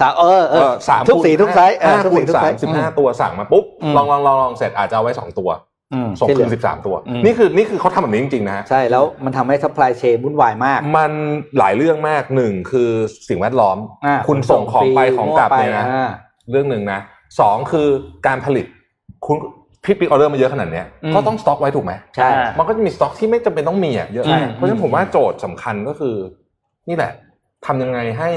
Speaker 4: สามเออเออ
Speaker 3: สาม
Speaker 4: ทุกสีทุกไซส์เออทุกสาคูณ
Speaker 3: สาม
Speaker 4: สิ
Speaker 3: บห้าตัวัวสั่งมาปุ๊บ
Speaker 4: อืม
Speaker 3: ลองลองลองลองเสร็จอาจจะเอาไว้สองตัว
Speaker 4: อืม
Speaker 3: ส่ง
Speaker 4: ที่เห
Speaker 3: คื
Speaker 4: ลื
Speaker 3: น
Speaker 4: อ
Speaker 3: สิบสามตัว
Speaker 4: อืม
Speaker 3: นี่คือนี่คือเขาทำแบบนี้จริงๆนะฮะ
Speaker 4: ใช่แล้วมันทำให้ supply chain วุ่นวายมาก
Speaker 3: มันหลายเรื่องมากหนึ่งคือสิ่งแวดล้อม
Speaker 4: อ่า
Speaker 3: คุณส่งของไปของกลับเนี่ยนะ
Speaker 4: อ่า
Speaker 3: เรื่องหนึ่งนะสองคือการผลิตคุณพี่ปิ๊กออเดอร์มาเยอะขนาดเนี้ย
Speaker 4: อืม
Speaker 3: ก็ต้องสต็อกไว้ถูกไหม
Speaker 4: ใช่
Speaker 3: มันก็จะมีสต็อกที่ไม่จำเป็นต้องมีอะเยอะมาก
Speaker 4: อืม
Speaker 3: เพราะฉะนั้นผมว่าโจทย์สำคัญก็คือ นี่แหละทำยังไงให้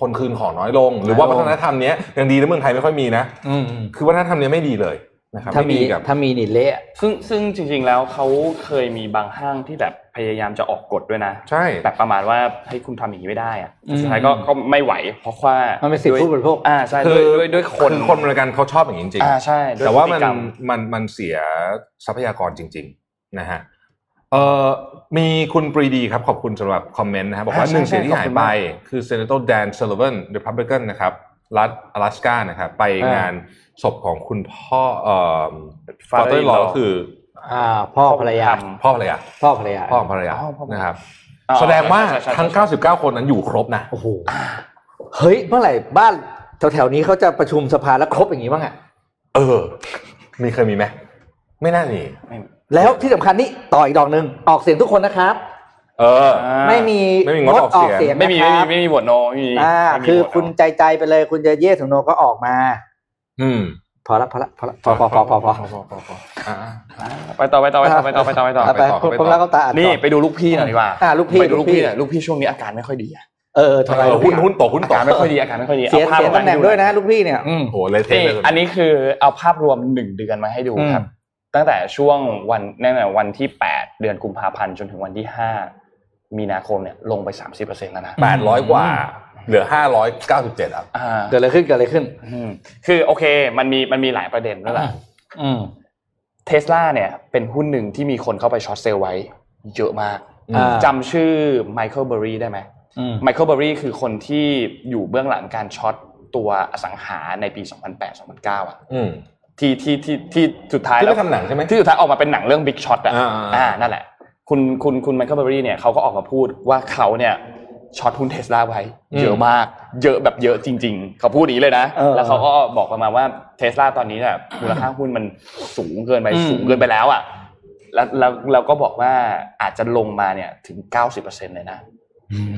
Speaker 3: คนคืนของน้อยลง หรือว่าวัฒนธรรมเนี้ยยังดีนะเมืองไทยไม่ค่อยมีนะ
Speaker 4: อืมอืม
Speaker 3: คือวัฒวัฒนธรรมเนี้ยไม่ดีเลย นะครับ
Speaker 4: ถ้า
Speaker 3: มี
Speaker 4: ถ้ามีนี่เละ
Speaker 2: ซึ่งซึ่งจริง ๆ แล้วเขาเคยมีบางห้างที่แบบพยายามจะออกกฎด้วยนะ
Speaker 3: ใช่
Speaker 2: แบบประมาณว่าให้คุณทำอย่างนี้ไม่ได้อะสุดท้ายก็ก็ไม่ไหว เพราะว่า
Speaker 4: มันเป็นสิทธิผู้บริโภค
Speaker 2: อ่าใช่
Speaker 3: คือ
Speaker 2: ด้วยด้วยคน
Speaker 3: คนอเมริกันเขาชอบอย่างนี้จริง
Speaker 2: อ่าใช่
Speaker 3: แต่ว่ามันมันมันเสียทรัพยากรจริง ๆนะฮะเอ่อมีคุณปรีดีครับ ขอบคุณสำหรับคอมเมนต์นะฮะบอกว่าหนึ่งเสียงที่หายไป คือ senator แดน ซัลลิแวน ริพับลิกันนะครับรัฐ阿拉สกานะครับไป
Speaker 4: งา
Speaker 3: น ศพของคุณพ่อเอ่อ
Speaker 2: Father
Speaker 3: ฟาเตอร์ลอ
Speaker 2: in-law
Speaker 3: ก็คือ
Speaker 4: อ่าพ่อภรรยา
Speaker 3: พ่อภรรยา
Speaker 4: พ่อภรรยา
Speaker 3: พ่อของภรรยา
Speaker 2: อ๋อพ่อภรรยาน
Speaker 3: นะครับ
Speaker 2: อ๋อ
Speaker 3: แสดงว่า
Speaker 2: ใช่ใช่ใช่
Speaker 3: ทั้ง 99 คนนั้นอยู่ครบนะ
Speaker 4: โอ้โหเฮ้ยเมื่อไหร่บ้านแถวๆนี้เขาจะประชุมสภาแล้วครบอย่างนี้บ้างอะ
Speaker 3: เออ มีเคยมีไหมไม่น่ามี
Speaker 2: ไม่
Speaker 4: แล้วที่สำคัญนี่ต่ออีกดอกหนึ่งออกเสียงทุกคนนะครับ
Speaker 3: เออ
Speaker 2: อ่า
Speaker 4: ไม่มี
Speaker 3: ไม่มีงดออกเสียง
Speaker 2: ไม่มี
Speaker 4: นะ
Speaker 2: ไม่
Speaker 4: ค
Speaker 2: มี
Speaker 4: รับ
Speaker 2: ไม่มีบทโนไม่มี
Speaker 4: อ่า
Speaker 2: ไม่มี
Speaker 4: คือ
Speaker 2: โหวต
Speaker 4: คุณ
Speaker 2: โน
Speaker 4: ใจใจไปเลยคุณจะเย่ถึงโนก็ออกมา
Speaker 3: อืม
Speaker 4: พอละพอละพอละพอพอพอพอพอ
Speaker 3: อ่า
Speaker 2: ไปต่อไปต่อไปต่อไปต่อไปต่อไปต่อ
Speaker 4: เอาไป
Speaker 3: ไปต่อ
Speaker 4: ผม
Speaker 3: ไปต่อ
Speaker 4: ผมแล้วก็ตาอ่าน
Speaker 2: นี่
Speaker 4: ต่อ
Speaker 2: ไปดูลูกพี่หน่อยดีกว่า
Speaker 4: อ่าลูกพี่
Speaker 2: ไปดูลูกพี่
Speaker 4: ลูกพี่
Speaker 2: หน่อยลูกพี่ช่วงนี้อาการไม่ค่อยดีอะ
Speaker 4: เออทำไม
Speaker 3: เออหุ้นหุ้นตกหุ้นต
Speaker 2: อากการไม่ค่อยดีอาการไม่ค่อยดี
Speaker 4: เสีย
Speaker 2: อาภาพ
Speaker 4: เสีย
Speaker 2: มา
Speaker 4: ตำแหน่งด้วยนะลูกพี่เนี่ย
Speaker 2: อืม
Speaker 3: โอ้โหเลยเท
Speaker 2: นี่
Speaker 3: เลย
Speaker 2: อันนี้คือเอาภาพรวมหนึ่งเดือนมาให้ดูครับ ตั้งแต่ช่วงวันนั่นแหละวันที่แปดเดือนกุมภาพันธ์จนถึงวันที่ห้ามีนาคมเนี่ยลงไปสามสิบเปอร์เซ็นต์แล้วนะ
Speaker 3: แปดร้อยกว่า เหลือห้าร้อยเก้าสิบเจ็ดอะ
Speaker 2: อ่า
Speaker 4: เกเกิดอะไรขึ้นเกิดอะไรขึ้น
Speaker 2: อืมคือโอเค มันมีมันมีหลายประเด็นด้วยแหละ
Speaker 4: อืม
Speaker 2: เทสลาเนี่ยเป็นหุ้นหนึ่งที่มีคนเข้าไป short sell ไว้ เยอะมาก
Speaker 4: อ่า
Speaker 2: จำชื่อไมเคิลเบอรีได้ไหม
Speaker 4: อืม
Speaker 2: ไมเคิลเบอรีคือคนที่อยู่เบื้องหลังการ short ตัวอสังหาในปี 2008-2009 อะ
Speaker 3: อืม
Speaker 2: ที่ที่ที่ที่สุดท้าย
Speaker 3: ที่
Speaker 2: แล้
Speaker 3: ไม่
Speaker 2: ว
Speaker 3: ทำหนังใช่ไหม
Speaker 2: ที่สุดท้ายออกมาเป็นหนังเรื่อง Big Shot อะ
Speaker 3: อ่า อ่า
Speaker 2: นั่นแหละ คุณคุณคุณไมเคิลเบอรี่เนี่ยเขาก็ออกมาพูดว่าเขาเนี่ย ช็อตหุ้นเทสลาไว้เยอะมาก เยอะแบบเยอะจริง ๆ เขาพูดอย่างนี้เลยนะ
Speaker 4: เออ
Speaker 2: แล้วเขาก็บอกประมาณว่าเทสลาตอนนี้เนี่ยมูลค่าหุ้นมันสูงเกินไป
Speaker 4: อืม
Speaker 2: สูงเกินไปแล้วอะแล้วแล้วเราก็บอกว่าอาจจะลงมาเนี่ยถึง 90%เลยนะ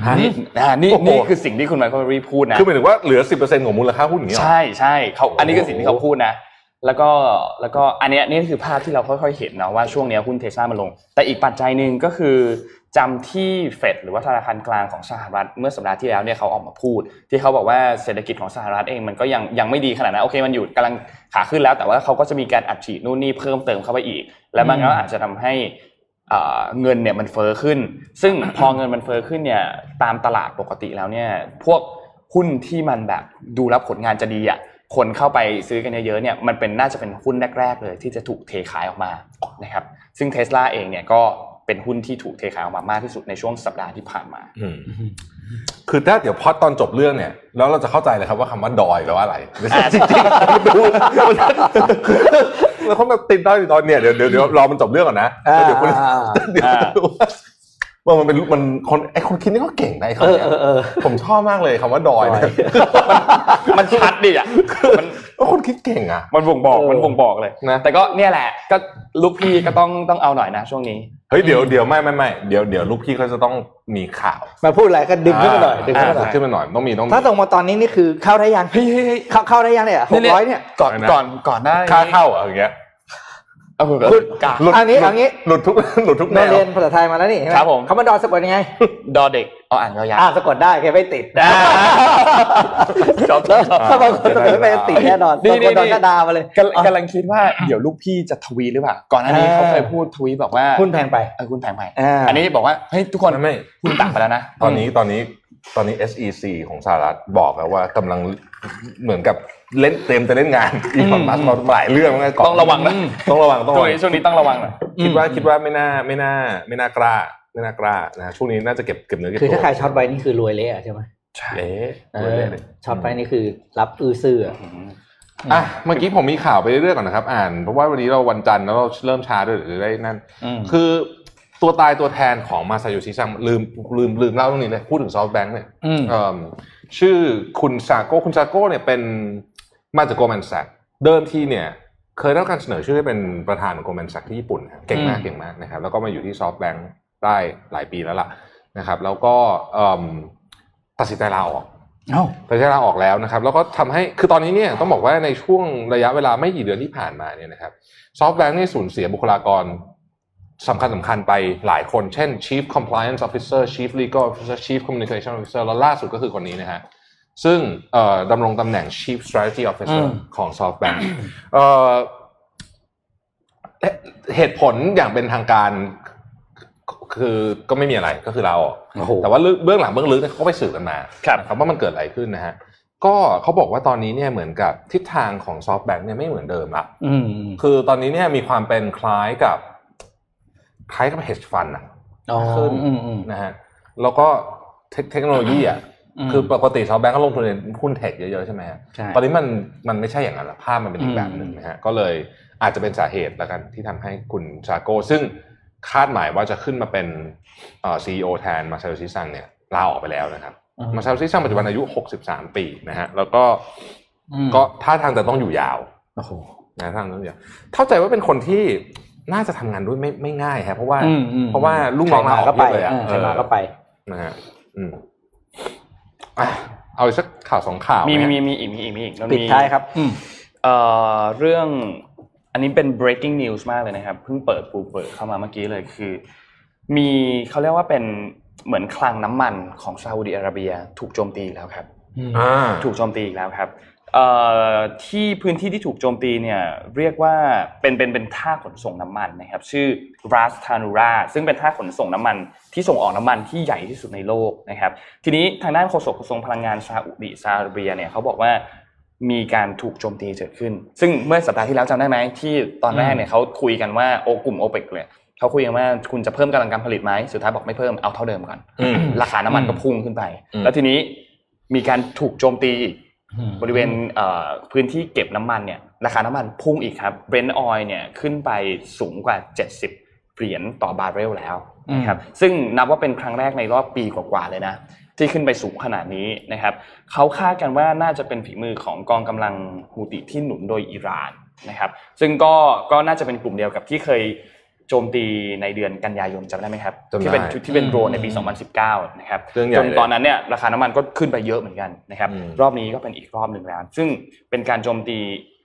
Speaker 3: ฮะ
Speaker 2: นี่อ่านี่
Speaker 3: โอ้โห
Speaker 2: นี่คือสิ่งที่คุณไมเคิลเบอรี่พูดนะ
Speaker 3: คือหมายถึงว่าเหลือสิบเปอร์เซ็นต์ของมูลค่าหุ้นอย่างนี้เหรอ
Speaker 2: ใช่ใช่เขา
Speaker 3: โอ้โห
Speaker 2: อันนี้คือสิ่งที่เขาพูดนะแล้วก็แล้วก็อันเนี้ยนี่คือภาพที่เราค่อยๆเห็นนะว่าช่วงเนี้ยหุ้นเทสลามันลง แต่อีกปัจจัยหนึ่งก็คือ จำที่เฟดหรือว่าธนาคารกลางของสหรัฐเมื่อสัปดาห์ที่แล้วเนี่ยเขาออกมาพูด ที่เขาบอกว่าเศรษฐกิจของสหรัฐเองมันก็ยังยังไม่ดีขนาดนั้นโอเคมันอยู่กำลังขาขึ้นแล้วแต่ว่าเขาก็จะมีการอัดฉีดนู่นนี่เพิ่มเติมเข้าไปอีก และมันก็อาจจะทำให้เงินเนี่ยมันเฟ้อขึ้น ซึ่งพอเงินมันเฟ้อขึ้นเนี่ยตามตลาดปกติแล้วเนี่ยพวกหุ้นที่มันแบบดูแล้วผลงานจะดีอะคนเข้าไปซื้อกันเยอะๆเนี่ยมันเป็นน่าจะเป็นหุ้นแรก ๆ เลยที่จะถูกเทขายออกมานะครับซึ่งเทสลาเองเนี่ยก็ เป็นหุ้นที่ถูกเทขายออกมามากที่สุดในช่วงสัปดาห์ที่ผ่านมา
Speaker 3: อืมคือถ้าเดี๋ยวพอดตอนจบเรื่องเนี่ย แล้วเราจะเข้าใจเลยครับว่าคำว่าดอยแปลว่าอะไรจริงๆดูแล้วเขาแบบติดดอยติดดอยเนี่ยเดี๋ยวเดี๋ยวเดี๋ยวรอมันจบเรื่องก่อนนะแล้วเดี๋ยวคุณ
Speaker 4: อ่า
Speaker 3: เดี๋ยวจะดู ว่าว่ามันเป็นมันคนไอคนคิดนี่ก็เก่งนะไอ้
Speaker 4: เอ
Speaker 3: คำ
Speaker 4: อ
Speaker 3: เนี้ย
Speaker 4: เออเออ
Speaker 3: ผมชอบมากเลยคำว่าดอยเนี่ย
Speaker 2: มันชัดดิอะมัน
Speaker 3: ว่าคนคิดเก่งอะ
Speaker 2: มันบ่งบอก
Speaker 4: เออ
Speaker 2: มันบ่งบอกเลย
Speaker 3: นะ
Speaker 2: แต่ก็เนี่ยแหละ ก็ลูกพี่ก็ต้องต้องเอาหน่อยนะช่วงนี้
Speaker 3: เฮ้ยเดี๋ยวเดี๋ยวไม่ไม่ไม่เดี๋ยวเดี๋ยวลูกพี่เขาจะต้องมีข่าว
Speaker 4: มาพูดอะไรก็ดึงขึ้นมาหน่อยดึงขึ้นมาหน่อย
Speaker 3: ขึ้นมาหน่อยต้องมีต้องมี
Speaker 4: ถ้าส่งมาตอนนี้นี่คือเข้าได้ยัง
Speaker 2: เฮ้ยเฮ้ยเฮ้ย
Speaker 4: เข้าเข้าได้ยังเนี่ยหกร้อยเนี่ย
Speaker 2: ก่อน
Speaker 3: อะไรนะ
Speaker 2: ก่อนก่อนหน้า
Speaker 3: ค่าเข้าอะอย่างเงี้ย
Speaker 2: เออ
Speaker 4: หลุด
Speaker 2: กา
Speaker 3: หลุด
Speaker 4: อันนี้
Speaker 3: หลุด
Speaker 4: อันนี้
Speaker 3: หลุดทุกหลุดทุกแน
Speaker 4: เรา
Speaker 3: ว
Speaker 4: เรียนภาษาไทยมาแล้วนี่ใช่ไหม
Speaker 2: ครับผม
Speaker 4: คำว่าดอสะกดยังไง
Speaker 2: ดอเด็กเอาอ่านยาว
Speaker 4: อ่าสะกดได้แกไม่ติด
Speaker 2: อ่าชอบชอบชอบ
Speaker 4: ถ้าบางคนสะกดไม่เป็นติดแน่นอน
Speaker 2: นี่
Speaker 4: บาง
Speaker 2: นี่
Speaker 4: คนดอ
Speaker 2: นี่
Speaker 4: นกระดามาเลย
Speaker 2: กำลังกำลังคิดว่าเดี๋ยวลูกพี่จะทวีตหรือเปล่าก่อนหน้านี้
Speaker 4: อ่า
Speaker 2: เขาเคยพูดทวีตบอกว่า
Speaker 4: หุ้นแพงไป
Speaker 2: เออคุณแพงไป
Speaker 4: อ่า
Speaker 2: อันนี้บอกว่าเฮ้ยทุกคน
Speaker 3: ไม่ไม่
Speaker 2: หุ้นต่างไปแล้วนะ
Speaker 3: ตอนนี้ตอนนี้ ตอนนี้ SEC ของสหรัฐบอกแล้วว่ากำลังเหมือนกับเล่นเต็มจะเล่นงานอีคอนมัสเราหลายเรื่องมากก่อน
Speaker 2: ต้องระวังนะ
Speaker 3: ต้องระวังต้อง
Speaker 2: ช่
Speaker 3: ระ
Speaker 2: วง
Speaker 3: วัง
Speaker 2: นี้ช่วงนี้ต้องระวังหน่อย
Speaker 3: คิดว่าคิดว่าไม่น่าไม่น่าไม่น่ากล้าไม่น่ากล้านะช่วงนี้น่าจะเก็บเก็บเนื้อเก็บ
Speaker 4: คือ
Speaker 3: ตัว
Speaker 4: ถ้าใครช็อตไปนี่คือรวยเละอะใช่ไหม
Speaker 3: เละ
Speaker 4: เอ
Speaker 3: รวย
Speaker 4: อ
Speaker 3: เละเลย
Speaker 4: ช็อตไปนี่คือรับอื้อซื่ออะ
Speaker 3: อะเมื่อกี้ผมมีข่าวไปเรื่อยๆก่อนนะครับ อ่านเพราะว่าวันนี้เราวันจันทร์แล้วเราเริ่มช้าด้วยหรือได้นั่น
Speaker 2: ม
Speaker 3: คือ ตัวตายตัวแทนของมาซาโยชิซังลืมลืมลืมเล่าตรงนี้เลยพูดถึงซอฟต์แบงค์เนี่ย
Speaker 4: อืม
Speaker 3: เอิ่มชื่อคุณซาโก้คุณซาโก้เนี่ยเป็นมาจากโกลด์แมนแซคส์เดิมทีเนี่ย เคยได้รับการเสนอชื่อให้เป็นประธานของโกลด์แมนแซคส์ที่ญี่ปุ่นนะครับเก่งมาก
Speaker 4: อืม
Speaker 3: เก่งมากนะครับแล้วก็มาอยู่ที่ซอฟต์แบงค์ได้หลายปีแล้วล่ะนะครับ แล้วก็เอิ่มตัดสินใจลาออก
Speaker 4: เอ้า
Speaker 3: ตัดสินใจลาออกแล้วนะครับ แล้วก็ทำให้คือตอนนี้เนี่ยต้องบอกว่าในช่วงระยะเวลาไม่กี่เดือนที่ผ่านมาเนี่ยนะครับซอฟต์แบงค์นี่สูญเสียบุคลากร สำคัญสำคัญไปหลายคน เช่น Chief Compliance Officer Chief Legal Officer Chief Communication Officer แล้วล่าสุดก็คือคนนี้นะฮะซึ่งเอ่อดำรงตำแหน่ง Chief Strategy Officer
Speaker 4: อืม
Speaker 3: ของ SoftBank เอ่อเหตุผลอย่างเป็นทางการคือก็ไม่มีอะไรก็คือเราออก
Speaker 4: โอ้โห
Speaker 3: แต่ว่าเบื้องหลังเบื้องลึกเนี่ยเขาก็ไปสืบกันมา
Speaker 2: ครับ
Speaker 3: นะครับว่ามันเกิดอะไรขึ้นนะฮะก็เขาบอกว่าตอนนี้เนี่ยเหมือนกับทิศทางของซอฟต์แบงค์เนี่ยไม่เหมือนเดิมละ
Speaker 4: อืมอืม
Speaker 3: คือตอนนี้เนี่ยมีความเป็นคล้ายกับ คล้ายกับ hedge fund อะ
Speaker 4: อ๋อ
Speaker 3: ขึ้น
Speaker 4: อืมอืม
Speaker 3: นะฮะแล้วก็ tech เทคโนโลยีอะ
Speaker 4: อืม
Speaker 3: คือปกติซอฟต์แบงก์ก็ลงทุนในหุ้น tech เยอะๆใช่ไหมฮะ
Speaker 4: ใช่
Speaker 3: ตอนนี้มันมันไม่ใช่อย่างนั้นละภาพมันเป็นอีกแบบหนึ่ง
Speaker 4: อืม
Speaker 3: นะฮะก็เลยอาจจะเป็นสาเหตุแล้วกันที่ทำให้คุณซาโก้ซึ่งคาดหมายว่าจะขึ้นมาเป็นเอ่อ CEO แทนมาซาโยชิซังเนี่ยลาออกไปแล้วนะครับ
Speaker 4: อืม
Speaker 3: มาซาโยชิซังปัจจุบันอายุ 63 ปีนะฮะแล้วก็
Speaker 4: อืม
Speaker 3: ก็ท่าทางจะต้องอยู่ยาว
Speaker 4: โอ้โห
Speaker 3: นะท่าทางต้องอยู่ยาวเข้าใจว่าเป็นคนที่ น่าจะทำงานด้วยไม่ไม่ง่ายครับเพราะว่า
Speaker 4: อืมอืม
Speaker 3: เพราะว่าลูกน้องลาออก
Speaker 4: ก็ไป
Speaker 3: เยอะเลยอะ
Speaker 4: เออใครมาก็ไป
Speaker 3: นะฮะอืมอะเอาอีกสักข่าวสองข่าว
Speaker 2: มี
Speaker 3: ไห
Speaker 2: มี
Speaker 3: ฮะ
Speaker 2: มีอีกมีอีกมีอีกแล้ว
Speaker 4: ปิด
Speaker 2: มี
Speaker 4: ท้ายครับอืม
Speaker 2: เอ่อเรื่องอันนี้เป็น breaking news มากเลยนะครับเพิ่งเปิดปูเปิดเข้ามาเมื่อกี้เลยคือ มีเขาเรียกว่าเป็นเหมือนคลังน้ำมันของซาอุดิอาระเบีย ถูกโจมตีอีกแล้วครับ
Speaker 3: อ่า
Speaker 2: ถูกโจมตีอีกแล้วครับเอ่อ ที่พื้นที่ที่ถูกโจมตีเนี่ยเรียกว่าเป็นเป็นเป็นท่าขนส่งน้ำมันนะครับชื่อรัสทานูราซึ่งเป็นท่าขนส่งน้ำมันที่ส่งออกน้ำมันที่ใหญ่ที่สุดในโลกนะครับ ทีนี้ทางด้านโฆษกกระทรวงพลังงานซาอุดิอาระเบียเนี่ยเขาบอกว่ามีการถูกโจมตีเกิดขึ้น ซึ่งเมื่อสัปดาห์ที่แล้วจำได้ไหมที่ตอนแรกเนี่ยเขาคุยกันว่าโอกลุ่มโอเปกเลยเขาคุยกันว่าคุณจะเพิ่มกำลังการผลิตไหมสุดท้ายบอกไม่เพิ่มเอาเท่าเดิมก่อน
Speaker 3: อืม
Speaker 2: ราคาน้ำมันก็พุ่งขึ้นไป
Speaker 3: อืม
Speaker 2: แล้วทีนี้มีการถูกโจมตีอีก
Speaker 4: อืม
Speaker 2: บริเวณเอ่อพื้นที่เก็บน้ำมันเนี่ยราคาน้ำมันพุ่งอีกครับเบรนท์ออยเนี่ยขึ้นไปสูงกว่า 70เหรียญต่อบาร์เรลแล้วนะครับซึ่งนับว่าเป็นครั้งแรกในรอบปีกว่าๆเลยนะ ที่ขึ้นไปสูงขนาดนี้นะครับเขาคาดกันว่าน่าจะเป็นฝีมือของกองกำลังฮูติที่หนุนโดยอิหร่านนะครับซึ่งก็ก็น่าจะเป็นกลุ่มเดียวกับที่เคย โจมตีในเดือนกันยายนจำได้ไหมครับ
Speaker 3: จำได้
Speaker 2: ที่เป็นที่เป็นโดรนในปี 2019 นะครับ
Speaker 3: เรื่องใหญ่
Speaker 2: จน
Speaker 3: เลย
Speaker 2: ตอนนั้นเนี่ยราคาน้ำมันก็ขึ้นไปเยอะเหมือนกันนะครับ
Speaker 3: อืม
Speaker 2: รอบนี้ก็เป็นอีกรอบหนึ่งแล้วซึ่งเป็นการโจมตี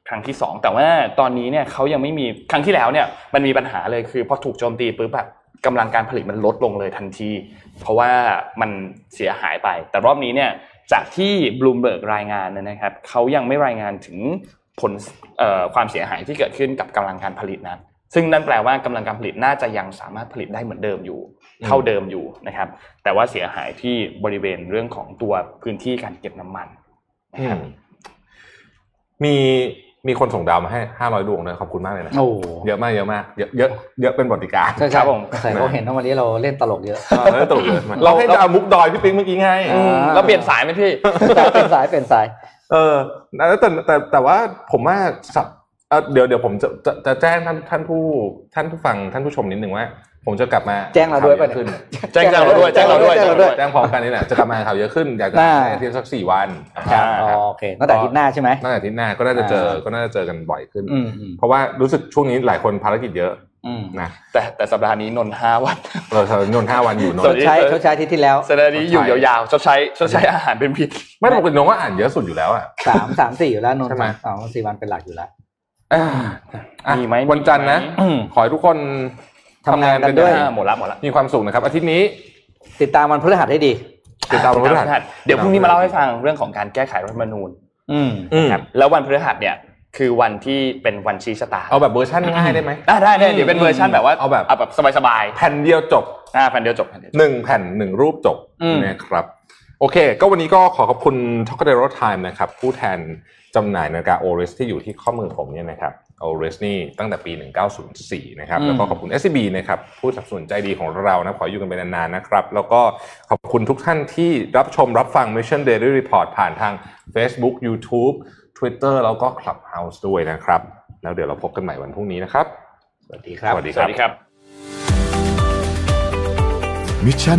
Speaker 2: ครั้งที่สองแต่ว่าตอนนี้เนี่ยเขายังไม่มีครั้งที่แล้วเนี่ยมันมีปัญหาเลยคือพอถูกโจมตีปุ๊บแบบกำลังการผลิตมันลดลงเลยทันที เพราะว่ามันเสียหายไป แต่รอบนี้เนี่ยจากที่บลูมเบิร์กรายงานเนยนะครับเขายังไม่รายงานถึงผลเอ่อความเสียหายที่เกิดขึ้นกับกำลังการผลิตนะ ซึ่งนั่นแปลว่ากำลังการผลิตน่าจะยังสามารถผลิตได้เหมือนเดิมอยู่ เท่าเดิมอยู่นะครับ แต่ว่าเสียหายที่บริเวณเรื่องของตัวพื้นที่การเก็บน้ำมันนะ
Speaker 3: อื
Speaker 2: ครับ
Speaker 3: มมีมีคนส่งดาวมาให้ห้าร้อยดวงเลยขอบคุณมากเลยนะ
Speaker 4: โอ้
Speaker 3: เยอะมากเยอะมากเยอะเยอะเยอะเป็นบทการ
Speaker 4: ใช่
Speaker 2: ค
Speaker 4: ใช่
Speaker 2: รับผม
Speaker 4: ใส่เขาเห็นว่าวันนี้เราเล่นตลกเยอะ
Speaker 3: เออตลกเลยเราให้ดาวมุกดอยพี่ปิ๊งเมื่อกี้ไง
Speaker 4: อ่า
Speaker 2: เราเปลี่ยนสายไหมพี่
Speaker 4: เป็นสายเป็นสาย
Speaker 3: เออแต่แต่แต่แต่ว่าผมว่าสับ เอ่อเดี๋ยวเดี๋ยวผมจะจะจะแจ้งท่านท่านผู้ท่านผู้ฟังท่านผู้ชมนิดหนึ่งว่า ผมจะกลับมา
Speaker 4: แจ้งเราด้วย
Speaker 3: ข่
Speaker 4: ป่ะ
Speaker 3: เยอะขึ้น
Speaker 2: แจ้งเราด้วยแจ้งเราด้วย
Speaker 4: แจ้งเราด้วย
Speaker 3: แจ้งพร้อมกันนี่แหละจะกลับมาข่าวเยอะขึ้นอยากจะ
Speaker 4: อ่า
Speaker 3: ให้อาทิตย์สักสี่วันนะ
Speaker 2: ค
Speaker 3: ค
Speaker 2: รั
Speaker 3: รับ
Speaker 4: อ๋อโอเคตั้งแต่อาทิตย์หน้าใช่ไหม
Speaker 3: ตั้งแต่อาทิตย์หน้าก็น่าจะเจอ
Speaker 4: อ่า
Speaker 3: ก็น่าจะเจอกันบ่อยขึ้น
Speaker 4: อืมอืม
Speaker 3: เพราะว่ารู้สึกช่วงนี้หลายคนภารกิจเยอะ
Speaker 4: อืม
Speaker 3: นะ
Speaker 2: แต่แต่สัปดาห์นี้นนท์ห้าวัน
Speaker 3: เราเรานนท์ห้าวันอยู่นน
Speaker 2: สวัส
Speaker 3: ท์
Speaker 2: ดี
Speaker 4: ใช้ชดใช้อาทิตย์ที่แล้ว
Speaker 2: สัปดาห์นี้อยู่ยาวๆชดใช้ชดใช้อาหารเป็นพิษ
Speaker 3: ไม่ปกตินนท์ก็อ่านเยอะสุดอยู่แล้วอะ
Speaker 4: สามสามสี่อยู่แล้วนนท์
Speaker 3: ใช่ไหม
Speaker 4: สองสี่วันเป็นหลักอยู่แล้ว
Speaker 3: อะอะ
Speaker 2: มีไหม
Speaker 3: วันจันทร์นะ
Speaker 2: มีไหม
Speaker 3: ขอให้ทุกคน
Speaker 4: ทำงานกันด้วย
Speaker 2: อ่าหมดละหมดละ
Speaker 3: มีความสุขนะครับอาทิตย์นี้
Speaker 4: ติดตามวันพฤหัสให้ดี
Speaker 3: ติดตามวันพฤหัส
Speaker 2: เดี๋ยวพรุ่งนี้มาเล่าให้ฟังเรื่องของการแก้ไขรัฐธรรมนูญ
Speaker 4: อืม
Speaker 3: อืม
Speaker 2: ครับแล้ววันพฤหัสเนี่ยคือวันที่เป็นวันชี้ชะตา
Speaker 3: เอาแบบเวอร์ชันง่ายได้ไหม
Speaker 2: อะได้ได้เดี๋ยวเป็นเวอร์ชันแบบว่า
Speaker 3: เอาแบบ
Speaker 2: เอาแบบสบาย
Speaker 3: แผ่นเดียวจบ
Speaker 2: ๆอ่าแผ่นเดียวจบแผ่นเดียวจบ
Speaker 3: หนึ่งแผ่นหนึ่งรูปจบ
Speaker 4: อืม
Speaker 3: นะครับ โอเค ก็วันนี้ก็ขอขอบคุณ t o k a d e r o Time นะครับผู้แทนจำหน่ายนาฬิกา Oris ที่อยู่ที่ข้อมือผมเนี่ยนะครับ Oris นี่ตั้งแต่ปี 1904 นะครับ แล้วก็ขอบคุณ SCB นะครับผู้สนับสนุนใจดีของเรานะขออยู่กันไปนานๆนะครับ แล้วก็ขอบคุณทุกท่านที่รับชมรับฟัง Mission Daily Report ผ่านทาง Facebook YouTube Twitter แล้วก็ Clubhouse ด้วยนะครับ แล้วเดี๋ยวเราพบกันใหม่วันพรุ่งนี้นะครับ
Speaker 4: สวัสดีครับ
Speaker 3: สวัสดี
Speaker 2: สวัสดีครับ
Speaker 1: มิชชั